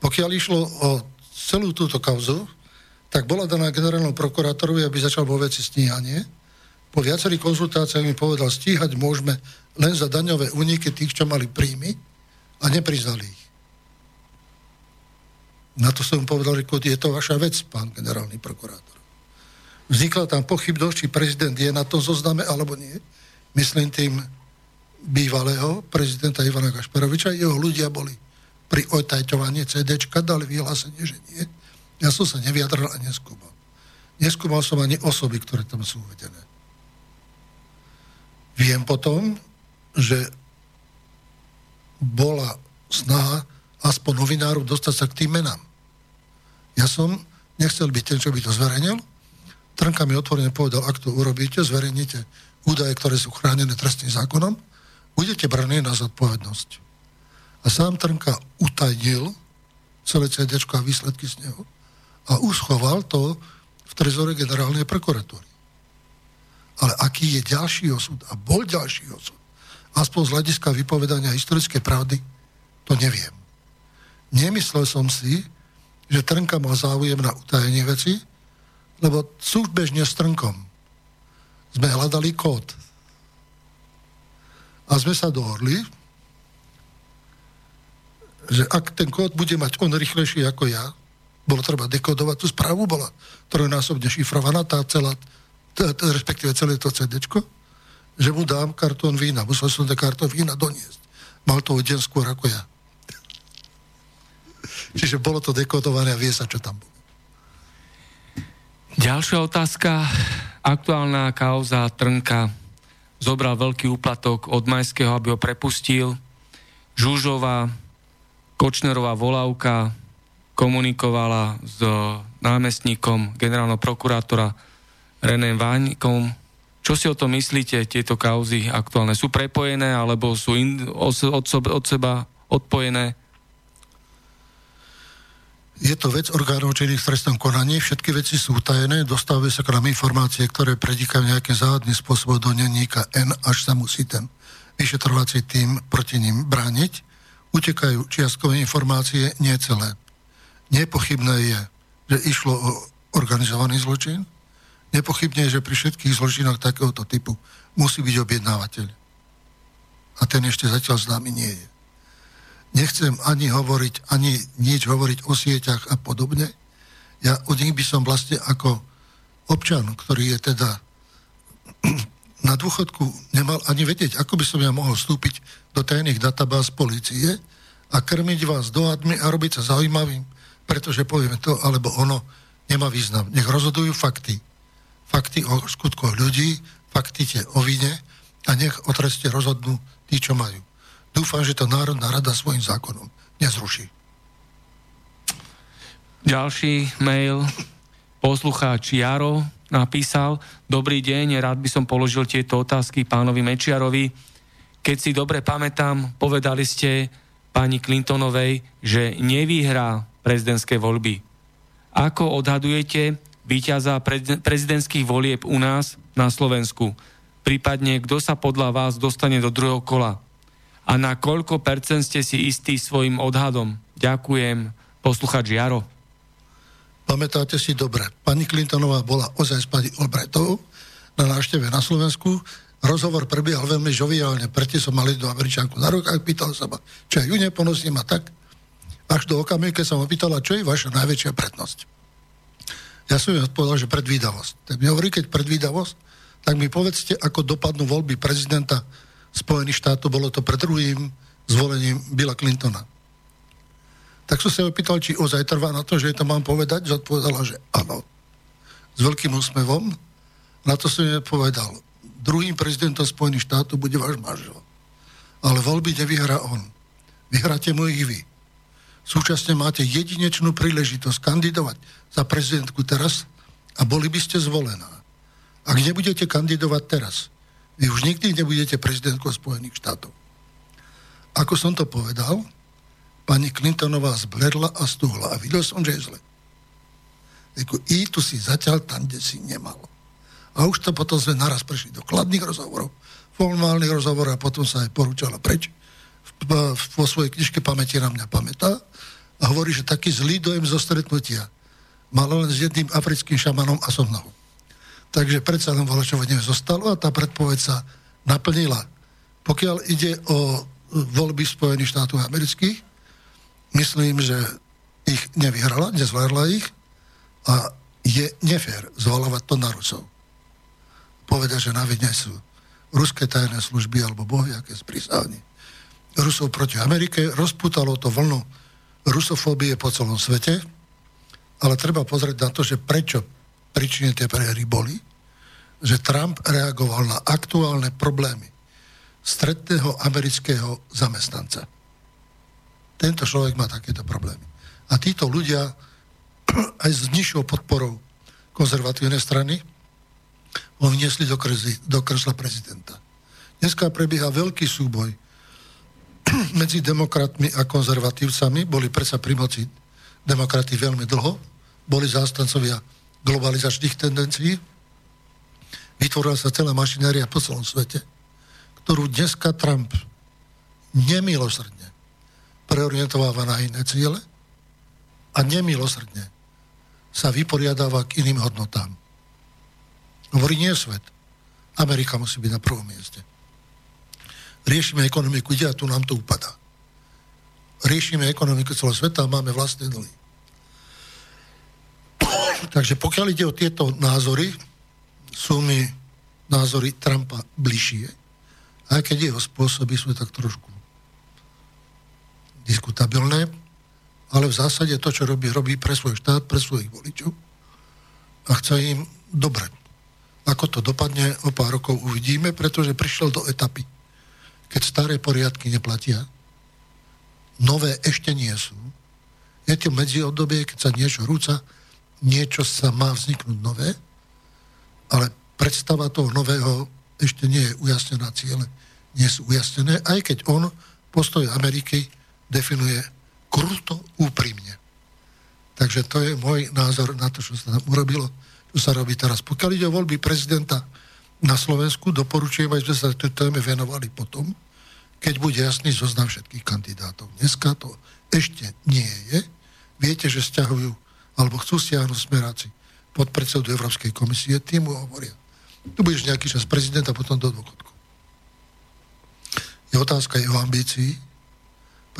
Pokiaľ išlo o celú túto kauzu, tak bola daná generálnou prokurátorovi, aby začal vo veci stíhanie. Po viacerých konzultáciách mi povedal, stíhať môžeme len za daňové úniky tých, čo mali príjmy a nepriznali ich. Na to som povedal, že je to vaša vec, pán generálny prokurátor. Vznikla tam pochybnosť, či prezident je na tom zozname alebo nie myslím tým bývalého prezidenta Ivana Kašperoviča, jeho ľudia boli pri otajťovaní CDčka, dali vyhlásenie, že nie. Ja som sa neviadral a neskúmal. Neskúmal som ani osoby, ktoré tam sú uvedené. Viem potom, že bola snaha aspoň novinárov dostať sa k tým menám. Ja som nechcel byť ten, čo by to zverejnil. Trnka mi otvorene povedal, ak to urobíte, zverejnite údaje, ktoré sú chránené trestným zákonom, budete braní na zodpovednosť. A sám Trnka utajnil celé CD a výsledky z neho a uschoval to v trezore generálnej prokuratúry. Ale aký je ďalší osud a bol ďalší osud, aspoň z hľadiska vypovedania historickej pravdy, to neviem. Nemyslel som si, že Trnka mal záujem na utajenie veci, lebo súbežne s Trnkom sme hľadali kód. A sme sa dohodli, že ak ten kód bude mať on rýchlejší ako ja, bolo treba dekodovať tú správu, bola trojnásobne šifrovaná tá celá, respektíve celé to CD, že mu dám kartón vína. Musel som ten kartón vína doniesť. Mal to o deň skôr ako ja. Čiže bolo to dekodované a vie sa, čo tam bolo. Ďalšia otázka. Aktuálna kauza Trnka zobral veľký úplatok od Majského, aby ho prepustil. Žužová, Kočnerová volávka komunikovala s námestníkom generálneho prokurátora René Váňkom. Čo si o tom myslíte, tieto kauzy aktuálne? Sú prepojené alebo sú in, od, od seba odpojené? Je to vec orgánov činných v trestnom konaní, všetky veci sú utajené, dostávajú sa k nám informácie, ktoré predikajú nejakým záhadným spôsobom do denníka N, až sa musí ten vyšetrovací tým proti ním brániť. Utekajú čiastkové informácie, nie celé. Nepochybné je, že išlo o organizovaný zločin. Nepochybne je, že pri všetkých zločinoch takéhoto typu musí byť objednávateľ. A ten ešte zatiaľ známy nie je nechcem ani hovoriť, ani nič hovoriť o sieťach a podobne. Ja od nich by som vlastne ako občan, ktorý je teda na dôchodku nemal ani vedieť, ako by som ja mohol vstúpiť do tajných databáz policie a krmiť vás dohadmi a robiť sa zaujímavým, pretože povieme to alebo ono nemá význam. Nech rozhodujú fakty. Fakty o skutkoch ľudí, fakty tie o vine a nech o treste rozhodnú tí, čo majú. Dúfam, že to Národná rada svojim zákonom nezruší. Ďalší mail. Poslucháč Jaro napísal, dobrý deň, rád by som položil tieto otázky pánovi Mečiarovi. Keď si dobre pamätám, povedali ste pani Clintonovej, že nevyhrá prezidentské voľby. Ako odhadujete víťaza prezidentských volieb u nás na Slovensku? Prípadne, kto sa podľa vás dostane do druhého kola? a na koľko percent ste si istí svojim odhadom? Ďakujem, posluchač Jaro. Pamätáte si dobre, pani Clintonová bola ozaj s pani Albrechtovou na návšteve na Slovensku. Rozhovor prebiehal veľmi žoviálne, preto som mali do Američanku na rukách, pýtal sa ma, čo ju neponosím a tak. Až do okamihu, keď som ho pýtala, čo je vaša najväčšia prednosť. Ja som jej odpovedal, že predvídavosť. Tak mi hovorí, keď predvídavosť, tak mi povedzte, ako dopadnú voľby prezidenta Spojených štátov, bolo to pred druhým zvolením Billa Clintona. Tak som sa opýtal, či ozaj trvá na to, že to mám povedať, že odpovedala, že áno. S veľkým úsmevom. Na to som jej povedal, druhým prezidentom Spojených štátov bude váš manžel. Ale voľby nevyhrá on. Vyhráte mu ich vy. Súčasne máte jedinečnú príležitosť kandidovať za prezidentku teraz a boli by ste zvolená. Ak nebudete kandidovať teraz, vy už nikdy nebudete prezidentkou Spojených štátov. Ako som to povedal, pani Clintonová zbledla a stuhla a videl som, že je zle. Jako, I tu si zatiaľ tam, kde si nemal. A už to potom sme naraz prešli do kladných rozhovorov, formálnych rozhovorov a potom sa aj porúčala preč. Vo svojej knižke pamäti na mňa pamätá a hovorí, že taký zlý dojem zo stretnutia mal len s jedným africkým šamanom a som znovu. Takže predsa len Voločovo zostalo a tá predpoveď sa naplnila. Pokiaľ ide o voľby Spojených štátov amerických, myslím, že ich nevyhrala, nezvládla ich a je nefér zvalovať to na Rusov poveda, že na vine sú ruské tajné služby alebo bohy, aké sprísávni. Rusov proti Amerike, rozputalo to vlnu rusofóbie po celom svete, ale treba pozrieť na to, že prečo príčine tie prehry boli, že Trump reagoval na aktuálne problémy stredného amerického zamestnanca. Tento človek má takéto problémy. A títo ľudia aj s nižšou podporou konzervatívnej strany ho vniesli do, kresli, do kresla prezidenta. Dneska prebieha veľký súboj medzi demokratmi a konzervatívcami. Boli predsa pri moci demokraty veľmi dlho. Boli zástancovia globalizačných tendencií. Vytvorila sa celá mašinéria po celom svete, ktorú dneska Trump nemilosrdne preorientováva na iné ciele a nemilosrdne sa vyporiadáva k iným hodnotám. Hovorí nie svet. Amerika musí byť na prvom mieste. Riešime ekonomiku, ide a tu nám to upadá. Riešime ekonomiku celého sveta a máme vlastné dlhy. Takže pokiaľ ide o tieto názory, sú mi názory Trumpa bližšie. Aj keď jeho spôsoby sú tak trošku diskutabilné, ale v zásade to, čo robí, robí pre svoj štát, pre svojich voličov a chce im dobrať. Ako to dopadne, o pár rokov uvidíme, pretože prišiel do etapy, keď staré poriadky neplatia, nové ešte nie sú. Je to medziobdobie, keď sa niečo rúca, niečo sa má vzniknúť nové, ale predstava toho nového ešte nie je ujasnená ciele, nie sú ujasnené, aj keď on postoj Ameriky definuje kruto úprimne. Takže to je môj názor na to, čo sa tam urobilo čo sa robí teraz. Pokiaľ ide o voľby prezidenta na Slovensku, doporučujem, aby sme sa tej téme venovali potom, keď bude jasný zoznam všetkých kandidátov. Dneska to ešte nie je. Viete, že stiahujú, alebo chcú stiahnuť smeráci pod predsedu Európskej komisie, tým mu hovoria. Tu budeš nejaký čas prezident a potom do dôchodku. Je otázka jeho ambícií,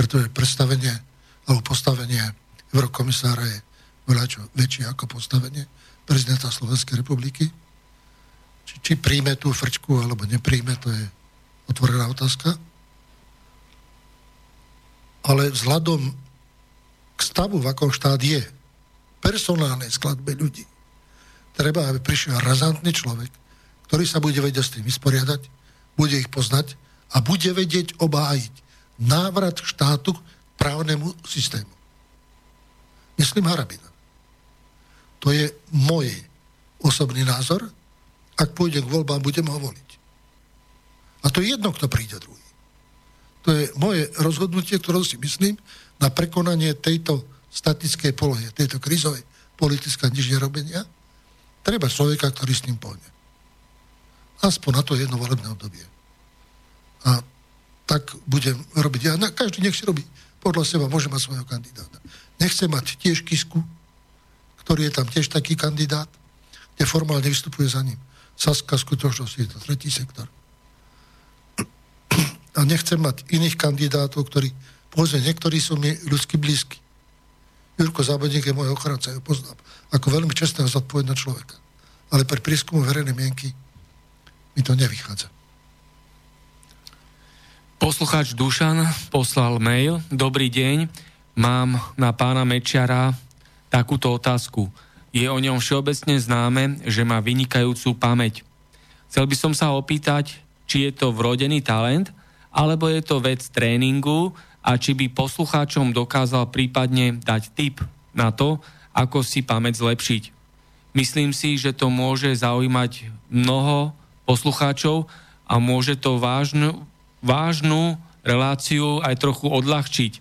pretože predstavenie alebo postavenie eurokomisára je veľa čo väčšie ako postavenie prezidenta Slovenskej republiky. Či, či príjme tú frčku, alebo nepríjme, to je otvorená otázka. Ale vzhľadom k stavu, v akom štát je, personálnej skladbe ľudí, treba, aby prišiel razantný človek, ktorý sa bude vedieť s tým vysporiadať, bude ich poznať a bude vedieť obájiť návrat štátu k právnemu systému. Myslím Harabina. To je môj osobný názor. Ak pôjde k voľbám, budem ho voliť. A to je jedno, kto príde druhý. To je moje rozhodnutie, ktoré si myslím na prekonanie tejto statickej polohy, tejto krizovej politická nič nerobenia. Treba človeka, ktorý s ním pôjde. Aspoň na to jedno volebné obdobie. A tak budem robiť. Ja, každý nech si robí podľa seba, môže mať svojho kandidáta. Nechce mať tiež kisku, ktorý je tam tiež taký kandidát, kde formálne vystupuje za ním. Saska skutočnosti je to tretí sektor. A nechcem mať iných kandidátov, ktorí, povedzme, niektorí sú mi ľudsky blízky. Jurko Zábodník je môj ochranca, ja poznám. Ako veľmi čestného zodpovedného človeka. Ale pre prieskumu verejnej mienky mi to nevychádza. Poslucháč Dušan poslal mail. Dobrý deň, mám na pána Mečiara takúto otázku. Je o ňom všeobecne známe, že má vynikajúcu pamäť. Chcel by som sa opýtať, či je to vrodený talent, alebo je to vec tréningu a či by poslucháčom dokázal prípadne dať tip na to, ako si pamäť zlepšiť. Myslím si, že to môže zaujímať mnoho poslucháčov a môže to vážnu, vážnu reláciu aj trochu odľahčiť.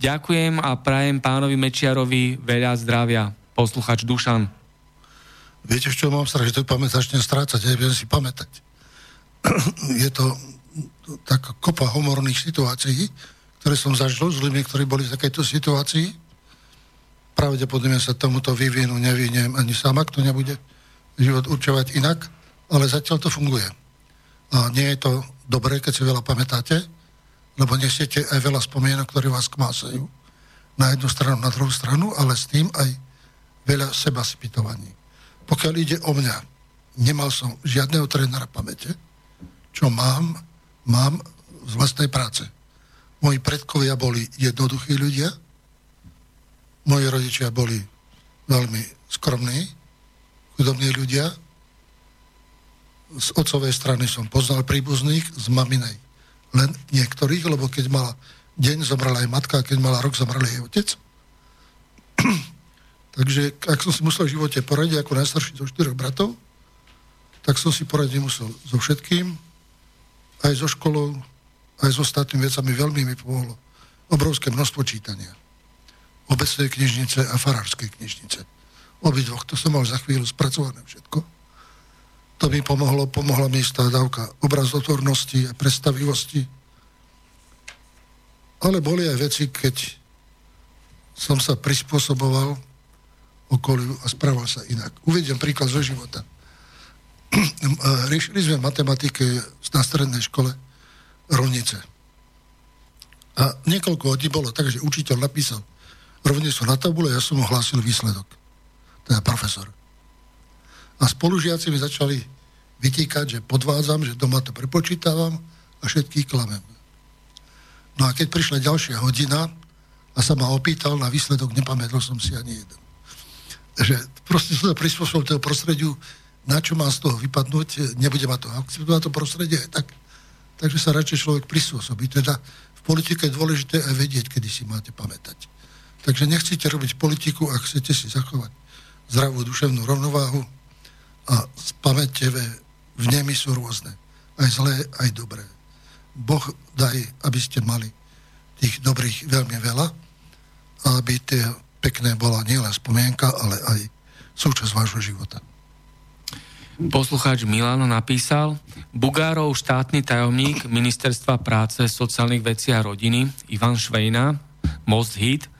Ďakujem a prajem pánovi Mečiarovi veľa zdravia. Posluchač Dušan. Viete, čo mám strach, že to pamäť začne strácať, ja viem si pamätať. Je to taká kopa humorných situácií, ktoré som zažil s ľuďmi, ktorí boli v takejto situácii. Pravdepodobne sa tomuto vyvinú, neviniem ani sám, ak to nebude život určovať inak, ale zatiaľ to funguje. A nie je to dobré, keď si veľa pamätáte, lebo nesiete aj veľa spomienok, ktoré vás kmásajú. Na jednu stranu, na druhú stranu, ale s tým aj veľa seba spytovaní. Pokiaľ ide o mňa, nemal som žiadneho trénera pamäte, čo mám, mám z vlastnej práce. Moji predkovia boli jednoduchí ľudia, moji rodičia boli veľmi skromní, chudobní ľudia. Z otcovej strany som poznal príbuzných, z maminej len niektorých, lebo keď mala deň, zomrela aj matka, a keď mala rok, zomrel jej otec. Takže ak som si musel v živote poradiť ako najstarší zo štyroch bratov, tak som si poradiť musel so všetkým, aj so školou, aj so ostatnými vecami. Veľmi mi pomohlo obrovské množstvo čítania. Obecnej knižnice a farárskej knižnice. Obidvoch, to som mal za chvíľu spracované všetko. To mi pomohlo, pomohla mi istá dávka obrazotvornosti a predstavivosti. Ale boli aj veci, keď som sa prispôsoboval okoliu a správal sa inak. Uvediem príklad zo života. Riešili sme matematike na strednej škole rovnice. A niekoľko hodí bolo tak, že učiteľ napísal rovnicu na tabule, ja som mu hlásil výsledok. Teda profesor. A spolužiaci mi začali vytýkať, že podvádzam, že doma to prepočítavam a všetkých klamem. No a keď prišla ďalšia hodina a sa ma opýtal na výsledok, nepamätal som si ani jeden. Že proste som sa prispôsobil toho prostrediu, na čo mám z toho vypadnúť, nebude ma to akceptovať to prostredie, tak, takže sa radšej človek prispôsobí. Teda v politike je dôležité aj vedieť, kedy si máte pamätať. Takže nechcete robiť politiku, ak chcete si zachovať zdravú duševnú rovnováhu, a pamäťové vnemy sú rôzne. Aj zlé, aj dobré. Boh daj, aby ste mali tých dobrých veľmi veľa aby tie pekné bola nielen spomienka, ale aj súčasť vášho života. Poslucháč Milano napísal, Bugárov štátny tajomník Ministerstva práce, sociálnych vecí a rodiny Ivan Švejna, Most Hit,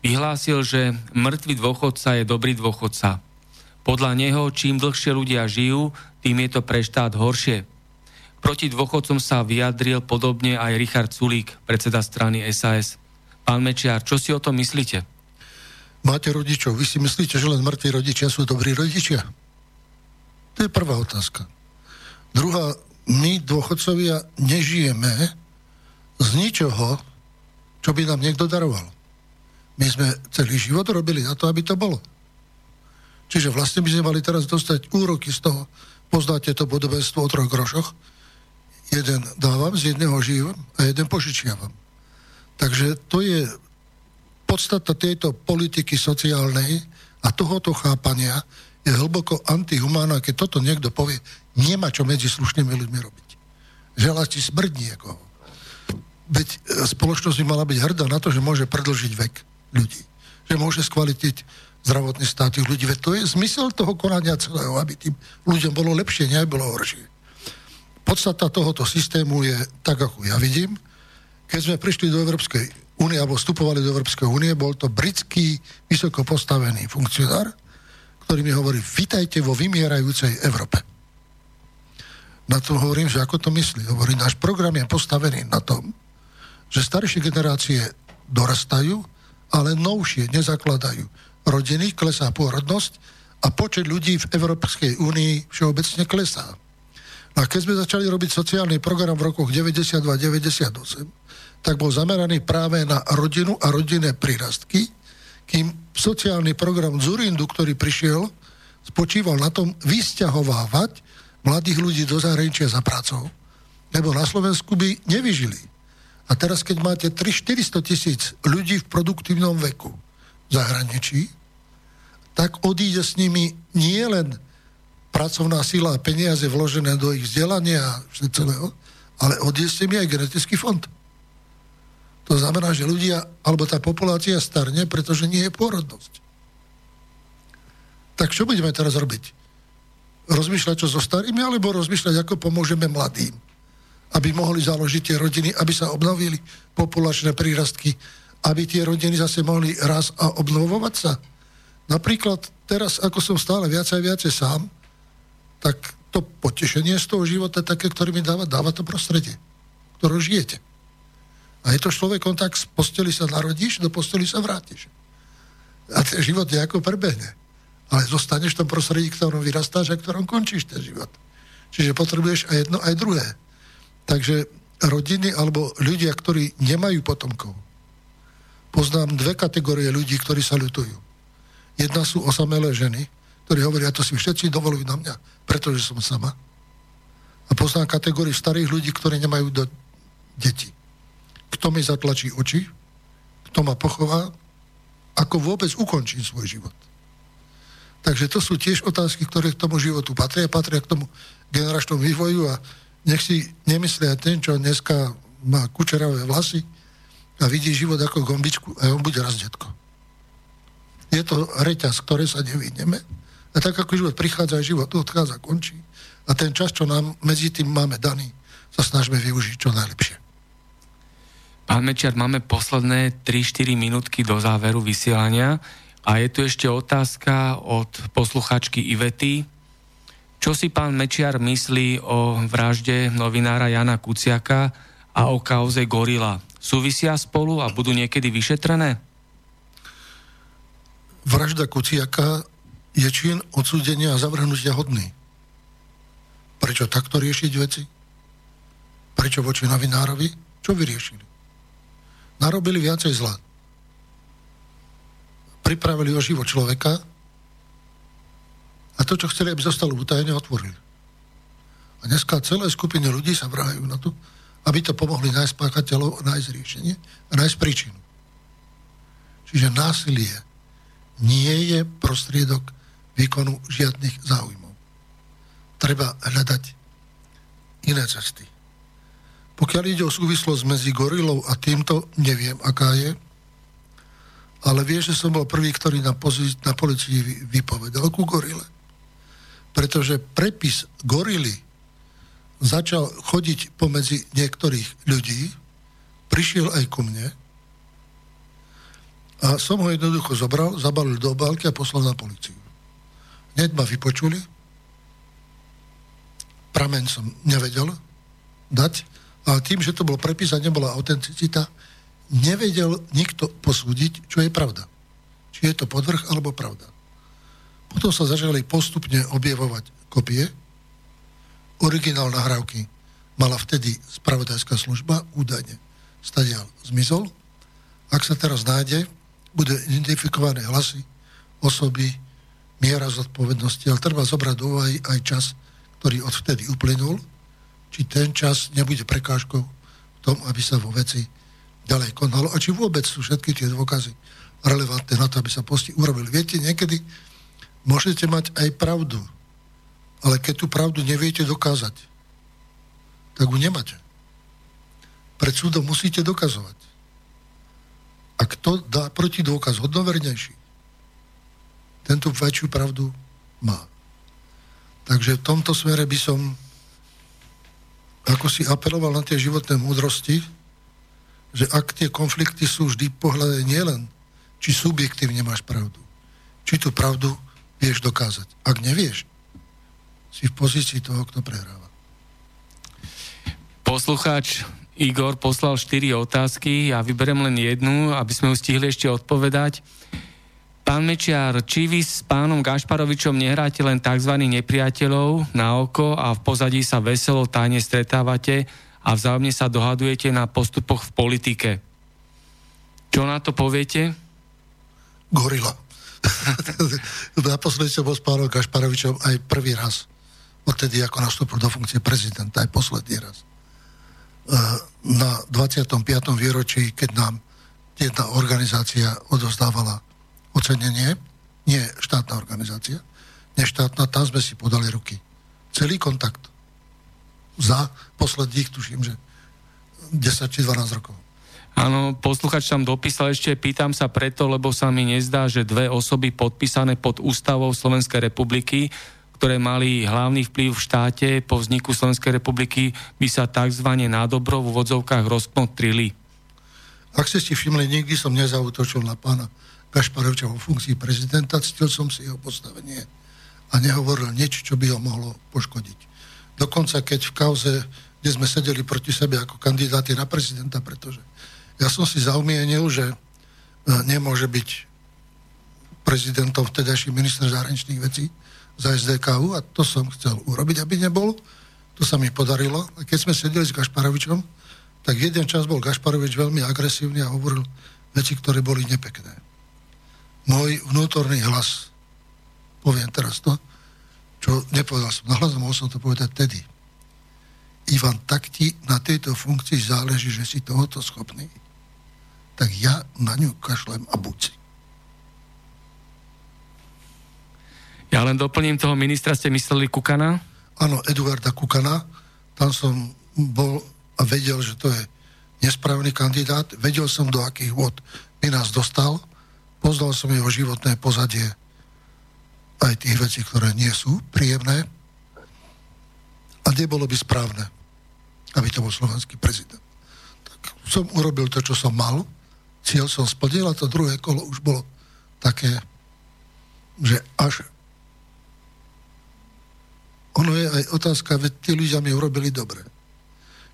vyhlásil, že mŕtvy dôchodca je dobrý dôchodca. Podľa neho, čím dlhšie ľudia žijú, tým je to pre štát horšie. Proti dôchodcom sa vyjadril podobne aj Richard Sulík, predseda strany SAS. Pán Mečiar, čo si o tom myslíte? Máte rodičov. Vy si myslíte, že len mŕtvi rodičia sú dobrí rodičia? To je prvá otázka. Druhá, my dôchodcovia nežijeme z ničoho, čo by nám niekto daroval. My sme celý život robili na to, aby to bolo. Čiže vlastne by sme mali teraz dostať úroky z toho. Poznáte to podobenstvo o troch grošoch? Jeden dávam, z jedného žijem a jeden požičiavam. Takže to je podstata tejto politiky sociálnej a tohoto chápania je hlboko antihumánna, keď toto niekto povie, nemá čo medzi slušnými ľuďmi robiť. Želá ti smrť niekoho. Veď e, spoločnosť by mala byť hrdá na to, že môže predlžiť vek ľudí. Že môže skvalitiť zdravotný stav tých ľudí. Veď to je zmysel toho konania celého, aby tým ľuďom bolo lepšie, nie bolo horšie. Podstata tohoto systému je tak, ako ja vidím. Keď sme prišli do Európskej únie, alebo vstupovali do Európskej únie, bol to britský vysoko postavený funkcionár, ktorý mi hovorí, vitajte vo vymierajúcej Európe. Na to hovorím, že ako to myslí. Hovorí, náš program je postavený na tom, že staršie generácie dorastajú, ale novšie nezakladajú rodiny, klesá pôrodnosť a počet ľudí v Európskej únii všeobecne klesá. A keď sme začali robiť sociálny program v rokoch 92-98, tak bol zameraný práve na rodinu a rodinné prírastky, Kým sociálny program Zurindu, ktorý prišiel, spočíval na tom vysťahovávať mladých ľudí do zahraničia za prácou. Lebo na Slovensku by nevyžili. A teraz, keď máte 3-400 tisíc ľudí v produktívnom veku zahraničí, tak odíde s nimi nie len pracovná sila a peniaze vložené do ich vzdelania a celého, ale odíde s nimi aj genetický fond. To znamená, že ľudia, alebo tá populácia starne, pretože nie je pôrodnosť. Tak čo budeme teraz robiť? Rozmýšľať, čo so starými, alebo rozmýšľať, ako pomôžeme mladým? Aby mohli založiť tie rodiny, aby sa obnovili populačné prírastky, aby tie rodiny zase mohli raz a obnovovať sa. Napríklad teraz, ako som stále viacej a viacej sám, tak to potešenie z toho života také, ktorý mi dáva, dáva to prostredie, ktoré žijete. A je to človekom tak, z posteli sa narodíš, do posteli sa vrátiš. A ten život je ako prebehne. Ale zostaneš v tom prostredí, ktorom vyrastáš a ktorom končíš ten život. Čiže potrebuješ aj jedno, aj druhé. Takže rodiny alebo ľudia, ktorí nemajú potomkov. Poznám dve kategórie ľudí, ktorí sa ľutujú. Jedna sú osamelé ženy, ktorí hovoria, to si všetci dovolujú na mňa, pretože som sama. A poznám kategóriu starých ľudí, ktorí nemajú do detí kto mi zatlačí oči, kto ma pochová, ako vôbec ukončím svoj život. Takže to sú tiež otázky, ktoré k tomu životu patria, patria k tomu generačnému vývoju a nech si nemyslia ten, čo dneska má kučeravé vlasy a vidí život ako gombičku a on bude raz detko. Je to reťaz, ktoré sa nevyhneme. A tak ako život prichádza, aj život odchádza, končí. A ten čas, čo nám medzi tým máme daný, sa snažíme využiť čo najlepšie. Pán Mečiar, máme posledné 3-4 minútky do záveru vysielania a je tu ešte otázka od posluchačky Ivety. Čo si pán Mečiar myslí o vražde novinára Jana Kuciaka a o kauze Gorila? Súvisia spolu a budú niekedy vyšetrené? Vražda Kuciaka je čin odsúdenia a zavrhnutia hodný. Prečo takto riešiť veci? Prečo voči novinárovi? Čo vyriešili? narobili viacej zla. Pripravili o život človeka a to, čo chceli, aby zostalo utajene, otvorili. A dneska celé skupiny ľudí sa vrahajú na to, aby to pomohli nájsť páchateľov nájsť riešenie a nájsť príčinu. Čiže násilie nie je prostriedok výkonu žiadnych záujmov. Treba hľadať iné cesty. Pokiaľ ide o súvislosť medzi gorilou a týmto, neviem, aká je, ale vie, že som bol prvý, ktorý na, pozí- na policii vypovedal ku gorile. Pretože prepis gorily začal chodiť pomedzi niektorých ľudí, prišiel aj ku mne a som ho jednoducho zobral, zabalil do obálky a poslal na policiu. Hneď ma vypočuli, prameň som nevedel dať, ale tým, že to bol prepis a nebola autenticita, nevedel nikto posúdiť, čo je pravda. Či je to podvrh alebo pravda. Potom sa začali postupne objavovať kopie. Originál nahrávky mala vtedy spravodajská služba, údajne stadial zmizol. Ak sa teraz nájde, bude identifikované hlasy, osoby, miera zodpovednosti, ale treba zobrať do úvahy aj čas, ktorý odvtedy uplynul či ten čas nebude prekážkou v tom, aby sa vo veci ďalej konalo a či vôbec sú všetky tie dôkazy relevantné na to, aby sa posti urobili. Viete, niekedy môžete mať aj pravdu, ale keď tú pravdu neviete dokázať, tak ju nemáte. Pred súdom musíte dokazovať. A kto dá proti dôkaz hodnovernejší, tento väčšiu pravdu má. Takže v tomto smere by som ako si apeloval na tie životné múdrosti, že ak tie konflikty sú vždy pohľadé nielen, či subjektívne máš pravdu, či tú pravdu vieš dokázať. Ak nevieš, si v pozícii toho, kto prehráva. Poslucháč Igor poslal štyri otázky, ja vyberiem len jednu, aby sme ju stihli ešte odpovedať. Pán Mečiar, či vy s pánom Gašparovičom nehráte len tzv. nepriateľov na oko a v pozadí sa veselo tajne stretávate a vzájomne sa dohadujete na postupoch v politike? Čo na to poviete? gorila. Naposledy som bol s pánom Gašparovičom aj prvý raz, odtedy ako nastúpil do funkcie prezidenta, aj posledný raz. E, na 25. výročí, keď nám jedna organizácia odozdávala ocenenie, nie štátna organizácia, neštátna, tam sme si podali ruky. Celý kontakt. Za posledných, tuším, že 10 či 12 rokov. Áno, posluchač tam dopísal ešte, pýtam sa preto, lebo sa mi nezdá, že dve osoby podpísané pod ústavou Slovenskej republiky, ktoré mali hlavný vplyv v štáte po vzniku Slovenskej republiky, by sa tzv. nádobro v úvodzovkách rozkmotrili. Ak ste si všimli, nikdy som nezautočil na pána Gašparoviča vo funkcii prezidenta, cítil som si jeho postavenie a nehovoril nič, čo by ho mohlo poškodiť. Dokonca keď v kauze, kde sme sedeli proti sebe ako kandidáti na prezidenta, pretože ja som si zaumienil, že e, nemôže byť prezidentom vtedajší minister zahraničných vecí za SDKU a to som chcel urobiť, aby nebol. To sa mi podarilo. A keď sme sedeli s Gašparovičom, tak jeden čas bol Gašparovič veľmi agresívny a hovoril veci, ktoré boli nepekné. Môj vnútorný hlas, poviem teraz to, čo nepovedal som nahlas, mohol som to povedať tedy. Ivan, tak ti na tejto funkcii záleží, že si tohoto schopný tak ja na ňu kašlem a buď si. Ja len doplním toho ministra, ste mysleli Kukana? Áno, Eduarda Kukana. Tam som bol a vedel, že to je nesprávny kandidát. Vedel som, do akých vod by nás dostal. Poznal som jeho životné pozadie aj tých vecí, ktoré nie sú príjemné. A nebolo by správne, aby to bol slovenský prezident. Tak som urobil to, čo som mal cieľ som splnil a to druhé kolo už bolo také, že až ono je aj otázka, veď tí ľudia mi urobili dobre.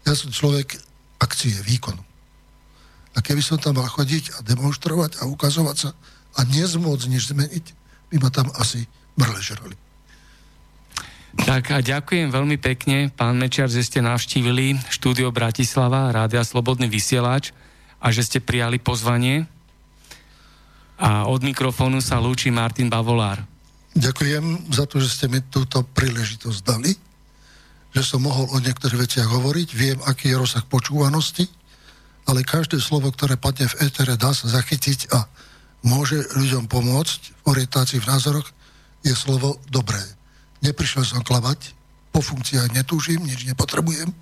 Ja som človek akcie, výkonu. A keby som tam mal chodiť a demonstrovať a ukazovať sa a nezmôcť nič zmeniť, by ma tam asi brležerali. Tak a ďakujem veľmi pekne, pán Mečiar, že ste navštívili štúdio Bratislava, Rádia Slobodný vysielač a že ste prijali pozvanie. A od mikrofónu sa lúči Martin Bavolár. Ďakujem za to, že ste mi túto príležitosť dali, že som mohol o niektorých veciach hovoriť. Viem, aký je rozsah počúvanosti, ale každé slovo, ktoré padne v étere, dá sa zachytiť a môže ľuďom pomôcť v orientácii v názoroch, je slovo dobré. Neprišiel som klavať, po funkciách netúžim, nič nepotrebujem,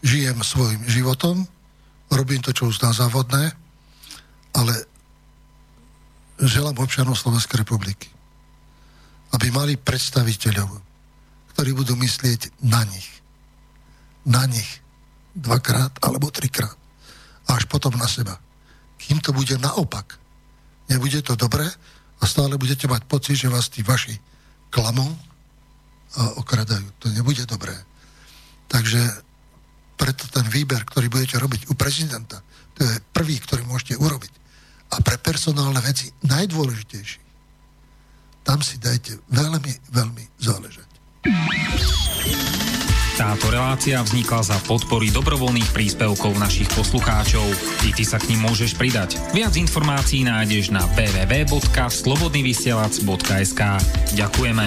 žijem svojim životom, robím to, čo uznám závodné, ale želám občanov Slovenskej republiky, aby mali predstaviteľov, ktorí budú myslieť na nich. Na nich. Dvakrát alebo trikrát. A až potom na seba. Kým to bude naopak, nebude to dobré a stále budete mať pocit, že vás tí vaši klamú a okradajú. To nebude dobré. Takže preto ten výber, ktorý budete robiť u prezidenta, to je prvý, ktorý môžete urobiť. A pre personálne veci najdôležitejší. Tam si dajte veľmi, veľmi záležať. Táto relácia vznikla za podpory dobrovoľných príspevkov našich poslucháčov. I ty sa k ním môžeš pridať. Viac informácií nájdeš na www.slobodnyvysielac.sk Ďakujeme.